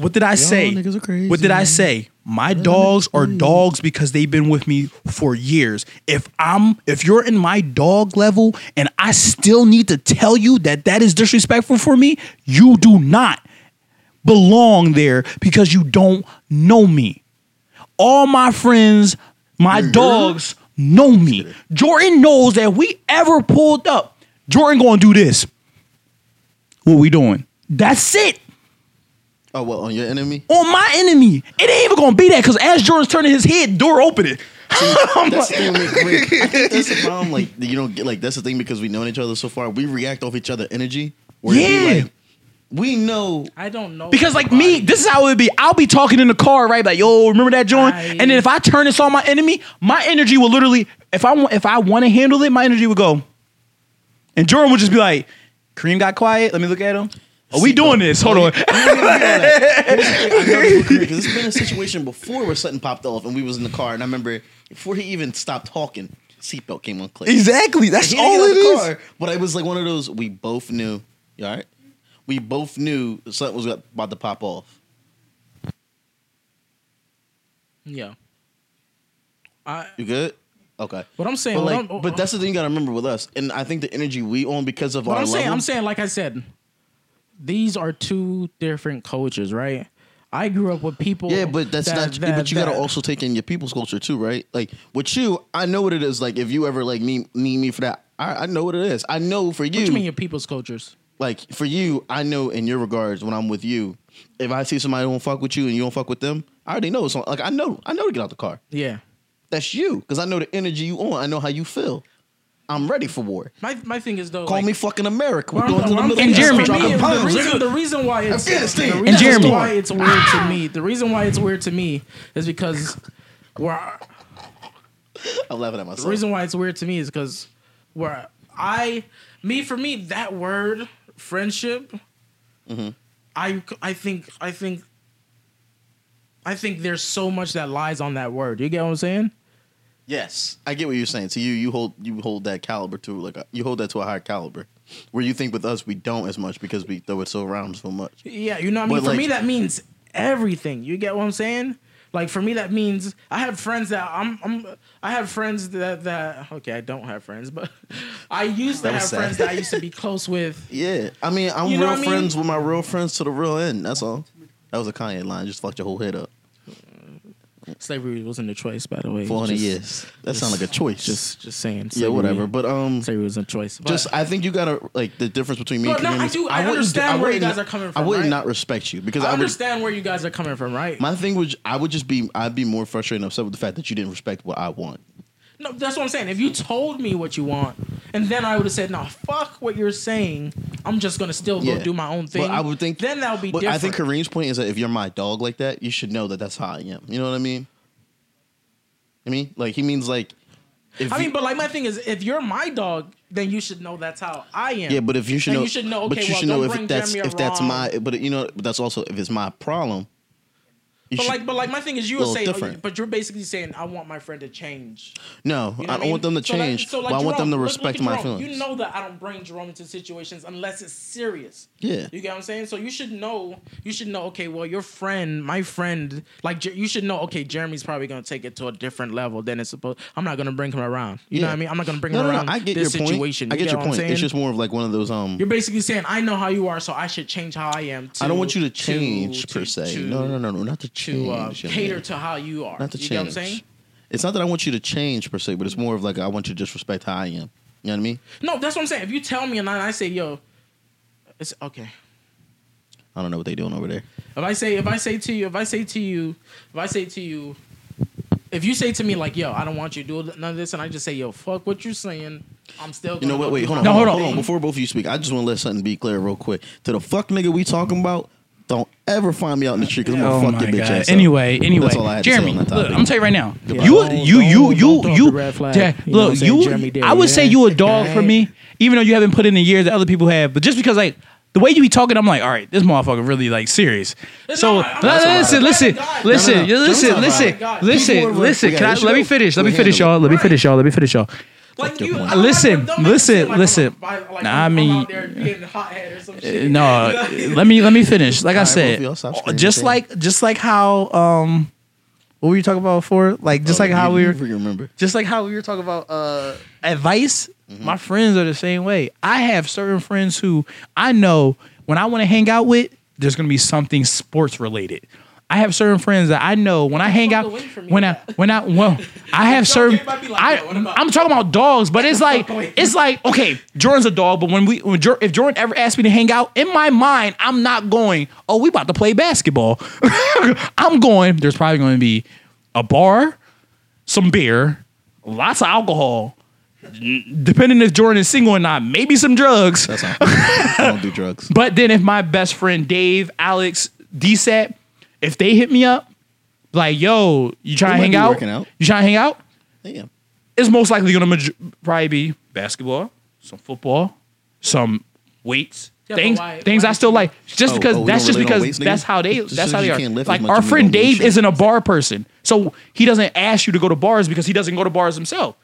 What did I say? niggas are crazy. What did I say? My dogs are dogs because they've been with me for years. If I'm, if you're in my dog level and I still need to tell you that that is disrespectful for me, you do not belong there because you don't know me. All my friends, my dogs know me. Jordan knows that we ever pulled up, Jordan gonna do this. What we doing? That's it. Oh well, on your enemy. On my enemy. It ain't even gonna be that because as Jordan's turning his head, door opening. *laughs* That's the thing. With, with, I think that's the problem. Like you don't get like that's the thing because we known each other so far. We react off each other energy. where it'd be Yeah. like, we know. I don't know. Because like me, this is how it would be. I'll be talking in the car, right? Like, yo, remember that joint? I- And then if I turn this on my enemy, my energy will literally, if I want, if I want to handle it, my energy would go. And Jordan would just be like, Kareem got quiet. Let me look at him. Are we doing this? Hold on. *laughs* *laughs* Because it's been a situation before where something popped off and we was in the car and I remember before he even stopped talking, seatbelt came on click. exactly. That's He didn't all get out it the is. car, but it was like one of those. We both knew. You all right? We both knew something was about to pop off. yeah. I. You good? Okay. What I'm saying. But what like, I'm- but that's the thing you gotta remember with us, and I think the energy we on because of But our I'm saying, level. I'm saying, like I said, these are two different cultures, right? I grew up with people. Yeah, but that's that- not. that- but you gotta also take in your people's culture too, right? Like with you, I know what it is. Like if you ever like need need me for that, I, I know what it is. I know for you. What you you, mean your people's cultures? like for you, I know in your regards when I'm with you, if I see somebody who don't fuck with you and you don't fuck with them, I already know. So like I know, I know to get out the car. Yeah. That's you because I know the energy you on. I know how you feel. I'm ready for war. My my thing is though. Call like, me fucking America. We're going to the Middle And East. Jeremy- I'm me, the, reason, the reason why it's Afghanistan. the And reason Jeremy. why it's weird to me. The reason why it's weird to me is because where *laughs* I'm laughing at myself. the reason why it's weird to me is because where I me for me that word friendship. Mm-hmm. I I think I think I think there's so much that lies on that word. You get what I'm saying? Yes, I get what you're saying. So you you hold you hold that caliber to like a, you hold that to a higher caliber, where you think with us we don't as much because we throw it so around so much. Yeah, you know what I mean? But, for like- me that means everything. You get what I'm saying? Like for me that means I have friends that I'm I'm I have friends that that okay, I don't have friends, but *laughs* I used to have sad. friends that I used to be *laughs* close with. Yeah, I mean I'm You know real I mean? friends with my real friends to the real end. That's all. That was a Kanye line. Just fucked your whole head up. Slavery wasn't a choice, by the way. Four hundred years. That sounds like a choice. Just just saying. yeah, whatever. But um, slavery was a choice. But, just I think you gotta like the difference between me But and no, I do- I wouldn't- understand where you wouldn't- guys are coming from. I would right? not respect you because I I, would. understand where you guys are coming from, right? My thing would, I would just be I'd be more frustrated and upset with the fact that you didn't respect what I want. No, that's what I'm saying. If you told me what you want, and then I would have said, "No, fuck what you're saying. I'm just gonna still go Yeah. do my own thing." But I would think then that would be But different. I think Kareem's point is that if you're my dog like that, you should know that that's how I am. You know what I mean? I mean, like he means like. If I you- mean, but like my thing is, if you're my dog, then you should know that's how I am. yeah, but if you should And know, you should know, but okay, you well, should know don't if bring that's Jeremy if that's around. my, but you know, but that's also if it's my problem. But should, like, but like my thing is, you would Little say, different. but you're basically saying, I want my friend to change. no, You know I don't want them to So like- change, so like but I want them to respect my Jerome. feelings. You know that I don't bring Jerome into situations unless it's serious. yeah, You get what I'm saying? So you should know. You should know. Okay, well, your friend, my friend, like you should know. Okay, Jeremy's probably gonna take it to a different level than it's supposed. I'm not gonna bring him around. You know what I mean? I'm not gonna bring no, him no, no, around I get this your point. situation. I get your point. It's just more of like one of those um. You're basically saying I know how you are, so I should change how I am. I don't want you to change per se. no, no, no, no, not to change. To uh, cater man. to how you are. not to you change. get what I'm saying? It's not that I want you to change per se, but it's more of like I want you to just respect how I am. You know what I mean? No, that's what I'm saying. If you tell me and I, I say, yo, it's okay. I don't know what they doing over there. If I say, if I say to you, if I say to you, if I say to you, if you say to me like, yo, I don't want you to do none of this, and I just say, yo, fuck what you're saying, I'm still. You know what? go Wait, hold on. No, hold on. hold on. Before both of you speak, I just want to let something be clear real quick. To the fuck nigga we talking about, ever find me out in the street because I'm Oh gonna fuck my your bitch god. ass. up. Anyway, anyway, That's all I had to say Jeremy, on that look, topic. I'm tell you right now. Yeah, you, don't- you, you, don't- you, don't throw up you. the red flag. Yeah, You know what I'm look, saying? you. Jeremy did, I would yeah. say you a dog for me, even though you haven't put in the years that other people have. But just because like the way you be talking, I'm like, all right, this motherfucker really like serious. So not. I'm li- not listen, listen, listen, No, no, no. listen, Don't listen, talk about- listen, People were- listen. we Can got I issue. let me finish? Let me We finish, handle y'all. Let me finish, y'all. Let me finish, y'all. Like you. I don't Listen, like- don't make it listen, like I'm listen. a like Nah, I'm- I I'm mean- out there or some. No, *laughs* let me let me finish. Like I All right, both said, of y'all stop screaming, just like just like how um, what were you talking about before? Like just like how we were remember? just like how we were talking about uh advice my friends are the same way i have certain friends who i know when i want to hang out with there's going to be something sports related i have certain friends that i know when i hang out away from when i when i well *laughs* i have certain it might be like I, that. What about- i'm talking about dogs but it's like it's like okay jordan's a dog but when we when Jor- if jordan ever asked me to hang out in my mind i'm not going oh we about to play basketball *laughs* i'm going there's probably going to be a bar some beer, lots of alcohol. Depending if Jordan is single or not, maybe some drugs. That's not. I don't do drugs. *laughs* But then if my best friend Dave, Alex, DSAT, if they hit me up, like, yo, you trying to hang out? out. You trying to hang out? Damn. It's most likely gonna maj- probably be basketball, some football, some weights. Yeah, things, why- things why I still you- like, just Oh, because oh, that's just relate because weights, that's how they Just that's how they you are. can't lift Like our friend Dave isn't a bar person, so he doesn't ask you to go to bars because he doesn't go to bars himself.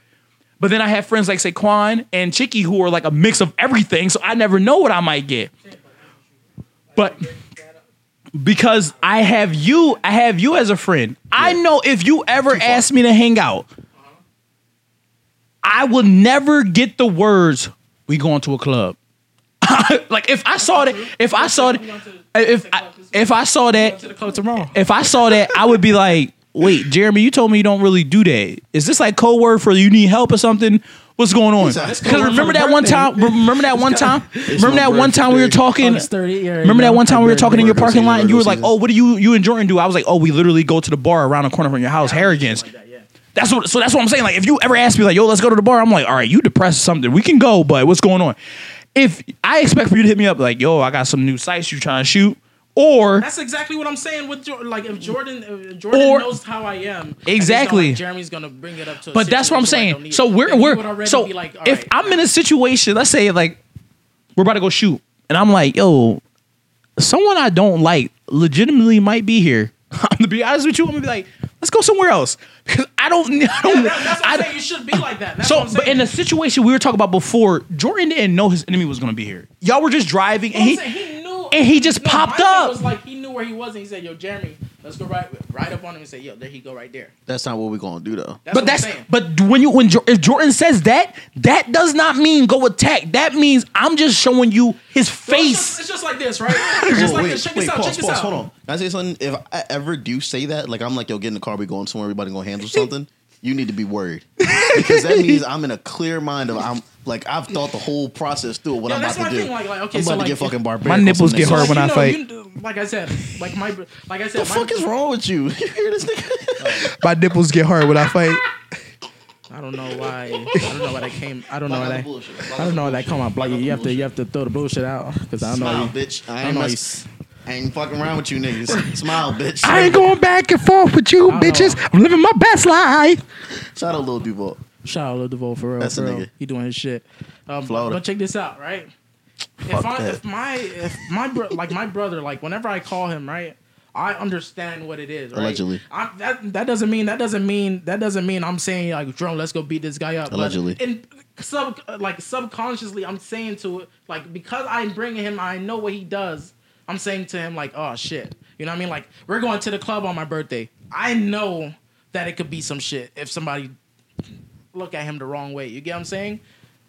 But then I have friends like Saquon and Chicky who are like a mix of everything, so I never know what I might get. But because I have you, I have you as a friend. I know if you ever ask me to hang out, I will never get the words "we going to a club." *laughs* like if I saw that, if I saw that, if I, if I saw that, to the club tomorrow. if I saw that, I would be like, "Wait, Jeremy, you told me you don't really do that. Is this like code word for you need help or something? What's going on?" Because remember that one time. Remember that one time. Remember that one time we were talking. It's 30, yeah, Remember that one time we were talking in your parking lot and you were like, "Oh, what do you you and Jordan do?" I was like, "Oh, we literally go to the bar around the corner from your house, Harrigan's." That's what. So that's what I'm saying. Like, if you ever ask me, like, "Yo, let's go to the bar," I'm like, "All right, you depressed or something? We can go, but what's going on?" If I expect for you to hit me up, like, "Yo, I got some new sites you trying to shoot," or That's exactly what I'm saying with Jordan. Like if Jordan, if Jordan Or- knows how I am, Exactly. like Jeremy's gonna bring it up to. But that's what I'm situation where I don't saying. So it, we're then he would we're so be like, if right, I'm in a situation, let's say like we're about to go shoot, and I'm like, yo, someone I don't like legitimately might be here. *laughs* I'm gonna be honest with you, I'm gonna be like, let's go somewhere else *laughs* because I don't. I don't That's what I I'm saying. You should be like that. That's so, but in the situation we were talking about before, Jordan didn't know his enemy was gonna be here. Y'all were just driving, and he, saying he knew, and he just no, popped my thing up. Was like he knew where he was, and he said, "Yo, Jeremy, let's go right, right up on him and say, yo, there he go, right there." That's not what we're gonna do though. That's but what that's I'm but when you when if Jordan says that, that does not mean go attack. That means I'm just showing you his So it's, face. just, it's just like this, right? *laughs* It's just Whoa, like wait, this. Check wait, this out. pause, check this pause, out. hold on. Can I say something? If I ever do say that, like I'm like, yo, get in the car, we going somewhere, everybody gonna handle something. You need to be worried *laughs* because that means I'm in a clear mind of I'm like I've thought the whole process through what Yeah, I'm about to do. thing, like- like, okay, I'm so, about like, to get fucking barbaric. My nipples some get niggas. hard when I know, fight. you- like I said, like my, like I said, the my, fuck is wrong with you? *laughs* You hear this nigga? My nipples get hard when I fight. I don't know why. I don't know why that came. I don't know why that. Bullshit. I don't know why that come out. Like you have to, you have to throw the bullshit out because I don't know. Smile, You, bitch. I I ain't, don't know. mess- I ain't fucking around with you niggas. Smile, bitch. I ain't going back and forth with you, bitches. know. I'm living my best life. Shout out Lil Duval. Shout out Lil Duval for real. That's for a real. nigga. He doing his shit. Um, Florida. but check this out, right? Fuck if I, that. if my, if my, bro- like my brother, like whenever I call him, right? I understand what it is, right? Allegedly. I, that that doesn't mean that doesn't mean that doesn't mean I'm saying like drone, let's go beat this guy up. But Allegedly. in sub like subconsciously, I'm saying to it like because I'm bringing him, I know what he does. I'm saying to him like, oh shit, you know what I mean? Like we're going to the club on my birthday. I know that it could be some shit if somebody look at him the wrong way. You get what I'm saying?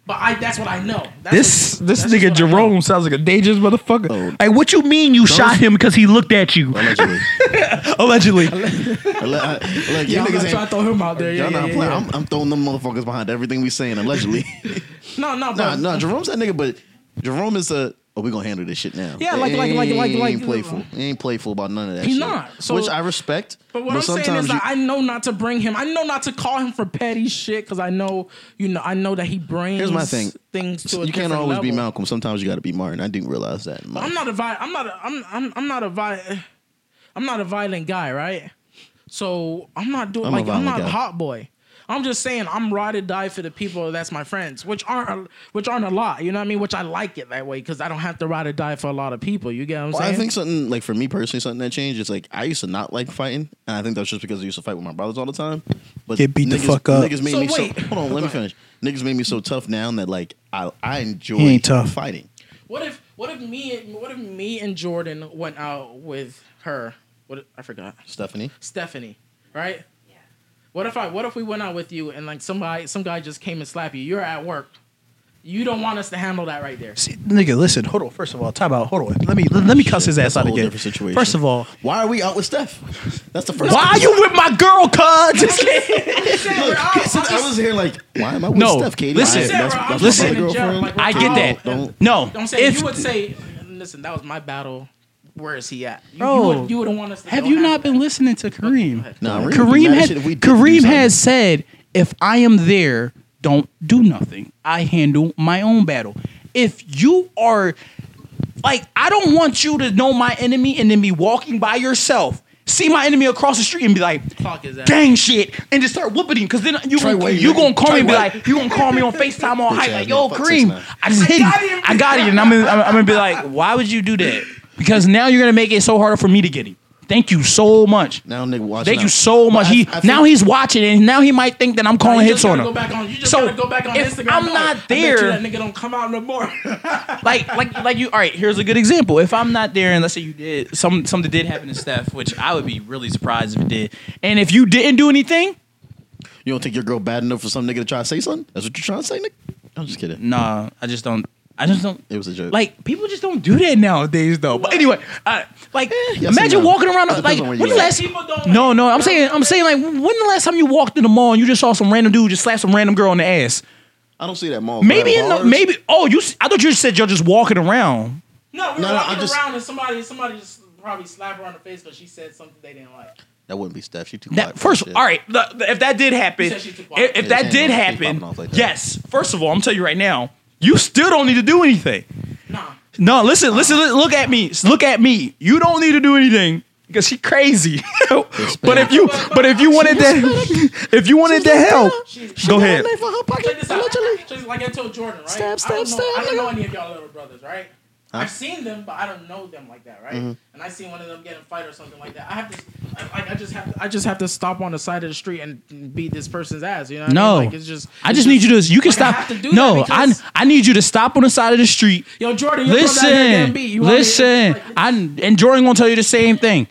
But I that's what I know. That's This what- this that's nigga what I know. Jerome sounds like a dangerous motherfucker. Oh. Hey, what you mean you shot him because he looked at you? Allegedly. *laughs* Allegedly. *laughs* Alle- I- Look, Yeah, you I'm niggas not ain't. trying to throw him out there. Yeah, Y'all yeah, not yeah, yeah. I'm, I'm throwing them motherfuckers behind everything we saying allegedly. *laughs* No, no, nah, but nah. Jerome's that nigga, but Jerome is a. Oh, we gonna handle this shit now. Yeah, like- like- like- like- He like- ain't playful. He ain't playful about none of that. He's shit. not. So- which I respect. But what I'm saying is that you- I know not to bring him. I know not to call him for petty shit because I know, you know, I know that he brings. Here's my thing. Things to a you can't always be. Malcolm. Sometimes you got to be Martin. I didn't realize that. I'm not a vi- I'm not a I'm I'm, I'm not a vi- I'm not a violent guy, right? So I'm not doing I'm like I'm not a guy. hot boy. I'm just saying I'm ride or die for the people that's my friends, which aren't which aren't a lot. You know what I mean? Which I like it that way because I don't have to ride or die for a lot of people. You get what I'm Well, saying? I think something like for me personally, something that changed is like I used to not like fighting, and I think that's just because I used to fight with my brothers all the time. But Get beat the fuck up. Niggas made So me wait. so. Hold on, let me finish. Niggas made me so tough now that like I I enjoy He ain't tough. fighting. What if what if me what if me and Jordan went out with her? What I forgot. Stephanie, Stephanie, right? What if I what if we went out with you and like somebody some guy just came and slapped you? You're at work. You don't want us to handle that right there. See, nigga, listen, hold on. First of all, time out. Hold on. Let me let, let me cuss his ass That's a out whole again. different situation. First of all, why are we out with Steph? That's the first. why are you with my girl, cuz? *laughs* Just kidding. *laughs* I was here like, why am I with No, Steph, Katie? listen, I, that's, that's listen. my other saying in general, girlfriend. like, I get that. Don't, No, I'm saying if you would say, listen, that was my battle. Where is he at? You, Bro, you, would, you wouldn't want us to have you not been that. listening to Kareem? Nah, Kareem would Kareem had shit if we did do Kareem has said, if I am there, don't do nothing. I handle my own battle. If you are like, I don't want you to know my enemy and then be walking by yourself, see my enemy across the street and be like, Fuck his ass. gang shit, and just start whooping him. Because then you Trey gonna, White, you gonna call Trey me and be like, you gonna call me on Facetime all Bitch hype like, yo, nigga, Kareem, 6ix9ine. I just *laughs* hit got him. him. I got you, and I'm gonna, I'm, I'm gonna be like, why would you do that? Because now you're gonna make it so harder for me to get him. Thank you so much. Now nigga watch. Thank now. you so much. But I- He I think- now he's watching and now he might think that I'm calling hits on him. On, So, go back on if Instagram. I'm Like, not I bet there- you that nigga don't come out no more. *laughs* like like like you all right here's a good example if i'm not there and let's say you did some something did happen to steph which i would be really surprised if it did and if you didn't do anything You don't think your girl bad enough for some nigga to try to say something? That's what you're trying to say, nigga? I'm just kidding. nah i just don't i just don't It was a joke. like people just don't do that nowadays though but anyway uh, like yes imagine no. walking around It like depends on where when the last People don't. no no i'm saying i'm saying like when the last time you walked in the mall and you just saw some random dude just slap some random girl in the ass I don't see that mall. maybe grab in the maybe oh you I thought you just said you're just walking around No, we were No, no, walking I just- around and somebody, somebody just probably slapped her on the face because she said something they didn't like. That wouldn't be Steph. She too quiet. That, first, all right. the- the- if that did happen, You said she too quiet. if, if Yeah, that did happen, like that. yes. First of all, I'm telling you right now, you still don't need to do anything. Nah. No, listen, listen, look at me, look at me. You don't need to do anything because she crazy. *laughs* but if you, but if you wanted to, *laughs* if you wanted to help, She, go ahead. Her pocket, Check this out. Just like I told Jordan, right? Stab, I don't stab, know, stab, I don't know any of y'all little brothers, right? I've seen them, but I don't know them like that, right? Mm-hmm. And I see one of them get in a fight or something like that. I have to, I, like, I just have, to, I just have to stop on the side of the street and beat this person's ass. You know? What No, I mean? like it's just. I it's just need you to. You can like, I stop. have to do no, that I I need you to stop on the side of the street. Yo, Jordan, your brother Listen, getting beat. You listen. like, I and Jordan gonna tell you the same thing.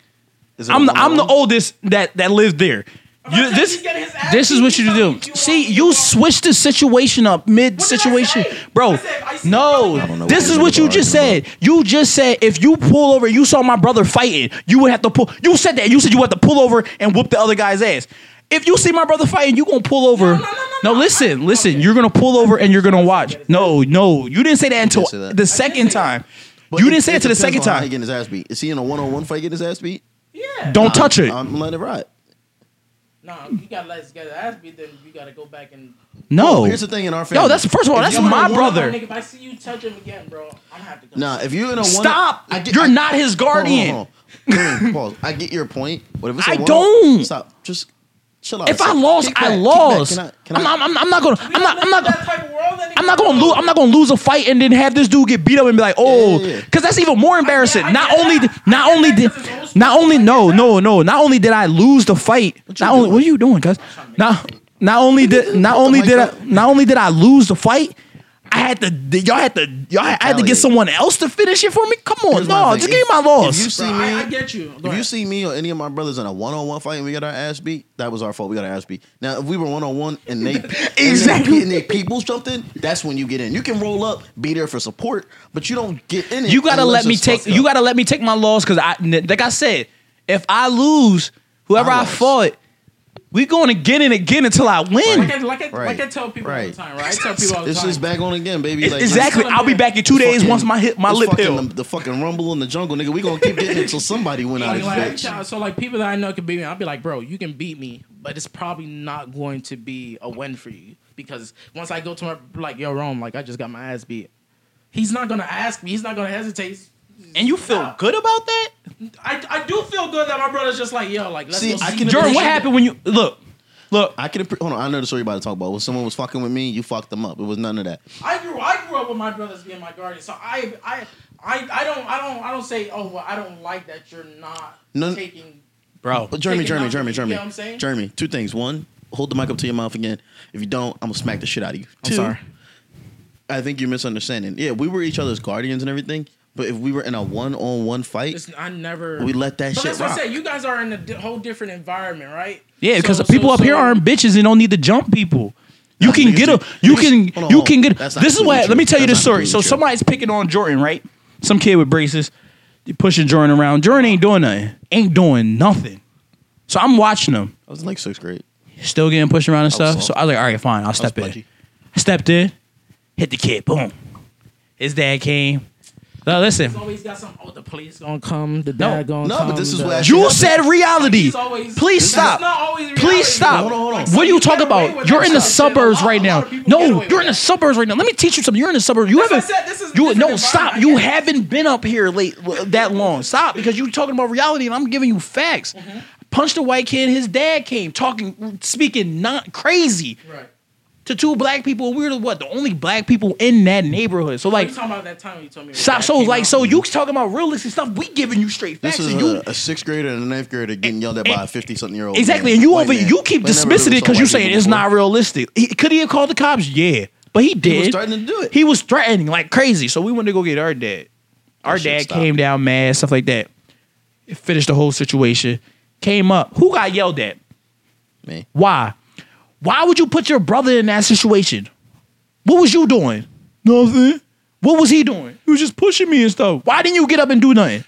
I'm the, I'm the oldest that that lived there. You, this he's getting his ass this is what you You do. told me you See, you you want- switched the situation up mid What did I situation, bro. I said, I see no, brother- I don't know this is what you just arguing said. You just said if you pull over, you saw my brother fighting, you would have to pull. You said that. You said you had to pull over and whoop the other guy's ass. If you see my brother fighting, you gonna pull over. no, no, no, no. listen, listen. Okay. You're gonna pull over and you're gonna watch. No, no, you didn't say that until say that. the second time. But you didn't say it to the second on how He time. getting his ass beat. Is he in a one on one fight getting his ass beat? Yeah. Don't touch it. I'm letting it ride. No, you gotta let this guy ass beat. Then you gotta go back and. No. Oh, here's the thing in our family. Yo, that's first of all, If that's you're in a my brother. Nigga, if I see you touch him again, bro, I'm gonna have to. Go. Nah, if you're in a one, Stop. I get- You're I- not his Hold on, guardian. hold on. Hold on. Pause. I get your point. But if it's a I one-on- don't. Stop. Just chill out. If I lost, I back, kick lost. Can I? I'm, I? not, I'm, I'm not gonna. I'm not. I'm not. in that type of world anymore, I'm not gonna lose. I'm not gonna lose a fight and then have this dude get beat up and be like, oh, Yeah, yeah, yeah. because that's even more embarrassing. I not get only, I not get only that did, 'cause it's old school. not only no, no, no, not only did I lose the fight. Not only, what are you doing, cuz? Not, not only did, not only did I, not only did I lose the fight. I had to, y'all had to, y'all had, I had to get someone else to finish it for me. Come on, Here's my no, thing. just If- give me my if you see Bro, me, I, I get you. Go If you ahead. see me or any of my brothers in a one on one fight and we got our ass beat, that was our fault. We got our ass beat. Now, if we were one on one and they Exactly. and they, peoples jumped in, that's when you get in. You can roll up, be there for support, but you don't get in it. You gotta unless let me it's take. fucked You up. gotta let me take my loss because I, like I said, if I lose, whoever I I, lost. fought, we going again and again until I win. like I, like, I, Right. like I tell people all Right. the time, right? I tell people all the It's time. just back on again, baby. Like, exactly. I'll be back in two days fucking- once my hit my it's lip fucking heal. The, the fucking rumble in the jungle, nigga. We gonna keep getting it until somebody win out Like, of like, this bitch. so like people that I know can beat me, I'll be like, bro, you can beat me, but it's probably not going to be a win for you because once I go to my like, yo, Rome, like I just got my ass beat. He's not gonna ask me. He's not gonna hesitate. And you feel good about that, I, I do feel good that my brother's just like, yo, like let's See, go I see can- Jordan? What happened when you look? Look, I can appre- hold on. I know the story you're about to talk about. When someone was fucking with me, you fucked them up. It was none of that. I grew I grew up with my brothers being my guardian, so I I I, I don't I don't I don't say oh well I don't like that you're not No- taking bro. But Jeremy, Taking Jeremy, out- Jeremy, you Jeremy, know what I'm saying? Jeremy. Two things. One, hold the mic up to your mouth again. If you don't, I'm gonna smack the shit out of you. I'm Two, sorry. I think you're misunderstanding. Yeah, we were each other's guardians and everything, but if we were in a one-on-one fight, It's, I never we let that But shit that's what I said. You guys are in a di- whole different environment, right? Yeah, because So- the people so- up here aren't bitches and don't need to jump people. You can get a, you can, hold on, you can get. This is completely what. Let me tell you That's this not story. So true. somebody's picking on Jordan, right? Some kid with braces, you pushing Jordan around. Jordan ain't doing nothing. Ain't doing nothing. So I'm watching him, I was in like sixth grade. still getting pushed around and I stuff. soft. So I was like, all right, fine, I'll step in. pudgy. I stepped in, hit the kid, boom. His dad came. Now listen, He's always got some. Oh, the police gonna come. The dad gonna no, come. but this is the- what I- you said reality. He's always- Please stop. not always Please stop. Hold on, hold on. Like, What are you some talking about? You're in the shit. Suburbs right now. of people get away No, you're in the suburbs right now. Let me teach you something. You're in the suburbs. You That's haven't. I said. This is you no stop. You I get it. haven't been up here late that long. Stop because you're talking about reality and I'm giving you facts. Mm-hmm. Punched a white kid. His dad came talking, speaking not crazy Right. To two black people. We were the, what the only black people in that neighborhood. So Like, like. you talking about that time you told me. Stop. So like, out? so you talking about realistic stuff? We giving you straight facts. This facts. is and you, a, a sixth grader and a ninth grader getting yelled at by a fifty-something-year-old. Exactly, man. and you over man. you keep But dismissing it because you white saying it's before. not realistic. He, could he have called the cops? Yeah, but he did. was threatening to do it. He was threatening like crazy. So we went to go get our dad. Our That dad came down mad, stuff like that. It finished the whole situation. Came up. Who got yelled at? Me. Why? Why would you put your brother in that situation? What was you doing? Nothing. What was he doing? He was just pushing me and stuff. Why didn't you get up and do nothing?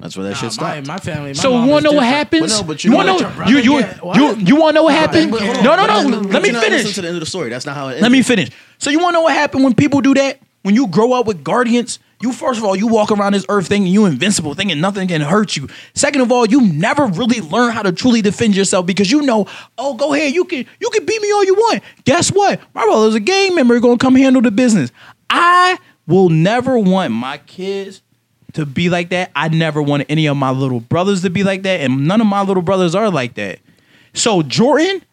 That's where that Nah, shit my, stopped. my family. My So mom you want to know what different. happens? But no, but you you want to know? You you get- you you want to know what happened? but hold on. No, no, But no. Let me finish. listening to the end of the story. That's not how it Let me finish. So you want to know what happened when people do that? When you grow up with guardians, you first of all you walk around this earth thinking you invincible, thinking nothing can hurt you. Second of all, you never really learn how to truly defend yourself because you know, oh, go ahead, you can you can beat me all you want. Guess what? My brother's a gang member, gonna come handle the business. I will never want my kids to be like that. I never wanted any of my little brothers to be like that, and none of my little brothers are like that. So Jordan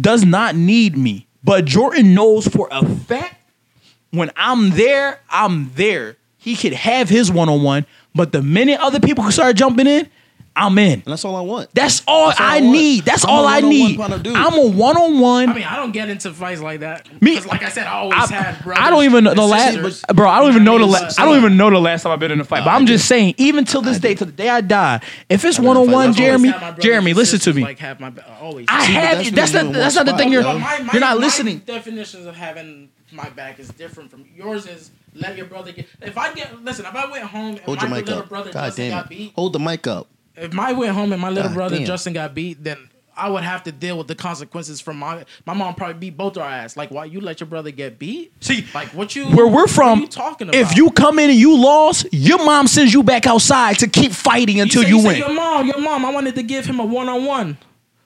does not need me, but Jordan knows for a fact when I'm there, I'm there. He could have his one on one. But the minute other people start jumping in, I'm in. And that's all I want. That's all That's all I I need. That's I'm all I need. kind of. I'm a one on one. I mean, I don't get into fights like that. Me- 'Cause like I said, I always had brothers. I don't even know the last, bro. I don't even know the. last. I don't even know the last time I've been in a fight. But I'm just saying, even till this day, till the day I die, if it's been in one a on fight. one, Jeremy, Had my brothers Jeremy, listen to me. Like have my always. I See, have. that's That's not. That's not the thing. You're. spot, my, my, You're not my listening. definitions of having my back is different from yours. Is let your brother get. If I get listen, if I went home and Hold my your mic little up. brother God Justin damn got it. beat, Hold the mic up. if I went home and my little God brother damn. Justin got beat, then I would have to deal with the consequences from my my mom probably beat both our ass. Like, why you let your brother get beat? See, Like, what you where we're what from, are you talking about? if you come in and you lost, your mom sends you back outside to keep fighting until say- you, say win. your mom, your mom, I wanted to give him a one on one.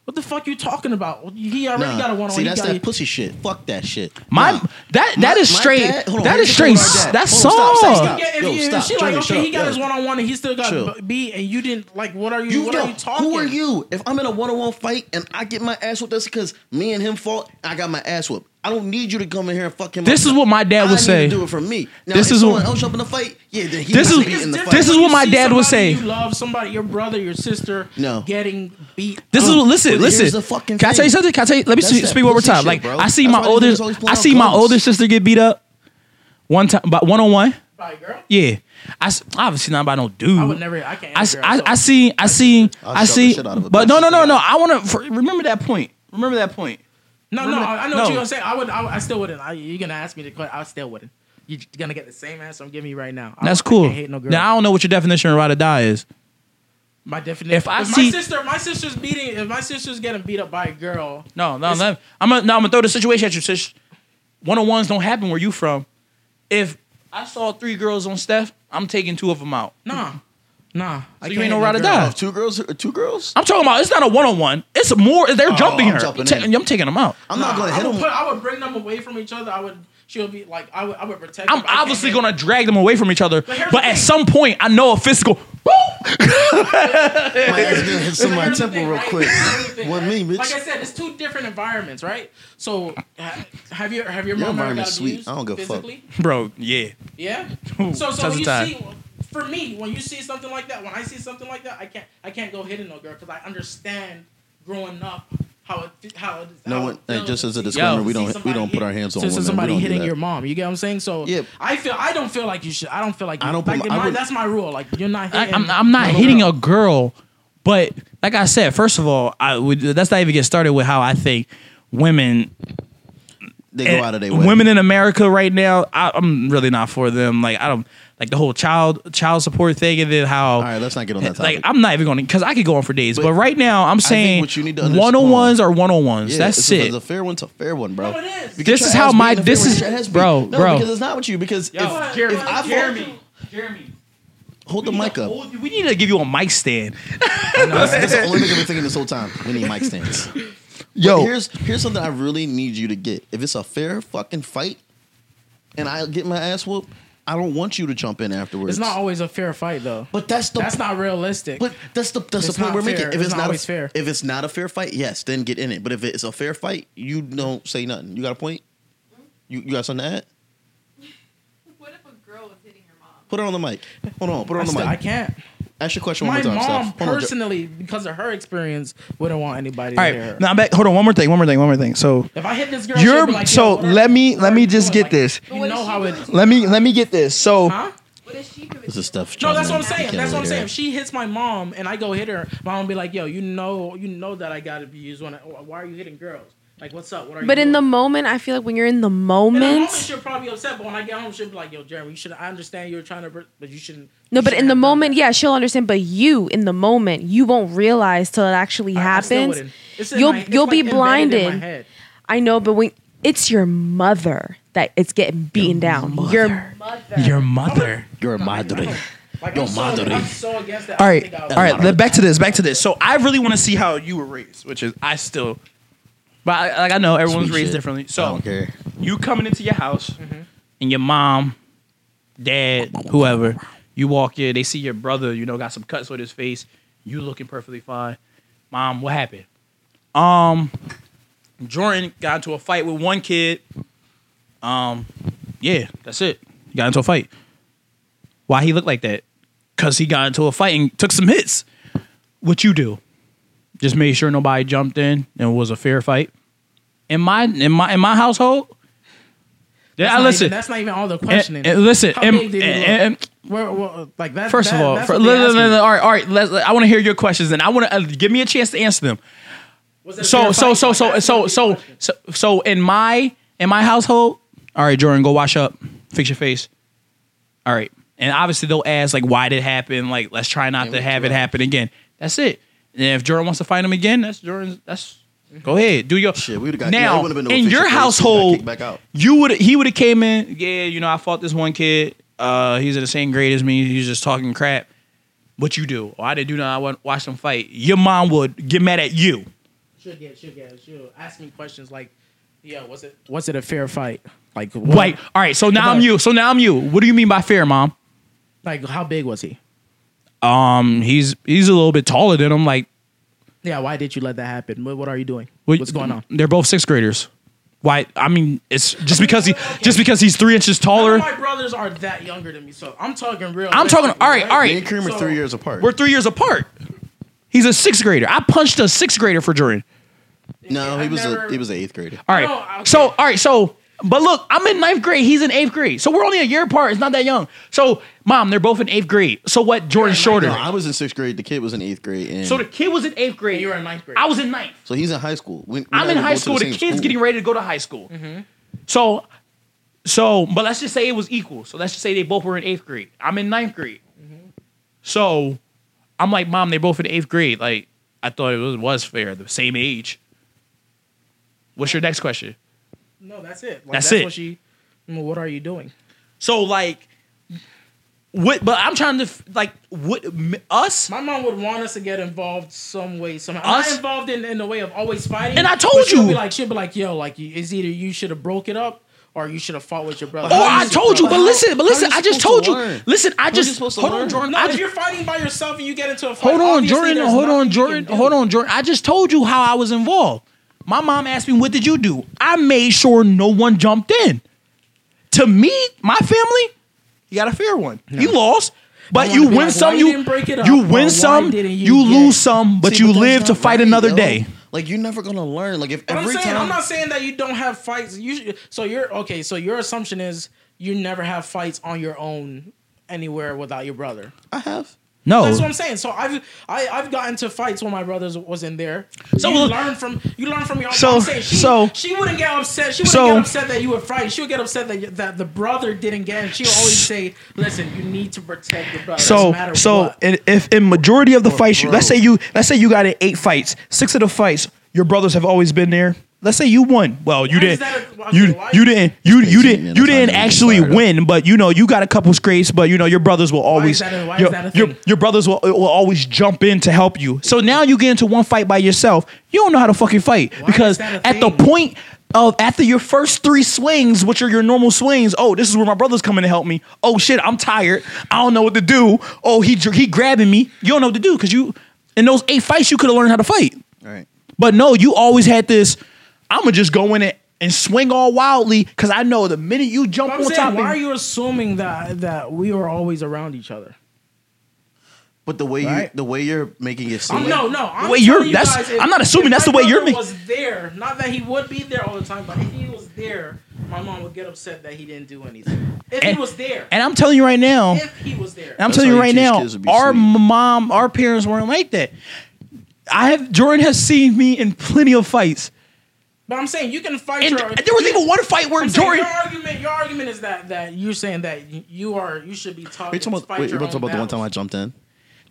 What the fuck you talking about? He already Nah. got a one on See, one. that's that pussy shit. Fuck that shit. My Nah. that My- that is straight. dad- on, that here's is the thing straight. with our dad. That's Hold stop, stop, stop. If, Yo, you, stop. she like, okay, shut he got Yo. his one on one and he still got Chill. b- and you didn't like. What are you? You what yo, are you talking? who are you? If I'm in a one-on-one fight and I get my ass whooped, that's because me and him fought. I got my ass whooped. I don't need you to come in here and fuck him. This up. is what my dad I would need say. To do it for me. Now, This if is someone what- else jump in the fight. Yeah, he This is- in the this is what my dad would somebody say. You love somebody, your brother, your sister, No. getting beat. This is Oh, listen, but listen. here's the fucking Can I tell you something? Can I tell you? Let me That's speak, one more time. shit, like bro. I see That's my older, niggas always pull I see my guns. older sister get beat up one time, but one on one. by a girl. Yeah, I s- obviously not by no dude. I would never. I can't. I, answer s- I, girl, I so- see, I see, I'll I shove see. shit out of a But no, no, no, no. I want to remember that point. Remember that point. No, no, Remember I, that- I know no. what you're gonna say. I would. I, I still wouldn't. I, you're gonna ask me the question. I still wouldn't. You're gonna get the same answer I'm giving you right now. I That's don't- I cool. can't hate no girl. Now I don't know what your definition of ride or die is. my definition. if I my see- sister, my sister's beating. If my sister's getting beat up by a girl, No, no, It's- let, I'm gonna, no, I'm gonna throw the situation at you. Sis. One on ones don't happen where you from. If I saw three girls on Steph, I'm taking two of them out. nah, nah. I you can't ain't no hate ride or girl. die. Oh, two girls. Two girls. I'm talking about it's not a one on one. It's more. They're oh, jumping I'm her. jumping I'm, ta- in. I'm taking them out. I'm not gonna I hit would him. put- I would bring them away from each other. I would. She'll be like. I would. I would protect. I'm them. Obviously gonna drag them away from each other, But but at some point, I know a physical. My ass gonna hit some of my temple thing, real right? quick. Here's the thing, With right? me, bitch. Like I said, it's two different environments, right? So, ha- have you have your Your mom ever environment's got sweet. I don't give a fuck. Bro, yeah. Yeah. Ooh, So, so when you time. see, for me, when you see something like that, when I see something like that, I can't I can't go hitting no girl because I understand growing up how it how it. No how one- it hey, just as a see disclaimer, we don't- we don't put our hands on to- to women. Somebody hitting your mom. You get what I'm saying? So Yeah. I feel I don't feel like you should. I don't feel like you, I don't put like my- I would- that's my rule. Like you're not I, hitting. I'm, I'm not no hitting girl. a girl, but like I said, first of all, I would. That's not even get started with how I think women They go out of their way. Eh, women in America right now. I, I'm really not for them. Like I don't like the whole child child support thing, and then how. All right, let's not get on that topic. Like I'm not even going to because I could go on for days, but, But right now I'm saying what you need to understand- one on ones are one on ones. Yeah, That's it's, it. It's a fair one to fair one, bro. No, it is. You This is how my- beat in a this is- get your ass beat. bro, no, bro. because it's not with you. Because Yo, if, Jeremy, if I Jeremy, Jeremy, hold the mic up, We need to give you a mic stand. that's, that's the only thing I've been thinking this whole time. We need mic stands. Yo, here's here's something I really need you to get. If it's a fair fucking fight, and I get my ass whooped, I don't want you to jump in afterwards. It's not always a fair fight though. But that's the. That's not realistic. But that's the that's It's the point we're fair. making. If It's it's, not not, always a, fair. if it's not a fair fight, yes, then get in it. But if it's a fair fight, you don't say nothing. You got a point? Hmm? You you got something to add? *laughs* What if a girl was hitting her mom? Put her on the mic. Hold on. Put her I, on the still, mic. I can't. Ask your question My one more time, mom Steph. Hold on, Jo- personally, because of her experience, wouldn't want anybody all to hear her. right. Now I'm back. Hold on. One more thing. One more thing. One more thing. So If I hit this girl, you're she'll be like, so Yo, what are- let me let me just doing? get this. You know how it. Let me let me get this. So Huh? What is she doing? This is Steph. No, that's what I'm saying. That's what I'm saying. If she hits my mom and I go hit her, my mom be like, "Yo, you know, you know that I gotta be used When I, why are you hitting girls? Like, what's up? What are you?" But in the moment, I feel like when you're in the in the moment, moment, she'll probably be upset. But when I get home, she'll be like, "Yo, Jeremy, you should. I understand you're trying to, but you shouldn't." no, you but shouldn't in the moment, that." yeah, she'll understand. But you, in the moment, you won't realize till it actually I- I still happens. wouldn't. It's in You'll my- it's you'll be like embedded in my blinded. head. I know, but when it's your mother that it's getting beaten down, your mother. your mother. Your madre. Like, Yo, I'm, so, madre. I'm so against that. All I right, think I all would- right. then Back to this. Back to this. So I really want to see how you were raised, which is I still, but I, like I know everyone's Sweet raised shit. differently. I So don't care. you coming into your house, and your mom, dad, whoever, you walk in, they see your brother, you know, got some cuts on his face. You looking perfectly fine. Mom, what happened? Um, Jordan got into a fight with one kid. Um, yeah, that's it. He Got into a fight. Why he looked like that? Cause he got into a fight and took some hits. What you do? Just made sure nobody jumped in and it was a fair fight. In my in my in my household, yeah, That's I listen. even- that's not even all the questioning. and listen, How and- did he eh, look? and- and- Where- where- like that. First of all, for, all right, all right. Let's, I want to hear your questions, and I want to uh, give me a chance to answer them. So, so, so, so, so, so, so, so, in my in my household, all right, Jordan, go wash up, fix your face. All right, and obviously they'll ask like, why did it happen? Like, let's try not Yeah, to have it happen again. That's it. And if Jordan wants to fight him again, that's Jordan's. That's go ahead, do your Shit, we would've got- yeah, now it would've been no in your case, he got household. back out. You would he would have came in. Yeah, you know, I fought this one kid. Uh, he's in the same grade as me. He's just talking crap. What you do? Oh, I didn't do nothing. I went watch them fight. Your mom would get mad at you. Should get, should get, should ask me questions like, yeah, was it was it a fair fight? Like, what, Wait, all right. So now I'm you. So now I'm you. What do you mean by fair, mom? like how big was he? Um, he's he's a little bit taller than him. Like, Yeah, why did you let that happen? What, what are you doing? what- What's going on? They're both sixth graders. Why? I mean, it's just because he just because he's three inches None taller. of my brothers are that younger than me, so I'm talking real. I'm talking. All right, all Me and right. Cream are So- three years apart. We're three years apart. He's a sixth grader. I punched a sixth grader for Jordan. no, he I've was never- a he was an eighth grader. All right. No, okay. So all right. So but look, I'm in ninth grade. He's in eighth grade. So we're only a year apart. It's not that young. So mom, they're both in eighth grade. So what? Jordan's shorter. No, I was in sixth grade. The kid was in eighth grade, and So the kid was in eighth grade. And you were in ninth grade. I was in ninth. so he's in high school. We- we I'm in high school. The, same kid's school. getting ready to go to high school. Mm-hmm. So, so, but let's just say it was equal. So let's just say they both were in eighth grade. I'm in ninth grade. Mm-hmm. So, I'm like, mom, they're both in eighth grade. Like, I thought it was was fair, the same age. What's your next question? No, that's it. Like, That's it. What she. well, What are you doing? So, like, what? But I'm trying to like, what us? My mom would want us to get involved some way, somehow. Us? Not involved in, in the way of always fighting. And I told she'll you. be like, she'll be like, yo, like, you- it's either you should have broke it up or you should have fought with your brother. Oh, I told you, but listen, but listen, I just told to you. learn? Listen, I just supposed to hold on, learn? Jordan. No, I if you're fighting by yourself and you get into a fight, hold on, Jordan. Hold on, Jordan. Hold on, Jordan. I just told you how I was involved. My mom asked me, "What did you do?" I made sure no one jumped in. To me, my family, you got a fair one. You lost, but you win like, some. why you You didn't break it up? you Or why win some. didn't You, you lose some, but See, you that's live to fight right, another yo. day. Like you're never gonna learn. Like if But I'm every saying, time I'm not saying that you don't have fights. You should, so you're okay. So your assumption is you never have fights on your own anywhere without your brother. I have. No, That's what I'm saying. So I've I, I've gotten to fights when my brothers was in there. So So you learn from you learn from your. So- saying she, so- she wouldn't get upset. She wouldn't so- get upset that you were fighting. She would get upset that that the brother didn't get. it. She would always say, "Listen, you need to protect your brother. So doesn't matter so what." in, if in majority of the fights, you, bro. let's say you let's say you got in eight fights, six of the fights, your brothers have always been there. Let's say you won. Well, you didn't. a- you you didn't. You you didn't. You didn't actually win, but you know you got a couple scrapes. But you know your brothers will always. a- your, your, your brothers will, will always jump in to help you. So now you get into one fight by yourself. You don't know how to fucking fight because at the point of after your first three swings, which are your normal swings, oh, this is where my brother's coming to help me. Oh shit, I'm tired. I don't know what to do. Oh, he he grabbing me. You don't know what to do because you in those eight fights you could have learned how to fight. All right. But no, you always had this. I'm gonna just go in it and swing all wildly because I know the minute you jump I'm on saying, top, why of are you assuming that that we were always around each other? But the way you Right. the way you're making it seem I'm, no, no. I'm The way you're- telling you that's- guys, if- I'm not assuming that's the way you're making. ma- Was there? Not that he would be there all the time, but if he was there, my mom would get upset that he didn't do anything. If And- he was there, and I'm telling you right now, if he was there, I'm telling you right now, kids to be our sweet. mom, our parents weren't like that. I have Jordan has seen me in plenty of fights, but I'm saying you can fight and your. there was even one fight where I'm saying your argument, your argument is that that you're saying that you are you should be taught. Are you to talking about, fight wait, your you're about to talk own about the one time I jumped in?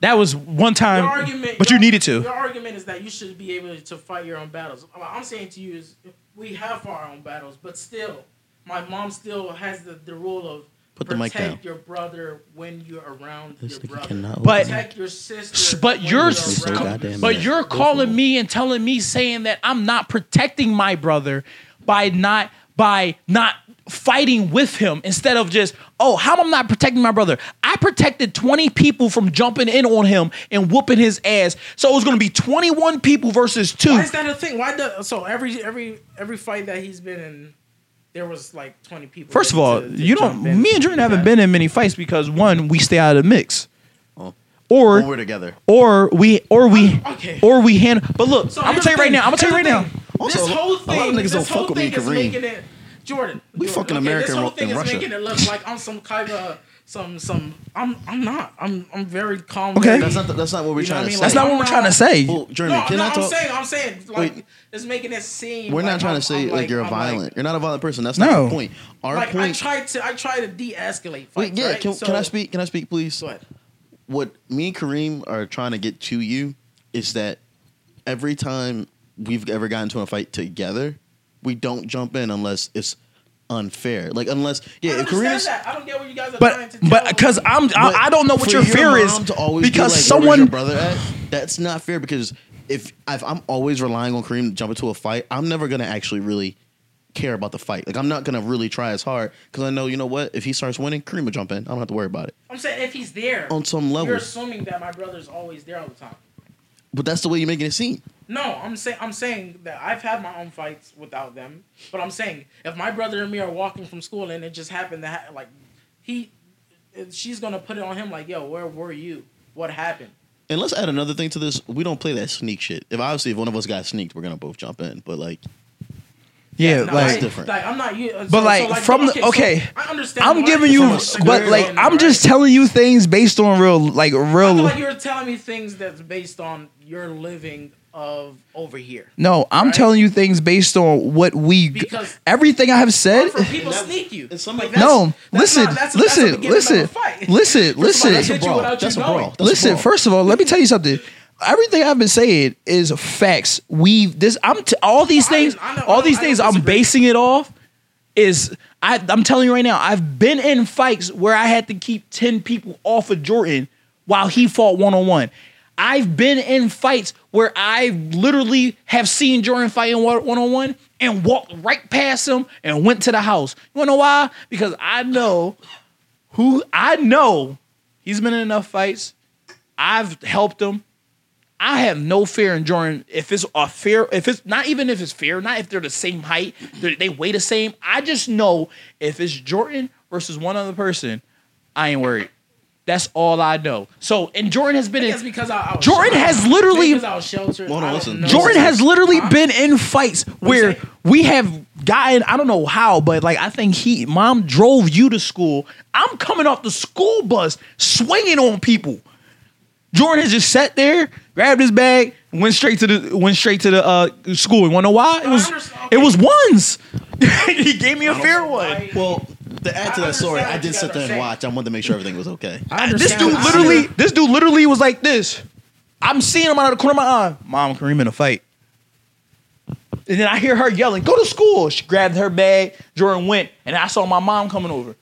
That was one time, Your argument, but your- you needed to. Your argument is that you should be able to fight your own battles. I'm saying to you is we have our own battles, but still, my mom still has the, the rule of Put the mic protect down. your brother when you're around This your nigga brother. cannot But- protect your sister. But when you're, so around goddamn but mad. you're Both of calling them. me and telling me saying that I'm not protecting my brother by not by not fighting with him instead of just oh how am I not protecting my brother? I protected 20 people from jumping in on him and whooping his ass. So it was going to be 21 people versus two. Why is that a thing? Why does so every every every fight that he's been in, there was like twenty people. First of all, to- to you don't. Me and Jordan haven't been in many fights because one, we stay out of the mix, Oh. or When we're together. or we or we Okay. or we hand. But look, So I'm gonna tell you the right now. I'm gonna tell you right Here's now. the thing. Also, this a whole lot of thing, niggas don't fuck with me Kareem. it. Jordan, We Jordan, fucking okay, America This whole and thing is Russia. making it look like I'm some kind of some some. I'm I'm not. I'm I'm very calm. Okay. That's not. The, that's not what we're You know trying what I to mean? say. That's not what I'm we're not- trying to say. Well, Jeremy, No, can no, I I'm saying, I'm saying, like, Wait. it's making it seem. We're like not trying I'm- to say I'm like, you're I'm violent. you're not a violent person. That's No. not the point. Our Like, I point. try to, I try to de-escalate. Fights, Wait, yeah. right? Can, So- can I speak? Can I speak, please? Go ahead. what me and Kareem are trying to get to you is that every time we've ever gotten into a fight together, we don't jump in unless it's unfair. Like unless yeah, I if understand Kareem that. I don't get what you guys are trying But to but because. I'm I, but I don't know what for your fear is to always because be like, someone "Where's your brother at that's not fair because if if I'm always relying on Kareem to jump into a fight, I'm never gonna actually really care about the fight. Like I'm not gonna really try as hard because I know you know what if he starts winning, Kareem will jump in. I don't have to worry about it I'm saying if he's there on some level. You're assuming that my brother's always there all the time. But that's the way you're making it seem. No, I'm saying I'm saying that I've had my own fights without them. But I'm saying if my brother and me are walking from school and it just happened that ha- like he, she's gonna put it on him like, yo, where were you? What happened? And let's add another thing to this. We don't play that sneak shit. If obviously if one of us got sneaked, we're gonna both jump in. But like yeah No, like I- different. Like I'm not you. uh, But so- like, so, from the- so okay, I understand. I'm giving you're you from a but like I'm right? just telling you things based on real like I feel real like you're telling me things that's based on your living of over here. No, I'm Right? telling you things based on what we Because- everything I have said For people that- sneak you. and some Like, of- that's- No, that's listen, not- that's- that's listen, beginning listen, *laughs* listen, First of all, listen. that's that's a brawl. That's a brawl. knowing. That's a Listen, first of all, let me tell you something. Everything I've been saying is facts. We this I'm t- all these No, I things, I know- all these I things I'm basing it off is I I'm telling you right now. I've been in fights where I had to keep 10 people off of Jordan while he fought one on one. I've been in fights where I literally have seen Jordan fighting one on one and walked right past him and went to the house. You wanna know why? Because I know who I know he's been in enough fights. I've helped him. I have no fear in Jordan. If it's a fear, if it's not even if it's fear, not if they're the same height, they they weigh the same. I just know if it's Jordan versus one other person, I ain't worried. That's all I know. So, and Jordan has been Maybe in. it's because I, I was Jordan sheltered. has literally- because I was sheltered. Hold on, I don't listen. know. Jordan has literally been in fights where say? we have gotten, I don't know how, but like I think he, mom drove you to school. I'm coming off the school bus swinging on people. Jordan has just sat there, grabbed his bag, went straight to the went straight to the uh, school. You wanna know why? It I was understand. it was ones. *laughs* he gave me a fair one. Why- well, to add to that story, I did sit there and watch. I wanted to make sure everything was okay. I This dude literally, this dude literally was like this. I'm seeing him out of the corner of my eye. Mom, Kareem in a fight. And then I hear her yelling, "Go to school!" She grabbed her bag. Jordan went, and I saw my mom coming over.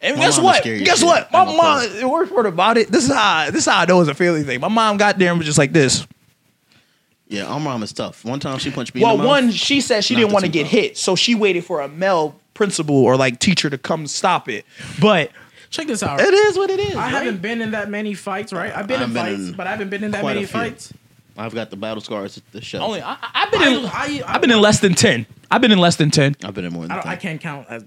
And My guess what? Guess shit. what? My ain't mom. gonna The worst part about it. This is how. This is how I know it's a family thing. My mom got there and was just like this. Yeah, our mom is tough. One time she punched me. Well, in the mouth. one, she said she didn't want to get though. hit, so she waited for a male principal or like teacher to come stop it. But Check this out. it is what it is. I right? haven't been in that many fights, right? I've been I've in been fights, in but I haven't been in that many fights. I've got the battle scars at the show. Only I, I- I've been in. I, I, I, I've been in less than ten. I've been in less than ten. I've been in more than I, don't, I can't count. I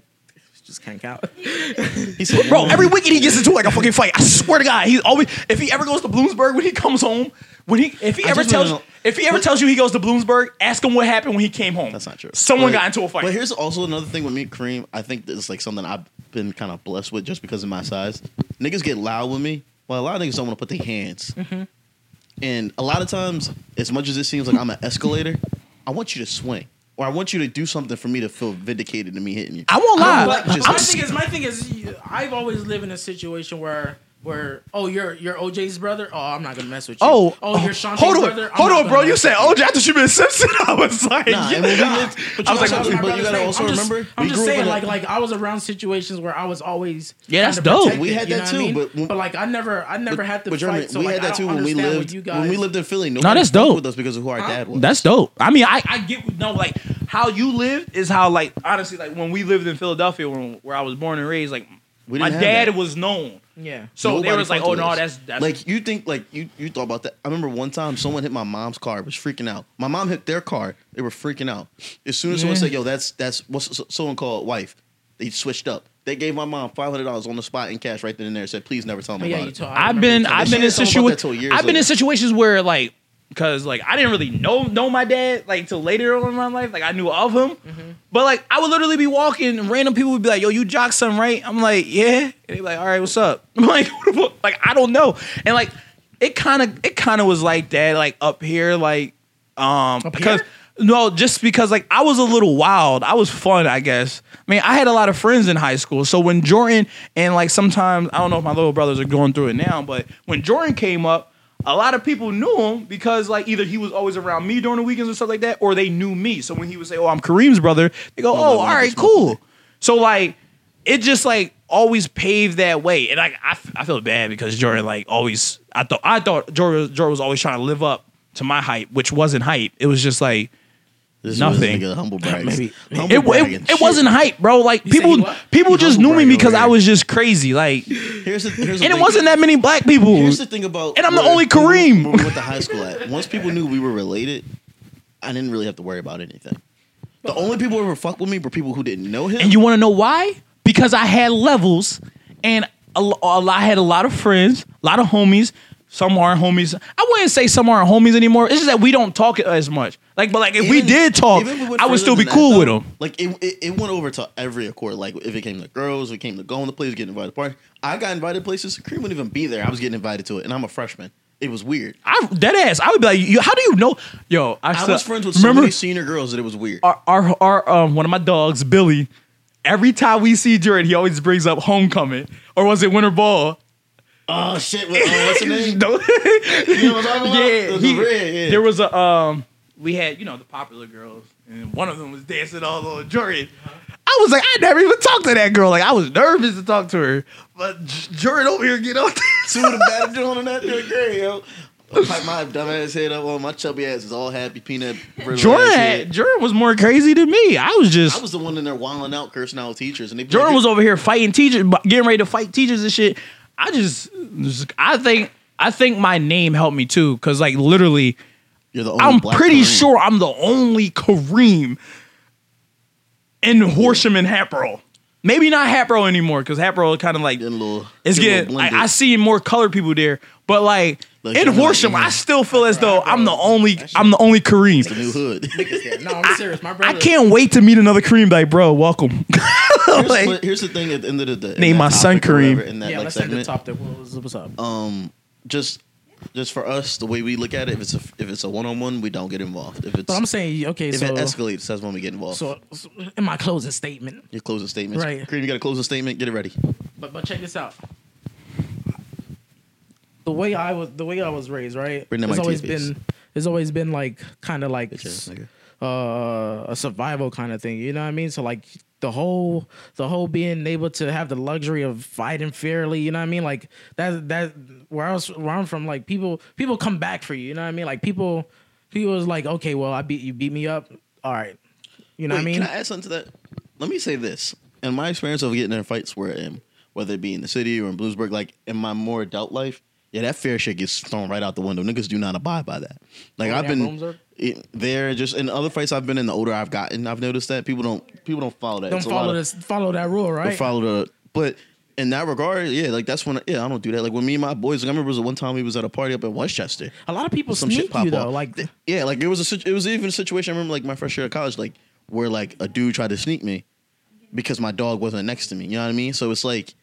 just can't count. He said, Bro, every weekend he gets into like a fucking fight. I swear to God, he's always if he ever goes to Bloomsburg when he comes home, when he if he I ever just tells wanna know- if he ever tells you he goes to Bloomsburg, ask him what happened when he came home. That's not true. Someone But- got into a fight. But here's also another thing with me and Kareem. I think this is like something I've been kind of blessed with just because of my size. Niggas get loud with me. Well, a lot of niggas don't want to put their hands. Mm-hmm. And a lot of times, as much as it seems like I'm an escalator, I want you to swing. Or I want you to do something for me to feel vindicated to me hitting you. I won't lie. don't like just- my thing is, my thing is, I've always lived in a situation where, where, oh, you're you're OJ's brother. Oh, I'm not gonna mess with you. Oh, oh, you're oh, Shantae's hold on, brother. I'm hold on, bro. You mess said with OJ. I thought you been Simpson. *laughs* I was like, Nah, yeah. and when lived, I was like, my but you gotta name. also I'm just- remember. I'm just saying, in a- like, like I was around situations where I was always Yeah, that's dope. We had that too, I mean? but when- like I never, I never had to But Jeremy, fight. So we like, had I that don't too when we understand lived what you when we lived in Philly. No, that's Nobody dope. with us because of who our dad was. That's dope. I mean, I, I get no like how you lived is how like honestly like when we lived in Philadelphia when, where I was born and raised like We My didn't have dad that. was known. Yeah. So they Nobody was like, fucked oh with no, us. that's that's like you think like you you thought about that. I remember one time someone hit my mom's car. Was freaking out. My mom hit their car. They were freaking out. As soon as someone Yeah. said, "Yo, that's that's what's someone called wife," they switched up. They gave my mom five hundred dollars on the spot in cash right then and there. Said, "Please never tell me Oh, yeah, about you it." told- I I've remember been you told I've me. been in She didn't about that till situations years I've been in later. situations where like because like I didn't really know know my dad like till later on in my life. Like I knew of him. Mm-hmm. but like I would literally be walking and random people would be like yo you jock son right? I'm like yeah. And they be like all right what's up? *laughs* I'm like what the fuck? like I don't know. And like it kind of it kind of was like that like up here like um Up because here? no just because like I was a little wild. I was fun I guess. I mean I had a lot of friends in high school. So when Jordan and like sometimes I don't know if my little brothers are going through it now but when Jordan came up a lot of people knew him because like either he was always around me during the weekends or stuff like that or they knew me. So when he would say oh I'm Kareem's brother they go Oh, all right cool. so like it just like always paved that way. And like I feel bad because Jordan like always I thought I thought Jordan, Jordan was always trying to live up to my hype which wasn't hype. It was just like This Nothing. Was a humble *laughs* brags. Maybe- Humble it, bragging. it, it wasn't hype bro like You people people He just knew me because I was just crazy like Here's the, here's the and it wasn't that many black people Here's the thing about, And I'm the only Kareem. We went to high school at. Once people knew we were related, I didn't really have to worry about anything. The only people who ever fucked with me were people who didn't know him. And you want to know why? Because I had levels, and a, lo- a lot, I had a lot of friends, a lot of homies. Some aren't homies. I wouldn't say some aren't homies anymore. It's just that we don't talk as much. Like, but like if we Even- did talk, even if we went I would further still be than cool with though, them. Like it, it, it went over to every accord. Like if it came to girls, it came to going to places, getting invited to parties. I got invited places. Cream wouldn't even be there. I was getting invited to it, and I'm a freshman. It was weird. I dead ass. I would be like, you, how do you know? Yo, I, I still- was friends with so remember many senior girls that it was weird. our, our our um one of my dogs, Billy. Every time we see Jordan, he always brings up homecoming or was it winter ball? Oh shit! What, oh, what's the name? *laughs* No. You know what I'm talking about? yeah, The- the he- red, yeah. there was a um we had you know the popular girls and one of them was dancing all over Jordan. I was like, I never even talked to that girl. Like I was nervous to talk to her, but Jordan over here get on. See what a bad doing on that great, yo. Pipe my dumb ass head up on my chubby ass is all happy peanut. Jordan, had. Jordan was more crazy than me. I was just I was the one in there wilding out, cursing out teachers, and they Jordan was over here fighting teachers, getting ready to fight teachers and shit. I just, just- I think, I think my name helped me too, because like literally, You're the only I'm black pretty Kareem. sure I'm the only Kareem in Horsham and Hatboro. Maybe not Hatboro anymore, because Hatboro kind of like a little. it's a getting. blended. I see more colored people there, but like Like, in you're like, Horsham. I still feel as though I'm the only, that shit- I'm the only Kareem. the new hood. *laughs* No, I'm serious. My brother. I can't wait to meet another Kareem. Like, bro, welcome. *laughs* here's, Like- but here's the thing at the end of the day. Name my son topic or whatever, Kareem. In that Yeah, like let's end the top there. What's, what's up? um, just just for us, the way we look at it, if it's a if it's a one on one, we don't get involved. If it's But I'm saying, okay, if so, it escalates, that's when we get involved. so, so in my closing statement, Your closing statement, Right. Kareem, you got a closing statement. Get it ready. but but check this out. The way I was, the way I was raised, right? Bring it's always your face. been, it's always been like kind of like Bitch ass nigga. uh, a survival kind of thing. You know what I mean? So like the whole the whole being able to have the luxury of fighting fairly. You know what I mean? Like that that where I was where I'm from, like people people come back for you. You know what I mean? Like people people was like, okay, well I beat you beat me up. All right. You know Wait, what I mean? Can I add something to that? Let me say this. In my experience of getting in fights where I am, whether it be in the city or in Bloomsburg, like in my more adult life, yeah, that fair shit gets thrown right out the window. Niggas do not abide by that. Like Oh, I've been it- there, just in other fights I've been in. The older I've gotten, I've noticed that people don't people don't follow that. Don't It's follow of- this follow that rule, don't right? follow the. But in that regard, yeah, like that's when yeah I don't do that. Like when me and my boys, like, I remember it was one time we was at a party up in Westchester. A lot of people some sneak shit pop you though. off. Like Th- yeah, like it was a it was even a situation. I remember like my first year of college, like where like a dude tried to sneak me because my dog wasn't next to me. You know what I mean? So it's like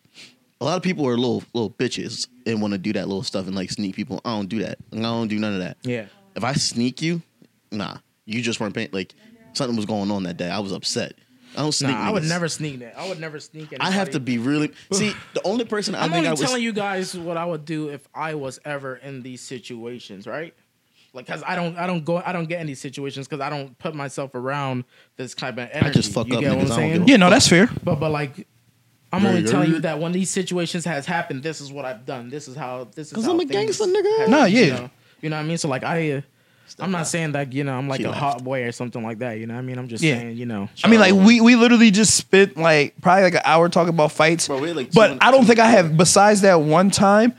a lot of people are little little bitches and want to do that little stuff and like sneak people. I don't do that. I don't do none of that. yeah. If I sneak you, nah, you just weren't paying. Like something was going on that day. I was upset. I don't sneak. Nah, I would never sneak that. I would never sneak. I have to be really *sighs* see the only person I I'm think only I was. telling you guys what I would do if I was ever in these situations, right? Like, cause I don't, I don't go, I don't get in these situations because I don't put myself around this type of energy. I just fuck you up get niggas. what I'm don't saying? give a yeah, no, that's fair. But but like, I'm only telling you that when these situations has happened, this is what I've done. This is how this is. 'Cause how I'm a gangster, nigga. No, Nah, you yeah. know, you know what I mean. So like I, uh, I'm not saying that you know I'm like She a laughed. hot boy or something like that. You know, what I mean, I'm just Yeah. saying, you know, I mean, like we we literally just spent like probably like an hour talking about fights. Bro, like, but two- I don't think I have. Besides that one time,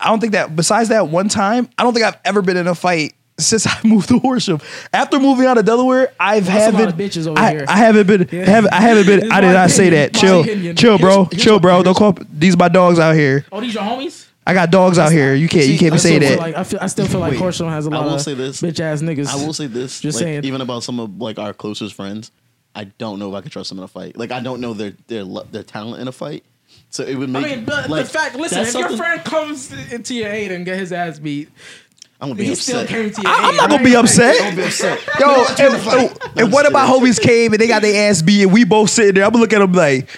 I don't think that. Besides that one time, I don't think I've ever been in a fight since I *laughs* moved to Horsham. After moving out of Delaware, I've That's haven't. of bitches over I, here. I haven't been. Yeah. Haven't, I haven't been. I did my not say that. My Chill, opinion. chill, bro. Here's- chill, bro. what- Don't call. These my dogs out here. oh, these your homies. I got dogs out here. You can't. you can't I even say that. Like, I, feel, I still feel like Wait, Horsham has a lot will of say this. bitch ass niggas. I will say this. Just like, saying. even about some of like our closest friends, I don't know if I could trust them in a fight. Like I don't know their their lo- their talent in a fight. So it would I mean, but like, the fact. Listen, if your friend comes into your aid and get his ass beat, I'm gonna be he upset. still came to your I, aid. I'm not gonna right? be upset. I'm gonna be upset. Yo, No, I and, took the fight. and I'm what about kidding. homies came and they got their ass beat and we both sitting there? I'm gonna look at them like,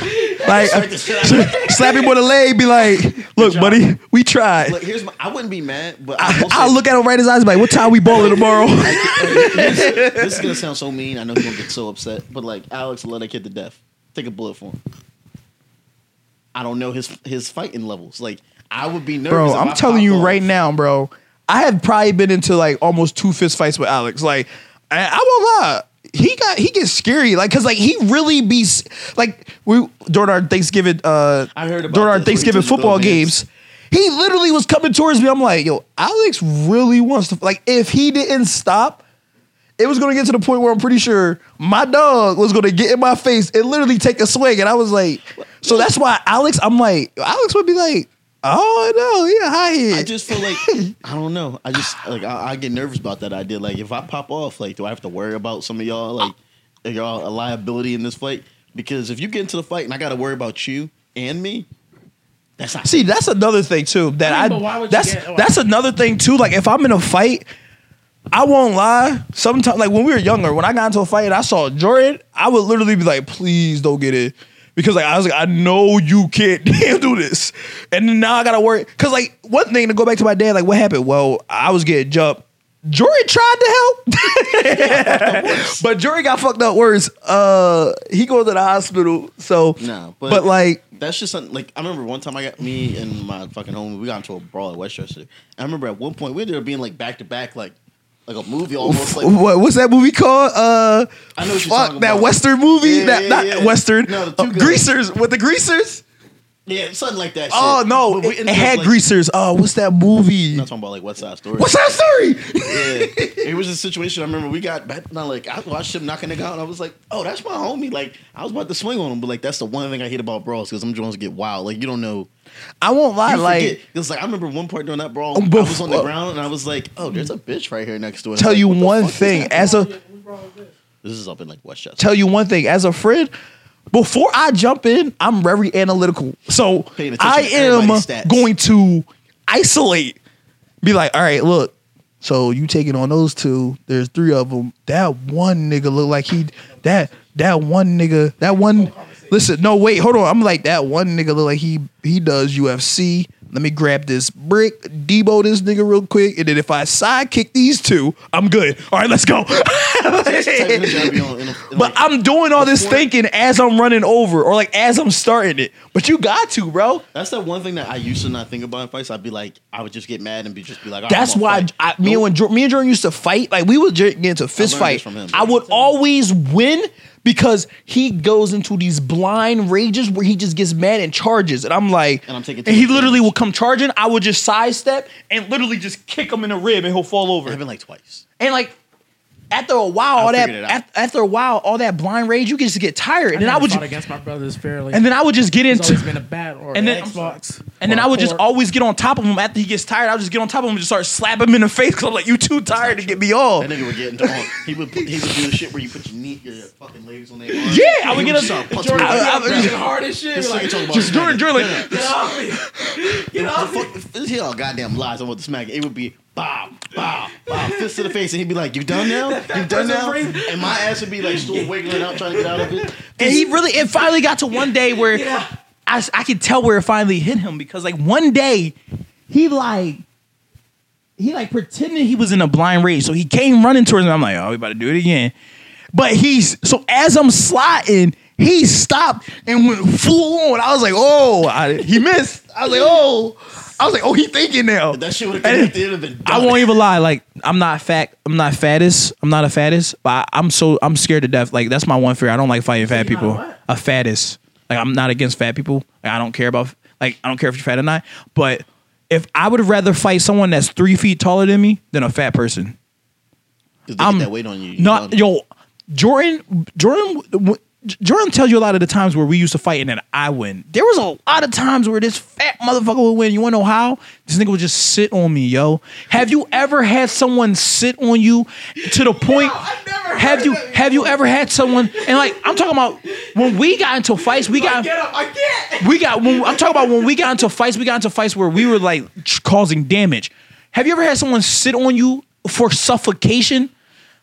*laughs* like uh, *laughs* slap him on the leg, be like, "Look, buddy, we tried." Look, here's my. I wouldn't be mad, but I I, will look at him right in his eyes, and be like, "What time we bowling tomorrow?" *laughs* this is gonna sound so mean. I know he's gonna get so upset, but like Alex will let that kid to death. Take a bullet for him. I don't know his his fighting levels. Like I would be nervous. bro, I'm telling you off. right now, bro. I have probably been into like almost two fist fights with Alex. Like, I, I won't lie. He got he gets scary, like, cause like he really be like we during our Thanksgiving uh I heard about during our this, where he Thanksgiving football games. He literally was coming towards me. I'm like, yo, Alex really wants to like if he didn't stop, it was gonna get to the point where I'm pretty sure my dog was gonna get in my face and literally take a swing. And I was like, so that's why Alex, I'm like, Alex would be like, oh no, yeah, high head. I just feel like I don't know. I just like I, I get nervous about that idea. Like if I pop off, like do I have to worry about some of y'all? Like are y'all a liability in this fight? Because if you get into the fight and I got to worry about you and me, that's not. See, that's another thing too. That I I, mean, but why would you that's get- that's another thing too. Like if I'm in a fight, I won't lie. Sometimes, like when we were younger, when I got into a fight and I saw Jordan, I would literally be like, "Please don't get in," because like I was like, "I know you can't *laughs* do this," and now I gotta worry. Cause like one thing to go back to my dad, like what happened? Well, I was getting jumped. Jory tried to help, *laughs* but Jory got fucked up worse. Uh, he goes to the hospital. So No, but, but- like That's just something like I remember one time I got me and my fucking homie. We got into a brawl at Westchester. I remember at one point we ended up being like back to back, like like a movie almost. Like what, what's that movie called? Uh, I know fuck talking that about. Western movie. Yeah, that yeah, not yeah. Western. No, the uh, greasers with the greasers. yeah, something like that. Oh shit. no, But we it, it had like- greasers. Oh, what's that movie? I'm not talking about like West Side Story. What's that story? yeah, it was a situation. I remember we got back. Not like I watched him knocking nigga out, and I was like, "Oh, that's my homie." Like I was about to swing on him, but like that's the one thing I hate about brawls because some Jones get wild. Like you don't know. I won't lie. You like forget. It was like I remember one part during that brawl, Oh, I was on the ground and I was like, "Oh, there's a bitch right here next to us." tell Like, you one thing as a This is up in like Westchester. tell you one thing as a friend. Before I jump in, I'm very analytical. So I am going to isolate. Be like, all right, look. So you taking on those two? There's three of them. That one nigga look like he that that one nigga that one. Listen, no wait, hold on. I'm like that one nigga look like he he does UFC. Let me grab this brick, debo this nigga real quick, and then if I sidekick these two, I'm good. All right, let's go. Type of nigga I be on in a- in But I'm doing all this thinking as I'm running over or like as I'm starting it. But you got to, bro. That's the one thing that I used to not think about in fights. I'd be like, I would just get mad and be just be like, "All right, That's why fight." I, me and when me and Jordan used to fight, like we would get into fist fight. from him. I would always win because he goes into these blind rages where he just gets mad and charges, and I'm like, And I'm taking and he literally damage. will come charging. I would just sidestep and literally just kick him in the rib, and he'll fall over. It happened like twice. And like after a while, I'll all that figure it out. af- after a while, all that blind rage, you just get tired, and then I would fought ju- against my brothers fairly. and then I would just get He's into always been a bat or *laughs* And an then- Xbox. And then I would just always get on top of him after he gets tired. I would just get on top of him and just start slapping him in the face because I'm like, you too tired to get me off. That nigga would get into all. He would put, he would do the shit where you put your knee, your fucking legs on their arms. Yeah, I would get a- start punching Jordan. I- I- I, hard as shit. Like, nigga talking about Just Jordan, smacking. Jordan, like, *laughs* get off me. Get off me. fuck, this here all goddamn lies. I'm about to smack it. It would be bow, bow, bow, fist to the face, and he'd be like, "You done now? You done now?" And my ass would be like still wiggling out, trying to get out of it. and he really, it finally got to one day where I could tell where it finally hit him because like one day he like, he like pretended he was in a blind rage. So he came running towards me. I'm like, oh, we about to do it again. But he's, so as I'm sliding, he stopped and went full on. I was like, oh, I, he missed. I was like, oh. I was like, oh, he thinking now. That shit would have And connected. It'd have been. I done. won't even lie. Like I'm not fat. I'm not fattest. I'm not a fattest. But I, I'm so I'm scared to death. Like that's my one fear. I don't like fighting fat people. a what? A fattest. Like I'm not against fat people. Like, I don't care about. Like I don't care if you're fat or not. But if I would rather fight someone that's three feet taller than me than a fat person. 'Cause they I'm get that weight on you. you Not done. yo, Jordan. Jordan. w- Jordan tells you a lot of the times where we used to fight and then I win. There was a lot of times where this fat motherfucker would win. You wanna know how? This nigga would just sit on me, yo. Have you ever had someone sit on you to the point? have you have you ever had someone and like I'm talking about when we got into fights, we got up, I we got when I'm talking about when we got into fights, we got into fights where we were like causing damage. Have you ever had someone sit on you for suffocation?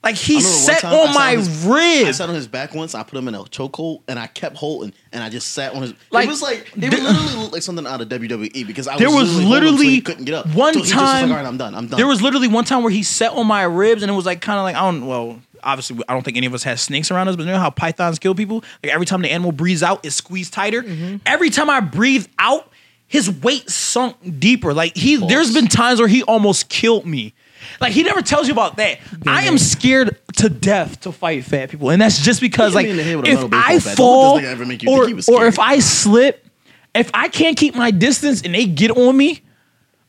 Like he sat time on sat my his- I sat on his back once. I put him in a chokehold, and I kept holding, and I just sat on his. Like, it was like it literally looked like something out of WWE because I There was was, literally, holding him so he couldn't get up. one So he just was time- like, All right, I'm done. I'm done. There was literally one time where he sat on my ribs and it was like kind of like I don't well obviously I don't think any of us has snakes around us, but you know how pythons kill people? Like every time the animal breathes out, it squeezed tighter. Mm-hmm. Every time I breathed out, his weight sunk deeper. Like he, there's been times where he almost killed me. Like he never tells you about that. I am scared to death to fight fat people, and that's just because like me in the head with a if I. Fall this nigga ever make you or think he was or if I slip, if I can't keep my distance and they get on me,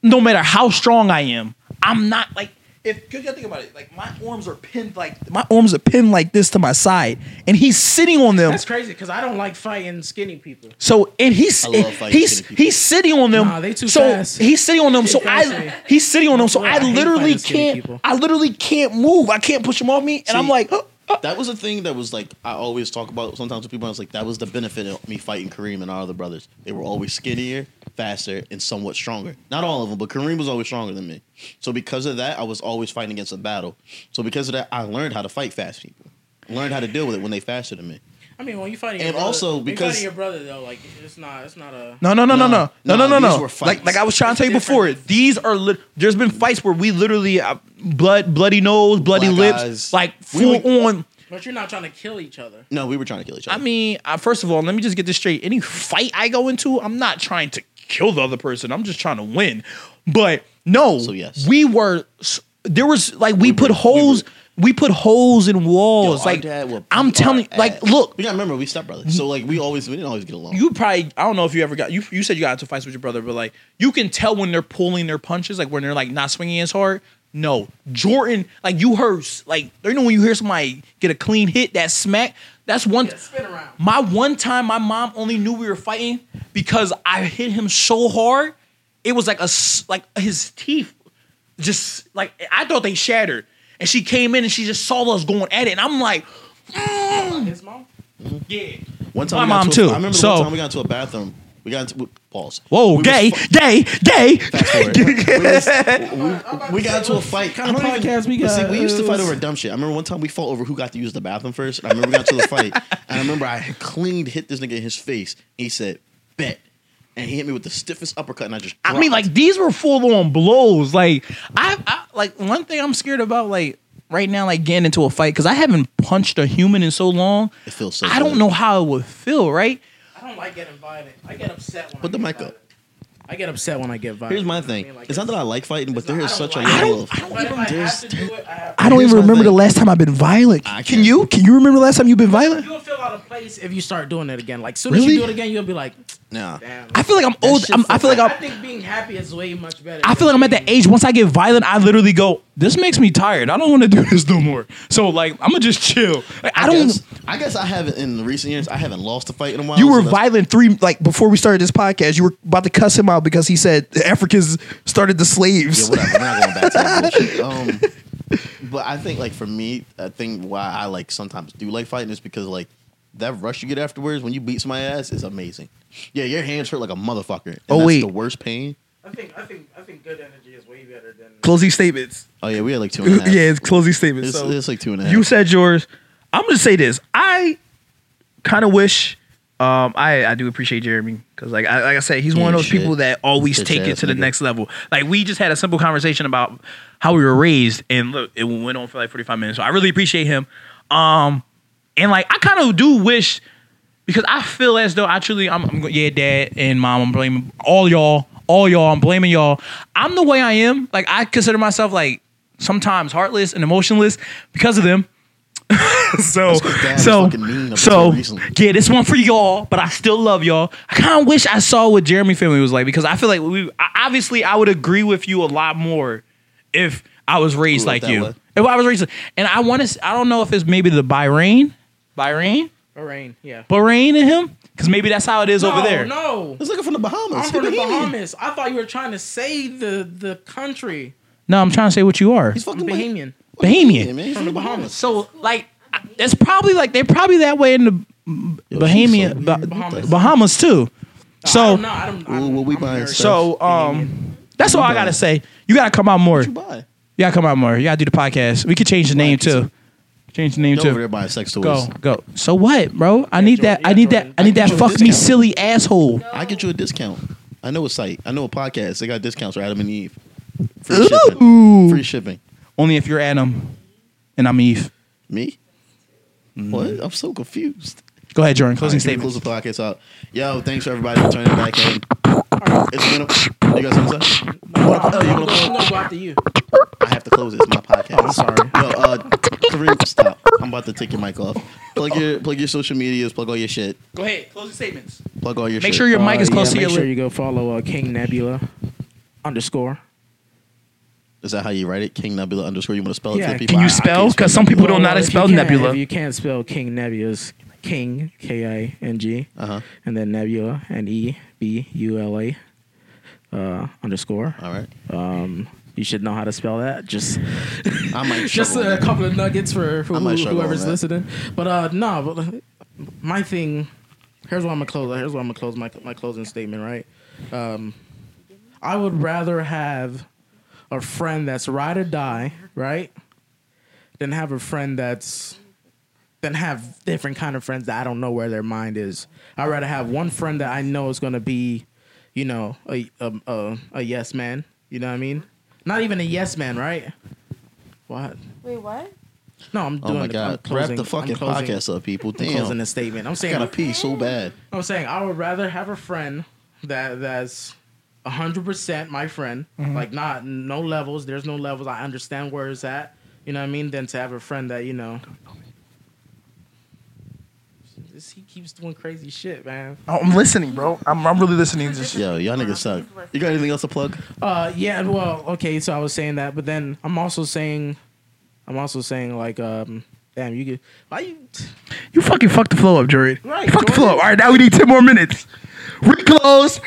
no matter how strong I am, I'm not like if cause you gotta think about it, like my arms are pinned like my arms are pinned like this to my side, and he's sitting on them. That's crazy because I don't like fighting skinny people. So and he's I love fighting he's he's sitting on them. Nah, they too so fast. he's sitting on them. So I he's sitting on them. So I I literally can't. I literally can't move. I can't push him off me, and I'm like, "Huh, huh." That was a thing that was like I always talk about sometimes with people. I was like, that was the benefit of me fighting Kareem and our other brothers. They were always skinnier, faster, and somewhat stronger. Not all of them, but Kareem was always stronger than me. So because of that, I was always fighting against a battle. So because of that, I learned how to fight fast people. Learned how to deal with it when they faster than me. I mean, when you fighting, And your brother, also when you because- fighting your brother though, like it's not, it's not a. No, no, no, no, Nah, no, no, no, nah, no, these no. were Like, fights. like I was trying to tell you It's before. These are lit there's been fights where we literally uh, blood, bloody nose, bloody Black lips, eyes. like We full would- on. But you're not trying to kill each other. No, we were trying to kill each other. I mean, uh, first of all, let me just get this straight. Any fight I go into, I'm not trying to kill the other person. I'm just trying to win. But no, So, yes. we were. There was like we, We put were- holes. We, put holes in walls. our like dad I'm telling, our like look, we got to remember we stepbrothers, so like we always we didn't always get along. you probably I don't know if you ever got you you said you got into fights with your brother, but like you can tell when they're pulling their punches, like when they're like not swinging as hard. No, Jordan, like you heard, like you know when you hear somebody get a clean hit, that smack. That's one. Yeah, spin around. My one time, my mom only knew we were fighting because I hit him so hard. It was like a s- like his teeth, just like I thought they shattered. And she came in and she just saw us going at it, and I'm like, mm, His mom. yeah. One My time, we got mom into a- too. I remember the So- one time we got into a bathroom. We got into pause. Whoa, We was gay, fu- gay, gay. Fast forward. *laughs* we, was- we- we got into a fight. kind of I don't even- podcast we but See, got? we used to fight was- over dumb shit. I remember one time we fought over who got to use the bathroom first. I remember we got to the fight, and I remember I cleaned hit this nigga in his face. He said, "Bet," and he hit me with the stiffest uppercut, and I just. I mean, like these were full on blows. Like I, I like one thing I'm scared about, like right now, like getting into a fight because I haven't punched a human in so long. It feels so I don't know how it would feel. Right? I don't like getting violent. I get upset when i Put I the get mic up. I get upset when I get violent. Here's my I thing. mean, like, it's not that I like fighting, but there is there not- is I such a don't level of. I have There's- to do it, I I don't even my remember the last time I've been violent. Can you? Can you remember the last time you've been violent? You'll feel out of place if you start doing it again. Like soon as Really? you do it again, you'll be like, Nah. damn. I feel like I'm old. I'm, I feel like I'm, I'm. think being happy is way much better. I feel like I'm at that age. Once I get violent, I literally go. This makes me tired. I don't want to do *laughs* this no more. So like, I'm gonna just chill. Like, I, I, don't. Guess, I guess I haven't in the recent years. I haven't lost a fight in a while. You were that's- violent three like before we started this podcast. You were about to cuss him out because he said the Africans started the slaves. Yeah, whatever. We're not going back to that *laughs* bullshit. Um, but I think like for me, I think why I like sometimes do like fighting is because like that rush you get afterwards when you beat somebody's ass is amazing. Yeah, your hands hurt like a motherfucker. And Oh, that's wait. the worst pain. I think I think I think good energy is way better than. closing statements. Oh yeah, we had like two and a *laughs* half. yeah, it's closing statements. it's, So it's like two and a half. you said yours. I'm gonna say this. I kind of wish. Um, I I do appreciate Jeremy because like I like I said, he's one of those Shit. people that always Bitch take it ass to the nigga. next level. Like we just had a simple conversation about how we were raised, and look, it went on for like 45 minutes. So I really appreciate him. Um, and like I kind of do wish because I feel as though I truly I'm, I'm yeah, dad and mom. I'm blaming all y'all, all y'all. I'm blaming y'all. I'm the way I am. Like I consider myself like sometimes heartless and emotionless because of them. *laughs* so so fucking mean up so yeah, this one for y'all, but I still love y'all. I kind of wish I saw what Jeremy family was like because I feel like we obviously I would agree with you a lot more if I was raised like you. way. If I was raised, and I want to, I don't know if it's maybe the Bahrain, Bahrain, Bahrain, yeah. Bahrain in him, because maybe that's how it is over there. No, He's looking from the Bahamas. I'm from the Bahamian. Bahamas. I thought you were trying to say the the country. No, I'm trying to say what you are, He's fucking I'm Bahamian. Bahamian. Bahamian. Yeah, man. He's From the Bahamas. So like, I- it's probably like they're probably that way in the Yo, Bahamian, she's so Bah- weird. Bahamas. Bahamas too. I So don't know. I don't. I Ooh, don't what we I'm buying very- stuff? so um, that's all I gotta say. You gotta come out more. What you buy? You gotta come out more. You gotta do the podcast. We could change the name too. Change the name You're over too. there buying sex toys. Go go. So what, bro? I need that. Jordan, I need that. I need I that. Fuck me, silly asshole. I get you a discount. I know a site. I know a podcast. They got discounts for Adam and Eve. Free shipping. Ooh. Free shipping. Only if you're Adam, and I'm Eve. Me? Mm-hmm. What? I'm so confused. Go ahead, Jordan. Closing All right, can we statements. Close the podcast out. Yo, thanks for everybody for turning back in. It's been a. You got something to say? No, What- I'm, oh, you I'm gonna, I'm gonna go after you. I have to close it. It's my podcast. Oh, I'm sorry. Yo, uh, Kareem, stop. I'm about to take your mic off. Plug your plug your social medias. Plug all your shit. Go ahead. Closing statements. Plug all your Make shit. sure your mic is Uh, close yeah, to your Make sure lip. you go follow uh, King Nebula underscore. Is that how you write it? King Nebula underscore. You want to spell it Yeah, for the people? Can you I- I spell? Because some people don't know how to spell Nebula. If you can't spell King Nebula, it's King K I N G, Uh-huh. and then Nebula N E B U L A uh, underscore. All right. Um, you should know how to spell that. Just I might *laughs* just a that. couple of nuggets for, for who- whoever's listening. But uh, no, but uh, my thing. Here's what I'm gonna close. Here's what I'm gonna close my my closing statement. Right. Um, I would rather have a friend that's ride or die, right, than have a friend that's than have different kind of friends that I don't know where their mind is. I'd rather have one friend that I know is gonna be, you know, a a a, a yes man. You know what I mean? Not even a yes man, right? What? Wait, what? No, I'm doing. Oh my the- god! I'm closing, Wrap the fucking closing, podcast up, people. I'm closing Damn. a statement. I'm saying. I saying. gotta pee so bad. I'm saying I would rather have a friend that that's hundred percent my friend. Mm-hmm. Like not no levels. There's no levels. I understand where it's at. You know what I mean? Than to have a friend that you know. This, he keeps doing crazy shit, man. I'm listening, bro. I'm, I'm really listening to this. Yo, y'all niggas suck. You got anything else to plug? Uh, yeah. Well, okay. So I was saying that, but then I'm also saying, I'm also saying like, um, damn, you get why you. You fucking fucked the flow up, Jordan. Right, You fucked the flow up. All right, now we need 10 more minutes. We close.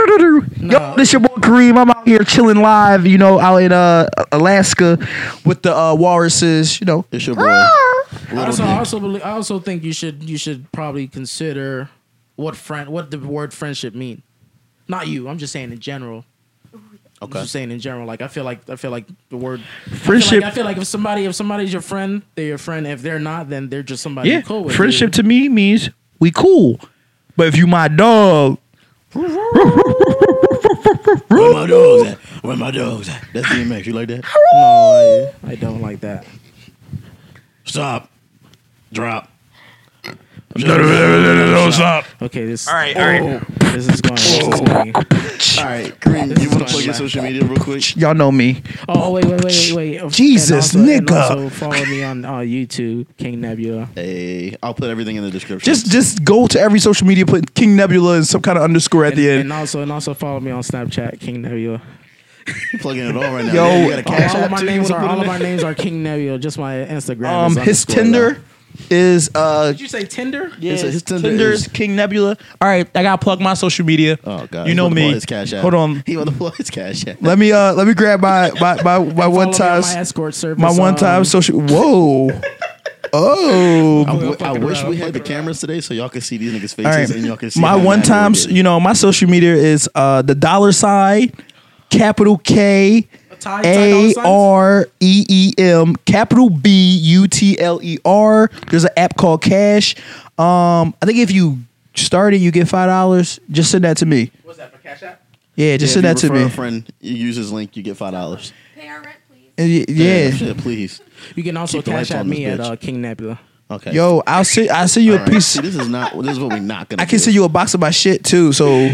Yo, No. this your boy Kareem. I'm out here chilling live, you know, out in uh, Alaska with the uh, walruses, you know. It's your boy. I Little also, I Dick. also, believe, I also think you should, you should probably consider what friend, what the word friendship mean. Not you. I'm just saying in general. I'm Okay. just saying in general. Like I feel like I feel like the word I feel Friendship. like, I feel like if somebody if somebody's your friend, they're your friend. If they're not, then they're just somebody Yeah, you're cool with. friendship dude. to me means we cool. But if you my dog, Where my dogs at? Where my dogs at? That's DMX. You like that? No, I, I don't like that. Stop. Drop. *laughs* don't stop. Okay, this. All right, all right. This is going. This is going. All right, Kareem, This you is want to going plug your left. social media real quick? Y'all know me. Oh wait, wait, wait, wait, wait. Jesus, and also, and nigga. also follow me on uh, YouTube, King Nebula. Hey, I'll put everything in the description. Just just go to every social media, put King Nebula and some kind of underscore at And, the end. and also and also follow me on Snapchat, King Nebula. *laughs* plugging it all right now. Yo, Yeah, you got a All, cash all app of my too? You names wanna are put all in of there? my names are King Nebula. Just my Instagram. um, is his underscore Tinder is uh Did you say Tinder? yeah, His- his Tinder Tinder's is- King Nebula. All right, I gotta plug my social media. Oh god, you he know wanna plug me. His cash app. Hold on, He want to plug his cash app. let me uh let me grab my my my, *laughs* my Follow one me on time my escort service. my one time um, social. Whoa, oh. I, w- I fucking wish around, we had the fucking cameras today so y'all could see these niggas' faces All right. and y'all can see My how one mad we were times, getting. you know, my social media is uh the dollar sign, capital K Ty- Ty A Dolla Signs? R E E M, capital B U T L E R. There's an app called Cash. Um, I think if you start it, you get five dollars. Just send that to me. What's that for Cash App? Yeah, just Yeah, send if that you to me. A friend, you use his link, you get five dollars. Pay our rent, please. Uh, y- Yeah. shit, please. You can also Keep the Cash lights App on this me at bitch. uh, King Nebula. Okay. Yo, I'll see. I'll send you All a right. piece. See, this is not. This is what we're not gonna. I can do. send you a box of my shit too. So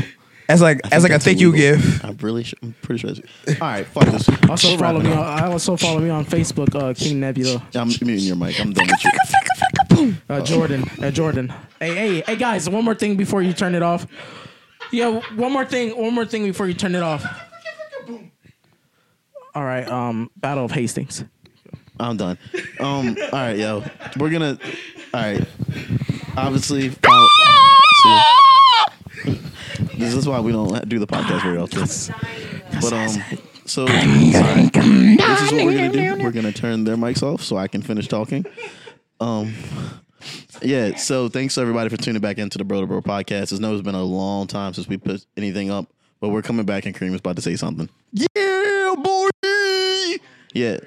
as like as like a thank you illegal. gift. I'm really, sure, I'm pretty sure. It's, all right, fuck this. *laughs* Also We're follow wrapping me. On, up. I also follow me on Facebook, uh, King Nebula, I'm muting your mic. I'm done with you. uh, Jordan, uh, Jordan. Hey, hey, hey, guys! One more thing before you turn it off. Yeah, one more thing. One more thing before you turn it off. All right. Um, Battle of Hastings. I'm done. Um, all right, yo, we're gonna. All right, obviously. follow- see, *laughs* this is why we don't do the podcast very often. But um, so sorry. this is what we're gonna do. We're gonna turn their mics off so I can finish talking. Um, yeah. So thanks everybody for tuning back into the Bro to Bro podcast. I know it's been a long time since we put anything up, but we're coming back and Kareem is about to say something. Yeah, boy. Yeah.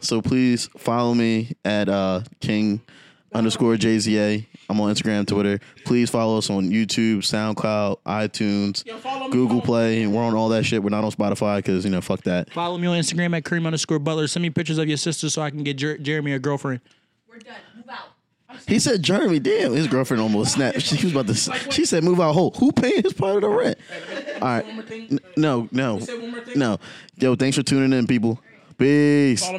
So please follow me at uh, King underscore JZA. I'm on Instagram, Twitter. Please follow us on YouTube, SoundCloud, iTunes, Google Play. We're on all that shit. We're not on Spotify because, you know, fuck that. Follow me on Instagram at Kareem underscore butler. Send me pictures of your sister so I can get Jer- Jeremy a girlfriend. We're done. Move out. He said Jeremy, damn, his girlfriend almost *laughs* snapped. She was about to, she said, move out. Who, who paying his part of the rent? All right. N- No, no, one more thing? no. Yo, thanks for tuning in, people. Peace.